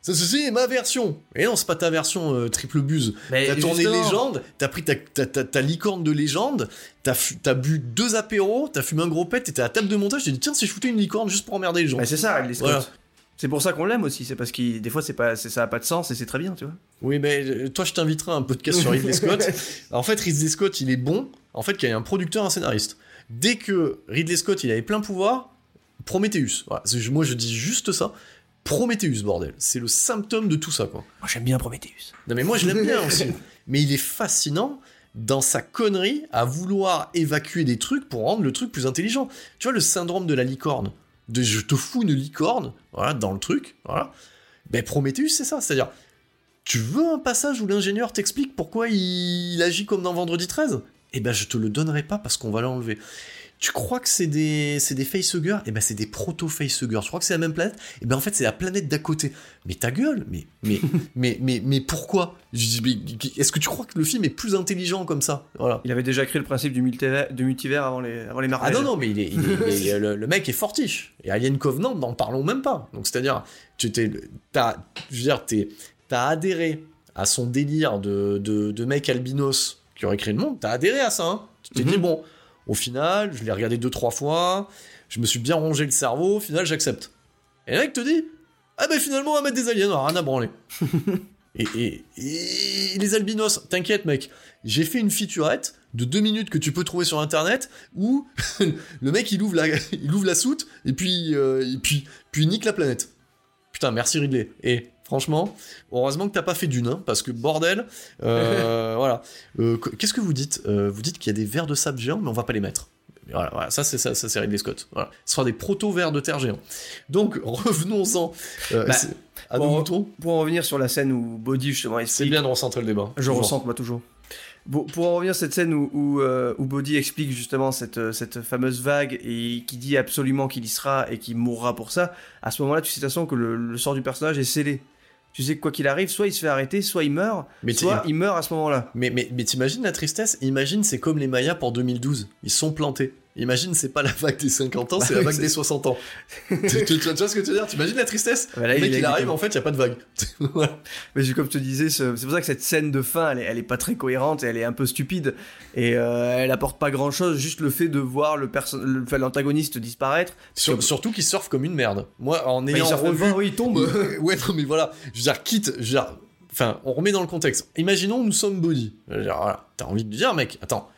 Ça, c'est ma version. Et non, c'est pas ta version euh, triple buse. T'as tourné légende, t'as pris ta, ta, ta, licorne de légende, t'as as bu deux apéros, t'as fumé un gros pet, t'étais à la table de montage, t'as dit, tiens, si je foutais une licorne juste pour emmerder les gens.
Mais c'est ça, les voilà. C'est pour ça qu'on l'aime aussi, c'est parce que des fois c'est pas, c'est- ça a pas de sens et c'est très bien, tu vois.
Oui, mais euh, toi, je t'inviterai à un podcast sur Ridley Scott. en fait, Ridley Scott, il est bon. En fait, qu'il y a un producteur, un scénariste. Dès que Ridley Scott, il avait plein pouvoir, Prometheus. Voilà, c'est- moi, je dis juste ça. Prometheus, bordel. C'est le symptôme de tout ça, quoi.
Moi j'aime bien Prometheus.
Non, mais moi, je l'aime bien aussi. Mais il est fascinant dans sa connerie à vouloir évacuer des trucs pour rendre le truc plus intelligent. Tu vois, le syndrome de la licorne. De je te fous une licorne, voilà, dans le truc, voilà. Ben, Prometheus, c'est ça. C'est-à-dire, tu veux un passage où l'ingénieur t'explique pourquoi il agit comme dans Vendredi 13 Eh ben, je te le donnerai pas parce qu'on va l'enlever. Tu crois que c'est des, c'est des facehuggers? Eh ben, c'est des proto-facehuggers. Tu crois que c'est la même planète? Eh ben, en fait, c'est la planète d'à côté. Mais ta gueule Mais, mais, mais, mais, mais pourquoi? Je dis, mais Est-ce que tu crois que le film est plus intelligent comme ça? Voilà.
Il avait déjà créé le principe du multivers, du multivers avant les, avant les
Ah
Marvel.
non, non, mais il est, il est- il est- le, le mec est fortiche. Et Alien Covenant, n'en parlons même pas. Donc, c'est-à-dire, tu t'es, t'as, je veux dire, t'es, t'as adhéré à son délire de, de, de mec albinos qui aurait créé le monde. T'as adhéré à ça, hein. Tu t'es
Mhm.
dit, bon, au final, je l'ai regardé deux, trois fois, je me suis bien rongé le cerveau, au final, j'accepte. Et le mec te dit, ah ben finalement, on va mettre des aliens, on rien à branler. Et, et- et les albinos, t'inquiète mec, j'ai fait une featurette de deux minutes que tu peux trouver sur internet où le mec il ouvre la, il ouvre la soute et puis, euh, et puis, puis il nique la planète. Putain, merci Ridley. Et franchement, heureusement que t'as pas fait d'une, hein, parce que bordel, euh, voilà. Euh, qu- Qu'est-ce que vous dites Euh, Vous dites qu'il y a des vers de sable géants, mais on va pas les mettre. Voilà, voilà, ça c'est ça, ça c'est Ridley Scott. Voilà. Ce sera des proto-vers de terre géants. Donc revenons-en euh,
Bah,
c'est- à
pour-
nos moutons.
Pour en revenir sur la scène où Body justement
C'est
explique
bien de recentrer le débat.
Je ressens, moi, toujours. Bon, pour en revenir à cette scène où, où, euh, où Bodhi explique justement cette, cette fameuse vague et qui dit absolument qu'il y sera et qu'il mourra pour ça, à ce moment-là, tu sais de toute façon que le, le sort du personnage est scellé. Tu sais que quoi qu'il arrive, soit il se fait arrêter, soit il meurt,
Mais
soit il meurt à ce moment-là.
Mais, mais, mais t'imagines la tristesse? Imagine, c'est comme les Mayas pour 2012. Ils sont plantés. Imagine, c'est pas la vague des 50 ans, c'est la vague des 60 ans. tu, tu- tu vois ce que tu veux dire? T'imagines la tristesse?
Bah là,
Le mec,
il
arrive, en fait, il y a pas de vague. Voilà.
Mais comme je te disais, ce- c'est pour ça que cette scène de fin, elle est, elle est pas très cohérente et elle est un peu stupide. Et euh, elle apporte pas grand chose, juste le fait de voir le enfin, l'antagoniste disparaître.
Sur-
Parce que-
surtout qu'ils surfent comme une merde. Moi, en
il
ayant revu...
pas, oui, il tombe.
ouais, non, mais voilà. Je veux dire, quitte... Je veux dire, enfin, on remet dans le contexte. Imaginons, nous sommes body. Voilà. T'as envie de dire, mec, attends...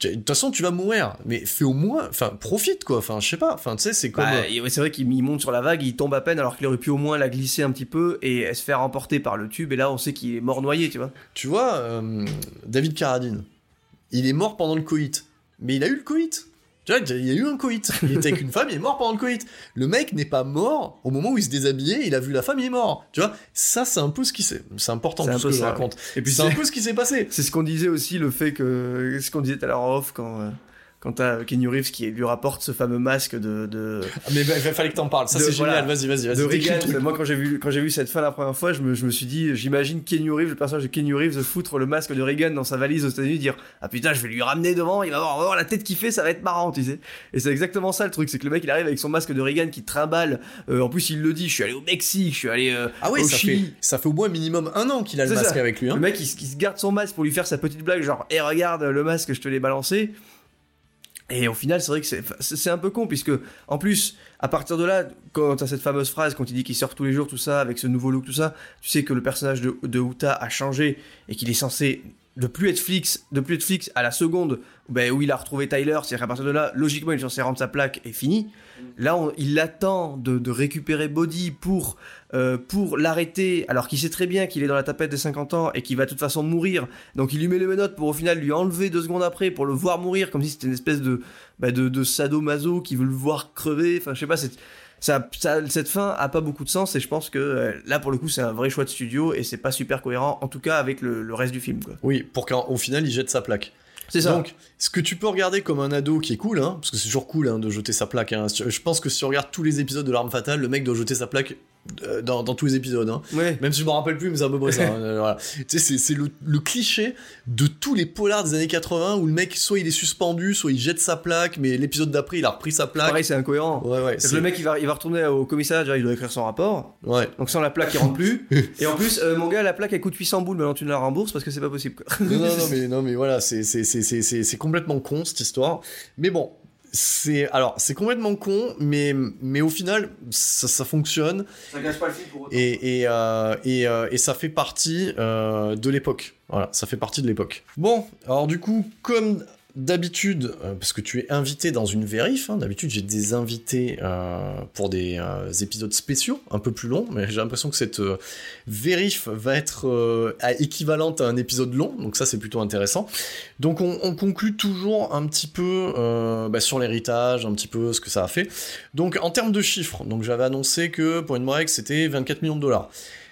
De toute façon, tu vas mourir, mais fais au moins, enfin, profite quoi. Enfin, je sais pas. Enfin, tu sais, c'est comme.
Bah, ouais, c'est vrai qu'il il monte sur la vague, il tombe à peine alors qu'il aurait pu au moins la glisser un petit peu et se faire emporter par le tube. Et là, on sait qu'il est mort noyé, tu vois.
Tu vois, euh, David Carradine, il est mort pendant le coït. Mais il a eu le coït. Tu vois, il y a eu un coït. Il était avec une femme, il est mort pendant le coït. Le mec n'est pas mort au moment où il se déshabillait, il a vu la femme, il est mort. Tu vois, ça, c'est un peu ce qui s'est. C'est important tout ce que je
ça,
raconte.
Et puis
C'est un peu ce qui s'est passé.
c'est ce qu'on disait aussi, le fait que. Ce qu'on disait tout à l'heure off quand. euh, Quand t'as Kenny Reeves qui lui rapporte ce fameux masque de, de,
Ah, Mais il fallait que t'en parles. Ça, c'est
voilà.
génial. Vas-y, vas-y, vas-y.
de Reagan. Moi, quand j'ai vu, quand j'ai vu cette fin la première fois, je me, je me suis dit, j'imagine Kenny Reeves, le personnage de Kenny Reeves, foutre le masque de Reagan dans sa valise aux États-Unis, dire Ah putain, je vais lui ramener devant, il va voir, on va voir la tête qu'il fait, ça va être marrant, tu sais. Et c'est exactement ça le truc, c'est que le mec il arrive avec son masque de Reagan qui trimballe. Euh, en plus, il le dit Je suis allé au Mexique, je suis allé euh,
Ah oui,
au
ça
Chili.
fait, ça fait au moins minimum un an qu'il a le masque
ça.
avec lui. Hein.
Le mec, il, se- il se garde son masque pour lui faire sa petite blague, genre, hé, regarde le masque, je te l'ai balancé. Et au final, c'est vrai que c'est- un peu con, puisque, en plus, à partir de là, quand t'as cette fameuse phrase, quand il dit qu'il sort tous les jours, tout ça, avec ce nouveau look, tout ça, tu sais que le personnage de, de Uta a changé et qu'il est censé de plus être fixe, de plus être fixe à la seconde ben, où il a retrouvé Tyler, c'est-à-dire qu'à partir de là, logiquement, il est censé rendre sa plaque et fini. Là, on- il attend de, de récupérer Body pour, euh, pour l'arrêter, alors qu'il sait très bien qu'il est dans la tapette des 50 ans et qu'il va de toute façon mourir. Donc il lui met les menottes pour au final lui enlever deux secondes après pour le voir mourir, comme si c'était une espèce de, bah, de, de sadomaso qui veut le voir crever. Enfin, je sais pas, c'est- ça, ça- cette fin a pas beaucoup de sens et je pense que euh, là, pour le coup, c'est un vrai choix de studio et c'est pas super cohérent, en tout cas avec le, le reste du film. Quoi.
Oui, pour qu'au final, il jette sa plaque.
C'est ça.
Donc, ce que tu peux regarder comme un ado qui est cool, hein, parce que c'est toujours cool hein, de jeter sa plaque. hein. Je pense que si tu regardes tous les épisodes de l'arme fatale, le mec doit jeter sa plaque dans, dans tous les épisodes. hein.
ouais.
Même si je me rappelle plus, mais c'est à peu près ça. hein, euh, voilà. Tu sais, c'est- le, le cliché de tous les polars des années 80 où le mec, soit il est suspendu, soit il jette sa plaque, mais l'épisode d'après, il a repris sa plaque.
Pareil, c'est incohérent.
Ouais, ouais.
C'est le mec, il va, il va retourner au commissariat, il doit écrire son rapport.
Ouais.
Donc sans la plaque, il rentre plus. Et en plus, euh, mon gars, la plaque, elle coûte 800 boules, maintenant tu ne la rembourses parce que c'est pas possible. Quoi.
Non, non, non, mais, non, mais voilà, c'est complètement con cette histoire. Mais bon, c'est alors c'est complètement con, mais mais au final ça, ça fonctionne
Ça gâche pas le film pour autant.
et et euh, et, euh, et ça fait partie euh, de l'époque. Voilà, ça fait partie de l'époque. Bon, alors du coup, comme d'habitude, euh, parce que tu es invité dans une vérif, hein, d'habitude j'ai des invités euh, pour des euh, épisodes spéciaux, un peu plus longs, mais j'ai l'impression que cette vérif va être équivalente à un épisode long, donc ça c'est plutôt intéressant. Donc on, on conclut toujours un petit peu bah, sur l'héritage, un petit peu ce que ça a fait. Donc en termes de chiffres, donc j'avais annoncé que Point Break c'était 24 millions de dollars.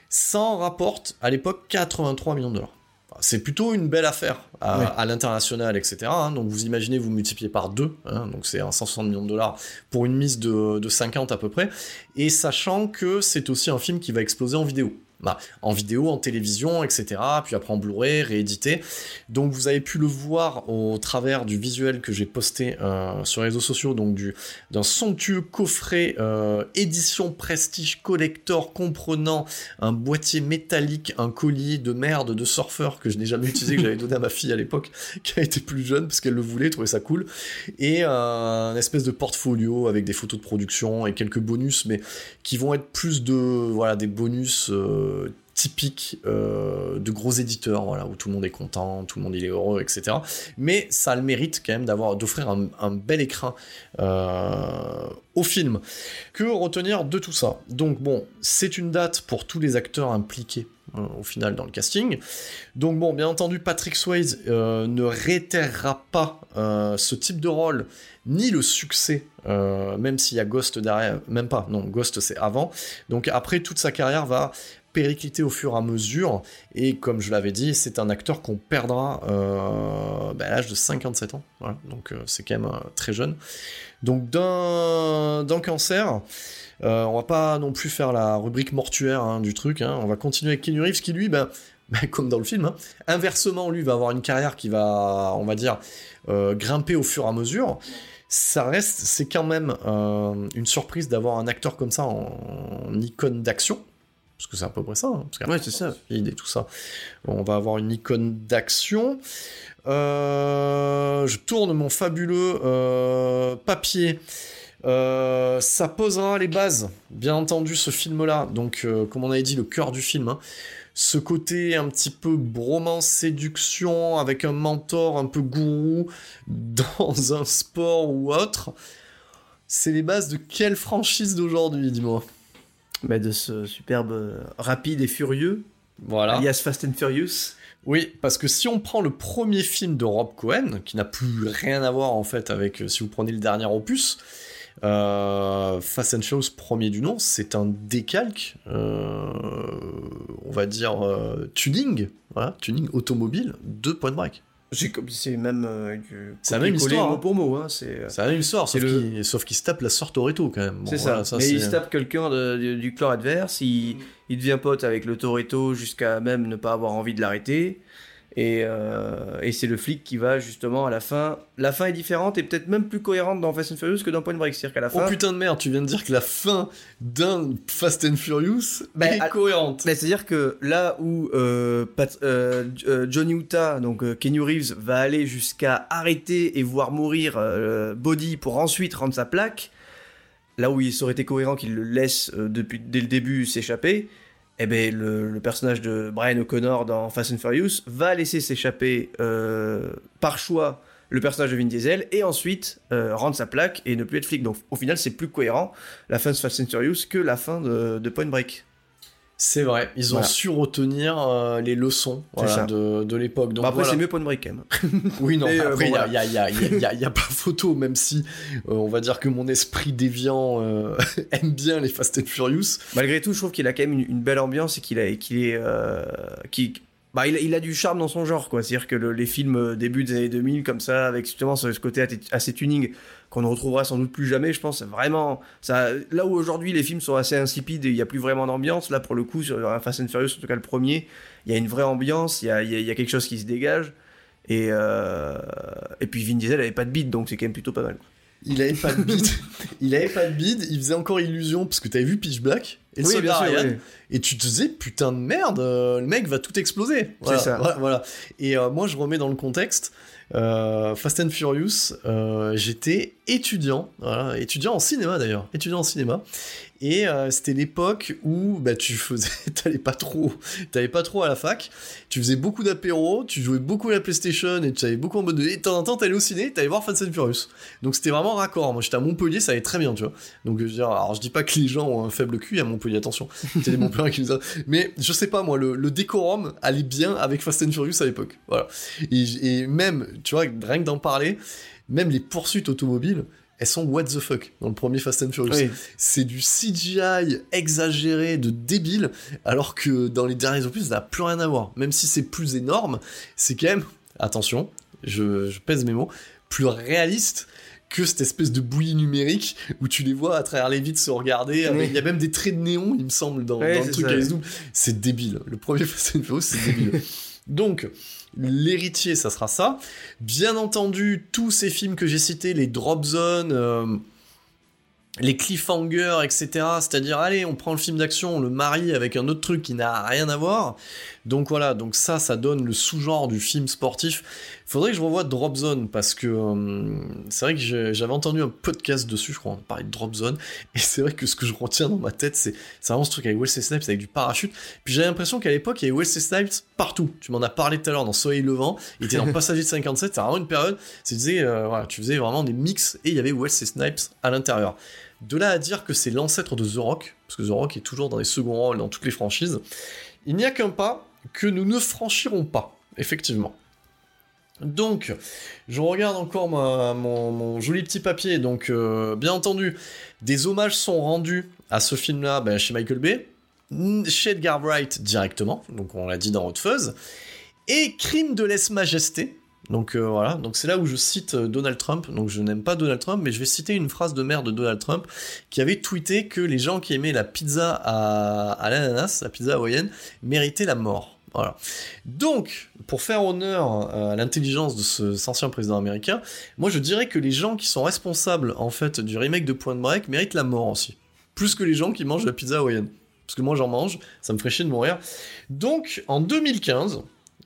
Ça rapporte à l'époque 83 millions de dollars. C'est plutôt une belle affaire à, l'international, etc. hein. Donc vous imaginez, vous multipliez par deux, hein, donc c'est un 160 millions de dollars pour une mise de, de 50 à peu près. Et sachant que c'est aussi un film qui va exploser en vidéo. Bah, en vidéo, en télévision, etc. Puis après en Blu-ray, réédité. Donc vous avez pu le voir au travers du visuel que j'ai posté euh, sur les réseaux sociaux, donc du d'un somptueux coffret euh, édition prestige collector comprenant un boîtier métallique, un colis de merde de surfeur que je n'ai jamais utilisé, que j'avais donné à ma fille à l'époque, qui a été plus jeune parce qu'elle le voulait, trouvait ça cool, et euh, un espèce de portfolio avec des photos de production et quelques bonus, mais qui vont être plus de voilà des bonus typiques euh, de gros éditeurs, voilà où tout le monde est content, tout le monde est heureux, etc. Mais ça a le mérite quand même d'avoir d'offrir un, bel écrin euh, au film. Que retenir de tout ça? Donc bon, c'est une date pour tous les acteurs impliqués euh, au final dans le casting. Donc bon, bien entendu, Patrick Swayze euh, ne réitérera pas euh, ce type de rôle ni le succès, euh, même s'il y a Ghost derrière, même pas, non, Ghost c'est avant. Donc après, toute sa carrière va péricliter au fur et à mesure, et comme je l'avais dit, c'est un acteur qu'on perdra euh, bah, à l'âge de 57 ans, donc euh, c'est quand même euh, très jeune. Donc d'un cancer, on va pas non plus faire la rubrique mortuaire hein, du truc, hein. on va continuer avec Keanu Reeves qui lui, ben, comme dans le film, hein, inversement lui va avoir une carrière qui va, on va dire, grimper au fur et à mesure. Ça reste, c'est quand même une surprise d'avoir un acteur comme ça en icône d'action, parce que c'est à peu près ça. hein, parce
Ouais, c'est ça.
Speed et tout ça. On va avoir une icône d'action. Euh, je tourne mon fabuleux euh, papier. Euh, ça posera les bases, bien entendu, ce film-là. Donc, comme on avait dit, le cœur du film. hein. Ce côté un petit peu bromance, séduction, avec un mentor un peu gourou dans un sport ou autre. C'est les bases de quelle franchise d'aujourd'hui, dis-moi?
Mais de ce superbe euh, rapide et furieux,
Voilà.
alias Fast and Furious.
Oui, parce que si on prend le premier film de Rob Cohen, qui n'a plus rien à voir en fait avec, euh, si vous prenez le dernier opus, euh, Fast and Furious premier du nom, c'est un décalque, euh, on va dire euh, tuning, voilà, tuning automobile de Point Break.
C'est même euh, du
C'est la même histoire,
mot
hein.
pour mot. Hein, c'est euh,
la même histoire, sauf
le-
qu'il sauf qu'il se tape la sorte Toretto quand même. Bon,
c'est
voilà,
ça. Mais il se tape quelqu'un du, du clan adverse, il, il devient pote avec le Toretto jusqu'à même ne pas avoir envie de l'arrêter. Et, euh, et c'est le flic qui va justement à la fin. La fin est différente et peut-être même plus cohérente dans Fast and Furious que dans Point Break. C'est-à-dire qu'à la
Oh
fin.
putain de merde, tu viens de dire que la fin d'un Fast and Furious
Bah,
est
à-
cohérente.
Mais c'est-à-dire que là où euh, Pat- euh, Johnny Utah, donc Kenny Reeves, va aller jusqu'à arrêter et voir mourir Body pour ensuite rendre sa plaque, là où il aurait été cohérent qu'il le laisse depuis dès le début s'échapper, eh ben le, personnage de Brian O'Connor dans Fast and Furious va laisser s'échapper euh, par choix le personnage de Vin Diesel et ensuite euh, rendre sa plaque et ne plus être flic. Donc au final c'est plus cohérent la fin de Fast and Furious que la fin de Point Break.
C'est vrai, ils ont su retenir euh, les leçons voilà, de, de l'époque.
Bon, après
voilà.
c'est mieux Point Break quand même.
Oui, non,
Mais, euh,
après, il
bon,
y, a, a, y, a, pas photo, même si euh, on va dire que mon esprit déviant aime bien les Fast and Furious.
Malgré tout, je trouve qu'il a quand même une, une belle ambiance et qu'il a, qu'il est, bah, il, a- il a du charme dans son genre, quoi. C'est-à-dire que le- les films début des années 2000, comme ça, avec justement ce, ce côté assez tuning qu'on ne retrouvera sans doute plus jamais, je pense, c'est vraiment ça. Là où aujourd'hui les films sont assez insipides et il n'y a plus vraiment d'ambiance, là pour le coup sur un Fast and Furious, en tout cas le premier, il y a une vraie ambiance, il y a, il y a- il y a quelque chose qui se dégage. Et, euh, et puis Vin Diesel avait pas de beat, donc c'est quand même plutôt pas mal.
Il avait pas de bide. il avait pas de bide. Il faisait encore illusion parce que t'avais vu Pitch Black. et
Oui, bien sûr,
Ryan.
oui.
Et tu te disais, putain de merde, euh, le mec va tout exploser. Voilà,
ça.
Voilà. voilà. Et euh, moi, je remets dans le contexte. euh, Fast and Furious, euh, j'étais étudiant, voilà, étudiant en cinéma d'ailleurs, étudiant en cinéma, et euh, c'était l'époque où bah, tu faisais, t'allais pas trop, t'allais pas trop à la fac, tu faisais beaucoup d'apéros, tu jouais beaucoup à la PlayStation et tu avais beaucoup en mode de, et de temps en temps t'allais au ciné, t'allais voir Fast and Furious. Donc c'était vraiment raccord. Moi j'étais à Montpellier, ça allait très bien, tu vois. Donc je veux dire, alors je dis pas que les gens ont un faible cul à Montpellier, attention. C'est des Montpellier qui nous a... Mais je sais pas moi, le, le décorum allait bien avec Fast and Furious à l'époque. Voilà. Et, et même, tu vois, rien que d'en parler, même les poursuites automobiles, elles sont what the fuck dans le premier Fast and Furious.
Oui.
C'est du CGI exagéré, de débile, alors que dans les derniers opus, ça n'a plus rien à voir. Même si c'est plus énorme, c'est quand même, attention, je, je pèse mes mots, plus réaliste que cette espèce de bouillie numérique où tu les vois à travers les vitres se regarder.
Oui.
Il y a même des traits de néon, il me semble, dans, le truc
ça.
C'est débile. Le premier Fast and Furious, c'est débile. Donc, l'héritier, ça sera ça. Bien entendu, tous ces films que j'ai cités, les Drop Zone, euh, les cliffhangers, etc. C'est-à-dire, allez, on prend le film d'action, on le marie avec un autre truc qui n'a rien à voir. Donc voilà, donc ça, ça donne le sous-genre du film sportif. Faudrait que je revoie Drop Zone parce que euh, c'est vrai que j'avais entendu un podcast dessus, je crois, on parlait de Drop Zone, et c'est vrai que ce que je retiens dans ma tête, c'est vraiment ce truc avec Wesley Snipes avec du parachute. Puis j'avais l'impression qu'à l'époque, il y avait Wesley Snipes partout. Tu m'en as parlé tout à l'heure dans Soleil Levant, il était dans Passager de 57, c'est vraiment une période, c'est disais, euh, voilà, tu faisais vraiment des mix et il y avait Wesley Snipes à l'intérieur. De là à dire que c'est l'ancêtre de The Rock, parce que The Rock est toujours dans les seconds rôles dans toutes les franchises, il n'y a qu'un pas que nous ne franchirons pas, effectivement. Donc, je regarde encore mon, joli petit papier. Donc, euh, bien entendu, des hommages sont rendus à ce film-là ben, chez Michael Bay, chez Edgar Wright directement, donc on l'a dit dans Hot Fuzz, et Crime de lèse-majesté. Donc euh, voilà, donc c'est là où je cite euh, Donald Trump. Donc je n'aime pas Donald Trump, mais je vais citer une phrase de mère de Donald Trump qui avait tweeté que les gens qui aimaient la pizza à, à l'ananas, la pizza hawaïenne, méritaient la mort. Voilà. Donc, pour faire honneur euh, à l'intelligence de ce, cet ancien président américain, moi je dirais que les gens qui sont responsables en fait du remake de Point Break méritent la mort aussi. Plus que les gens qui mangent la pizza hawaïenne. Parce que moi j'en mange, ça me ferait chier de mourir. Donc, en 2015,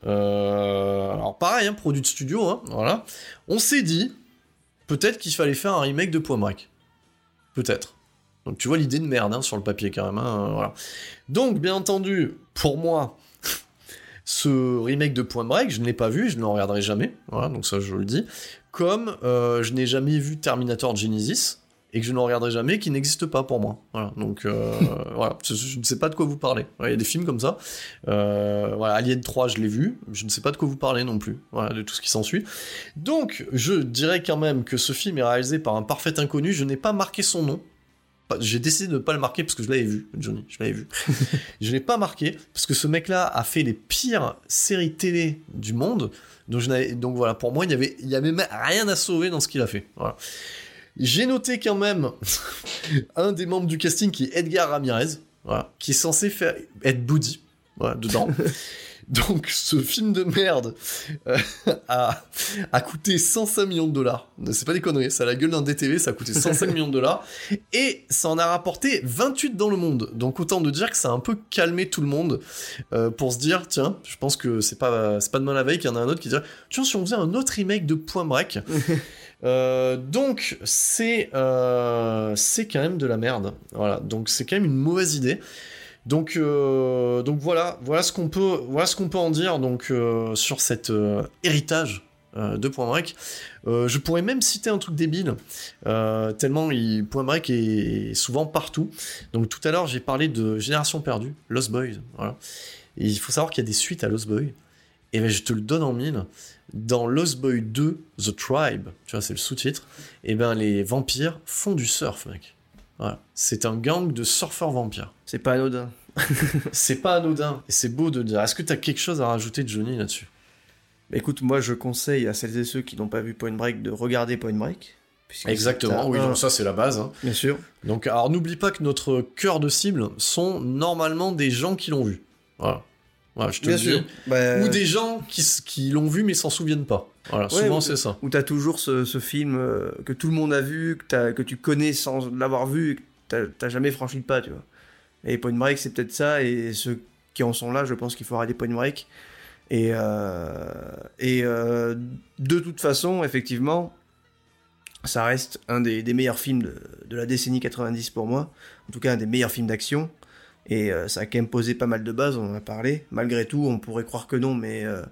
euh, alors pareil, hein, produit de studio, hein, on s'est dit, peut-être qu'il fallait faire un remake de Point Break. Peut-être. Donc tu vois l'idée de merde hein, sur le papier hein, euh, voilà. Donc bien entendu, pour moi, ce remake de Point Break, je ne l'ai pas vu je ne le regarderai jamais. Voilà, donc ça je le dis. Comme euh, je n'ai jamais vu Terminator Genesis et que je ne le regarderai jamais, qui n'existe pas pour moi. Voilà, donc euh, voilà, je, je ne sais pas de quoi vous parlez. Il y a des films comme ça. Euh, voilà, Alien 3, je l'ai vu, je ne sais pas de quoi vous parlez non plus. Voilà, de tout ce qui s'ensuit. Donc, je dirais quand même que ce film est réalisé par un parfait inconnu. Je n'ai pas marqué son nom. J'ai décidé de ne pas le marquer parce que je l'avais vu, Johnny, je l'avais vu. je l'ai pas marqué parce que ce mec-là a fait les pires séries télé du monde. Donc, je n'avais- donc voilà, pour moi, il y avait, il y avait même rien à sauver dans ce qu'il a fait. Voilà. J'ai noté quand même un des membres du casting qui est Edgar Ramirez, voilà, qui est censé faire être Buddy, voilà, dedans. Donc ce film de merde euh, a, a coûté 105 millions de dollars. C'est pas des conneries, ça a la gueule d'un DTV, ça a coûté 105 millions de dollars. Et ça en a rapporté 28 dans le monde. Donc autant de dire que ça a un peu calmé tout le monde euh, pour se dire, tiens, je pense que c'est pas, c'est pas demain la veille qu'il y en a un autre qui dirait, tiens, si on faisait un autre remake de Point Break. Euh, donc c'est euh, c'est quand même de la merde. Voilà, donc c'est quand même une mauvaise idée. Donc, euh, donc voilà, voilà ce qu'on peut, voilà ce qu'on peut en dire donc euh, sur cet euh, héritage de Point Break. Je pourrais même citer un truc débile, tellement il, Point Break est souvent partout. Donc tout à l'heure j'ai parlé de Génération perdue, Lost Boys. Il faut savoir qu'il y a des suites à Lost Boy. Et ben je te le donne en mille. Dans Lost Boy 2, The Tribe, tu vois c'est le sous-titre. Et ben les vampires font du surf, mec. Voilà. C'est un gang de surfeurs vampires.
C'est pas anodin.
C'est pas anodin, et c'est beau de le dire. Est-ce que t'as quelque chose à rajouter, Johnny, là-dessus?
Écoute, moi je conseille à celles et ceux qui n'ont pas vu Point Break de regarder Point Break.
Exactement, oui,
un-
donc ça c'est la base. hein.
Bien sûr.
Donc, alors n'oublie pas que notre cœur de cible sont normalement des gens qui l'ont vu. Voilà. Voilà, je te
Bien
le
sûr.
dis.
Bah,
Ou des gens qui, qui l'ont vu mais s'en souviennent pas. Voilà,
Ouais,
souvent c'est ça.
Où t'as toujours ce, ce film euh, que tout le monde a vu, que, tu connais sans l'avoir vu, et que t'as- jamais franchi le pas, tu vois. Et Point Break, c'est peut-être ça, et ceux qui en sont là, je pense qu'il faudra des Point Break. Et, euh, et euh, de toute façon, effectivement, ça reste un des, meilleurs films de, de, la décennie 90 pour moi. En tout cas, un des meilleurs films d'action. Et euh, ça a quand même posé pas mal de bases, on en a parlé. Malgré tout, on pourrait croire que non, mais euh,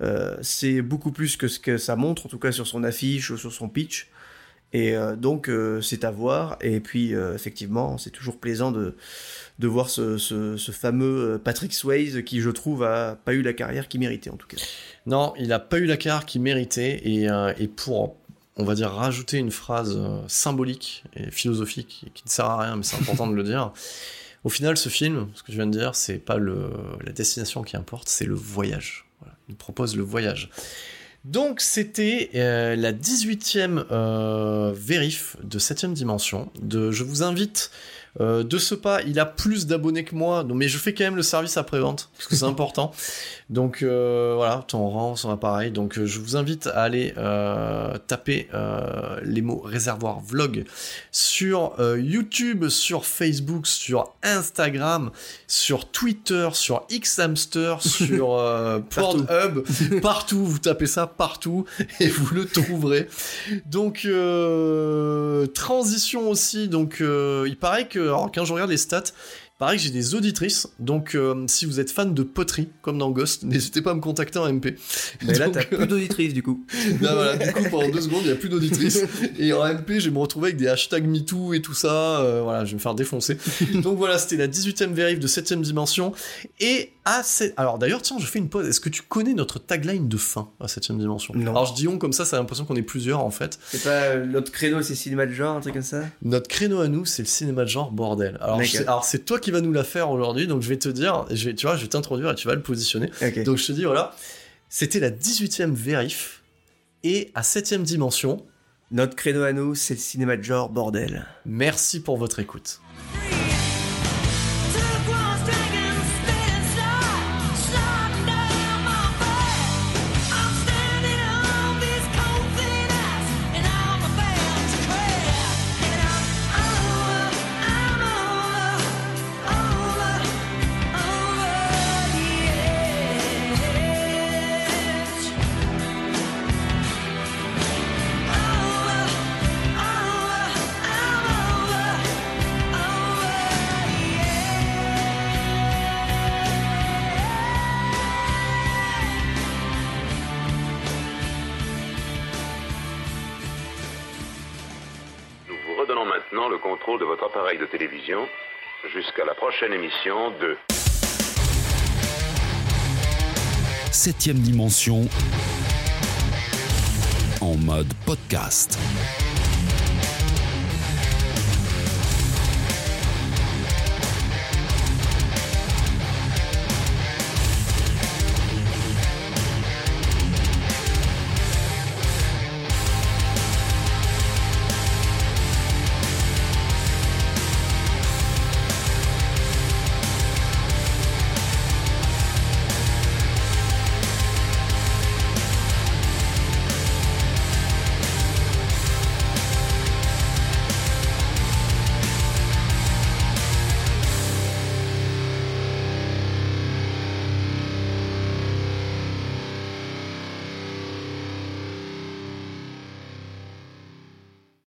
euh, c'est beaucoup plus que ce que ça montre, en tout cas sur son affiche ou sur son pitch. Et donc, c'est à voir. Et puis, effectivement, c'est toujours plaisant de, de voir ce, ce, ce, fameux Patrick Swayze qui, je trouve, a pas eu la carrière qu'il méritait, en tout cas.
Non, il a pas eu la carrière qu'il méritait. Et, et pour on va dire, rajouter une phrase symbolique et philosophique qui ne sert à rien, mais c'est important de le dire. Au final, ce film, ce que je viens de dire, c'est pas la destination qui importe, c'est le voyage. Il propose le voyage. Donc c'était euh, la 18e euh, vérif de 7ème dimension. De, je vous invite euh, de ce pas, il a plus d'abonnés que moi, mais je fais quand même le service après-vente, parce que c'est important. Donc euh, voilà, ton rang, son appareil. Donc euh, je vous invite à aller taper les mots réservoir vlog sur YouTube, sur Facebook, sur Instagram, sur Twitter, sur Xhamster, sur Pornhub, partout. Vous tapez ça partout et vous le trouverez. Donc transition aussi. Donc il paraît que alors, quand je regarde les stats, Pareil que j'ai des auditrices, donc euh, si vous êtes fan de poterie, comme dans Ghost, n'hésitez pas à me contacter en MP.
Mais là, t'as plus d'auditrices du coup.
Là, voilà, du coup, pendant deux secondes, il n'y a plus d'auditrices. Et en MP, je vais me retrouver avec des hashtags MeToo et tout ça. Euh, voilà, je vais me faire défoncer. donc voilà, c'était la 18ème vérif de 7ème dimension. Et à cette... Alors d'ailleurs, tiens, je fais une pause. Est-ce que tu connais notre tagline de fin à 7ème dimension?
Non.
Alors je dis on comme ça, ça a l'impression qu'on est plusieurs en fait.
C'est pas notre créneau, c'est cinéma de genre, un truc comme ça?
Notre créneau à nous, c'est le cinéma de genre, bordel. Alors c'est toi qui va nous la faire aujourd'hui, donc je vais te dire, je vais, tu vois, je vais t'introduire et tu vas le positionner. Donc je te dis, voilà, c'était la 18e vérif, et à 7 dimension.
Notre créneau à nous, c'est le cinéma de genre, bordel.
Merci pour votre écoute.
Jusqu'à la prochaine émission de
Septième dimension en mode podcast.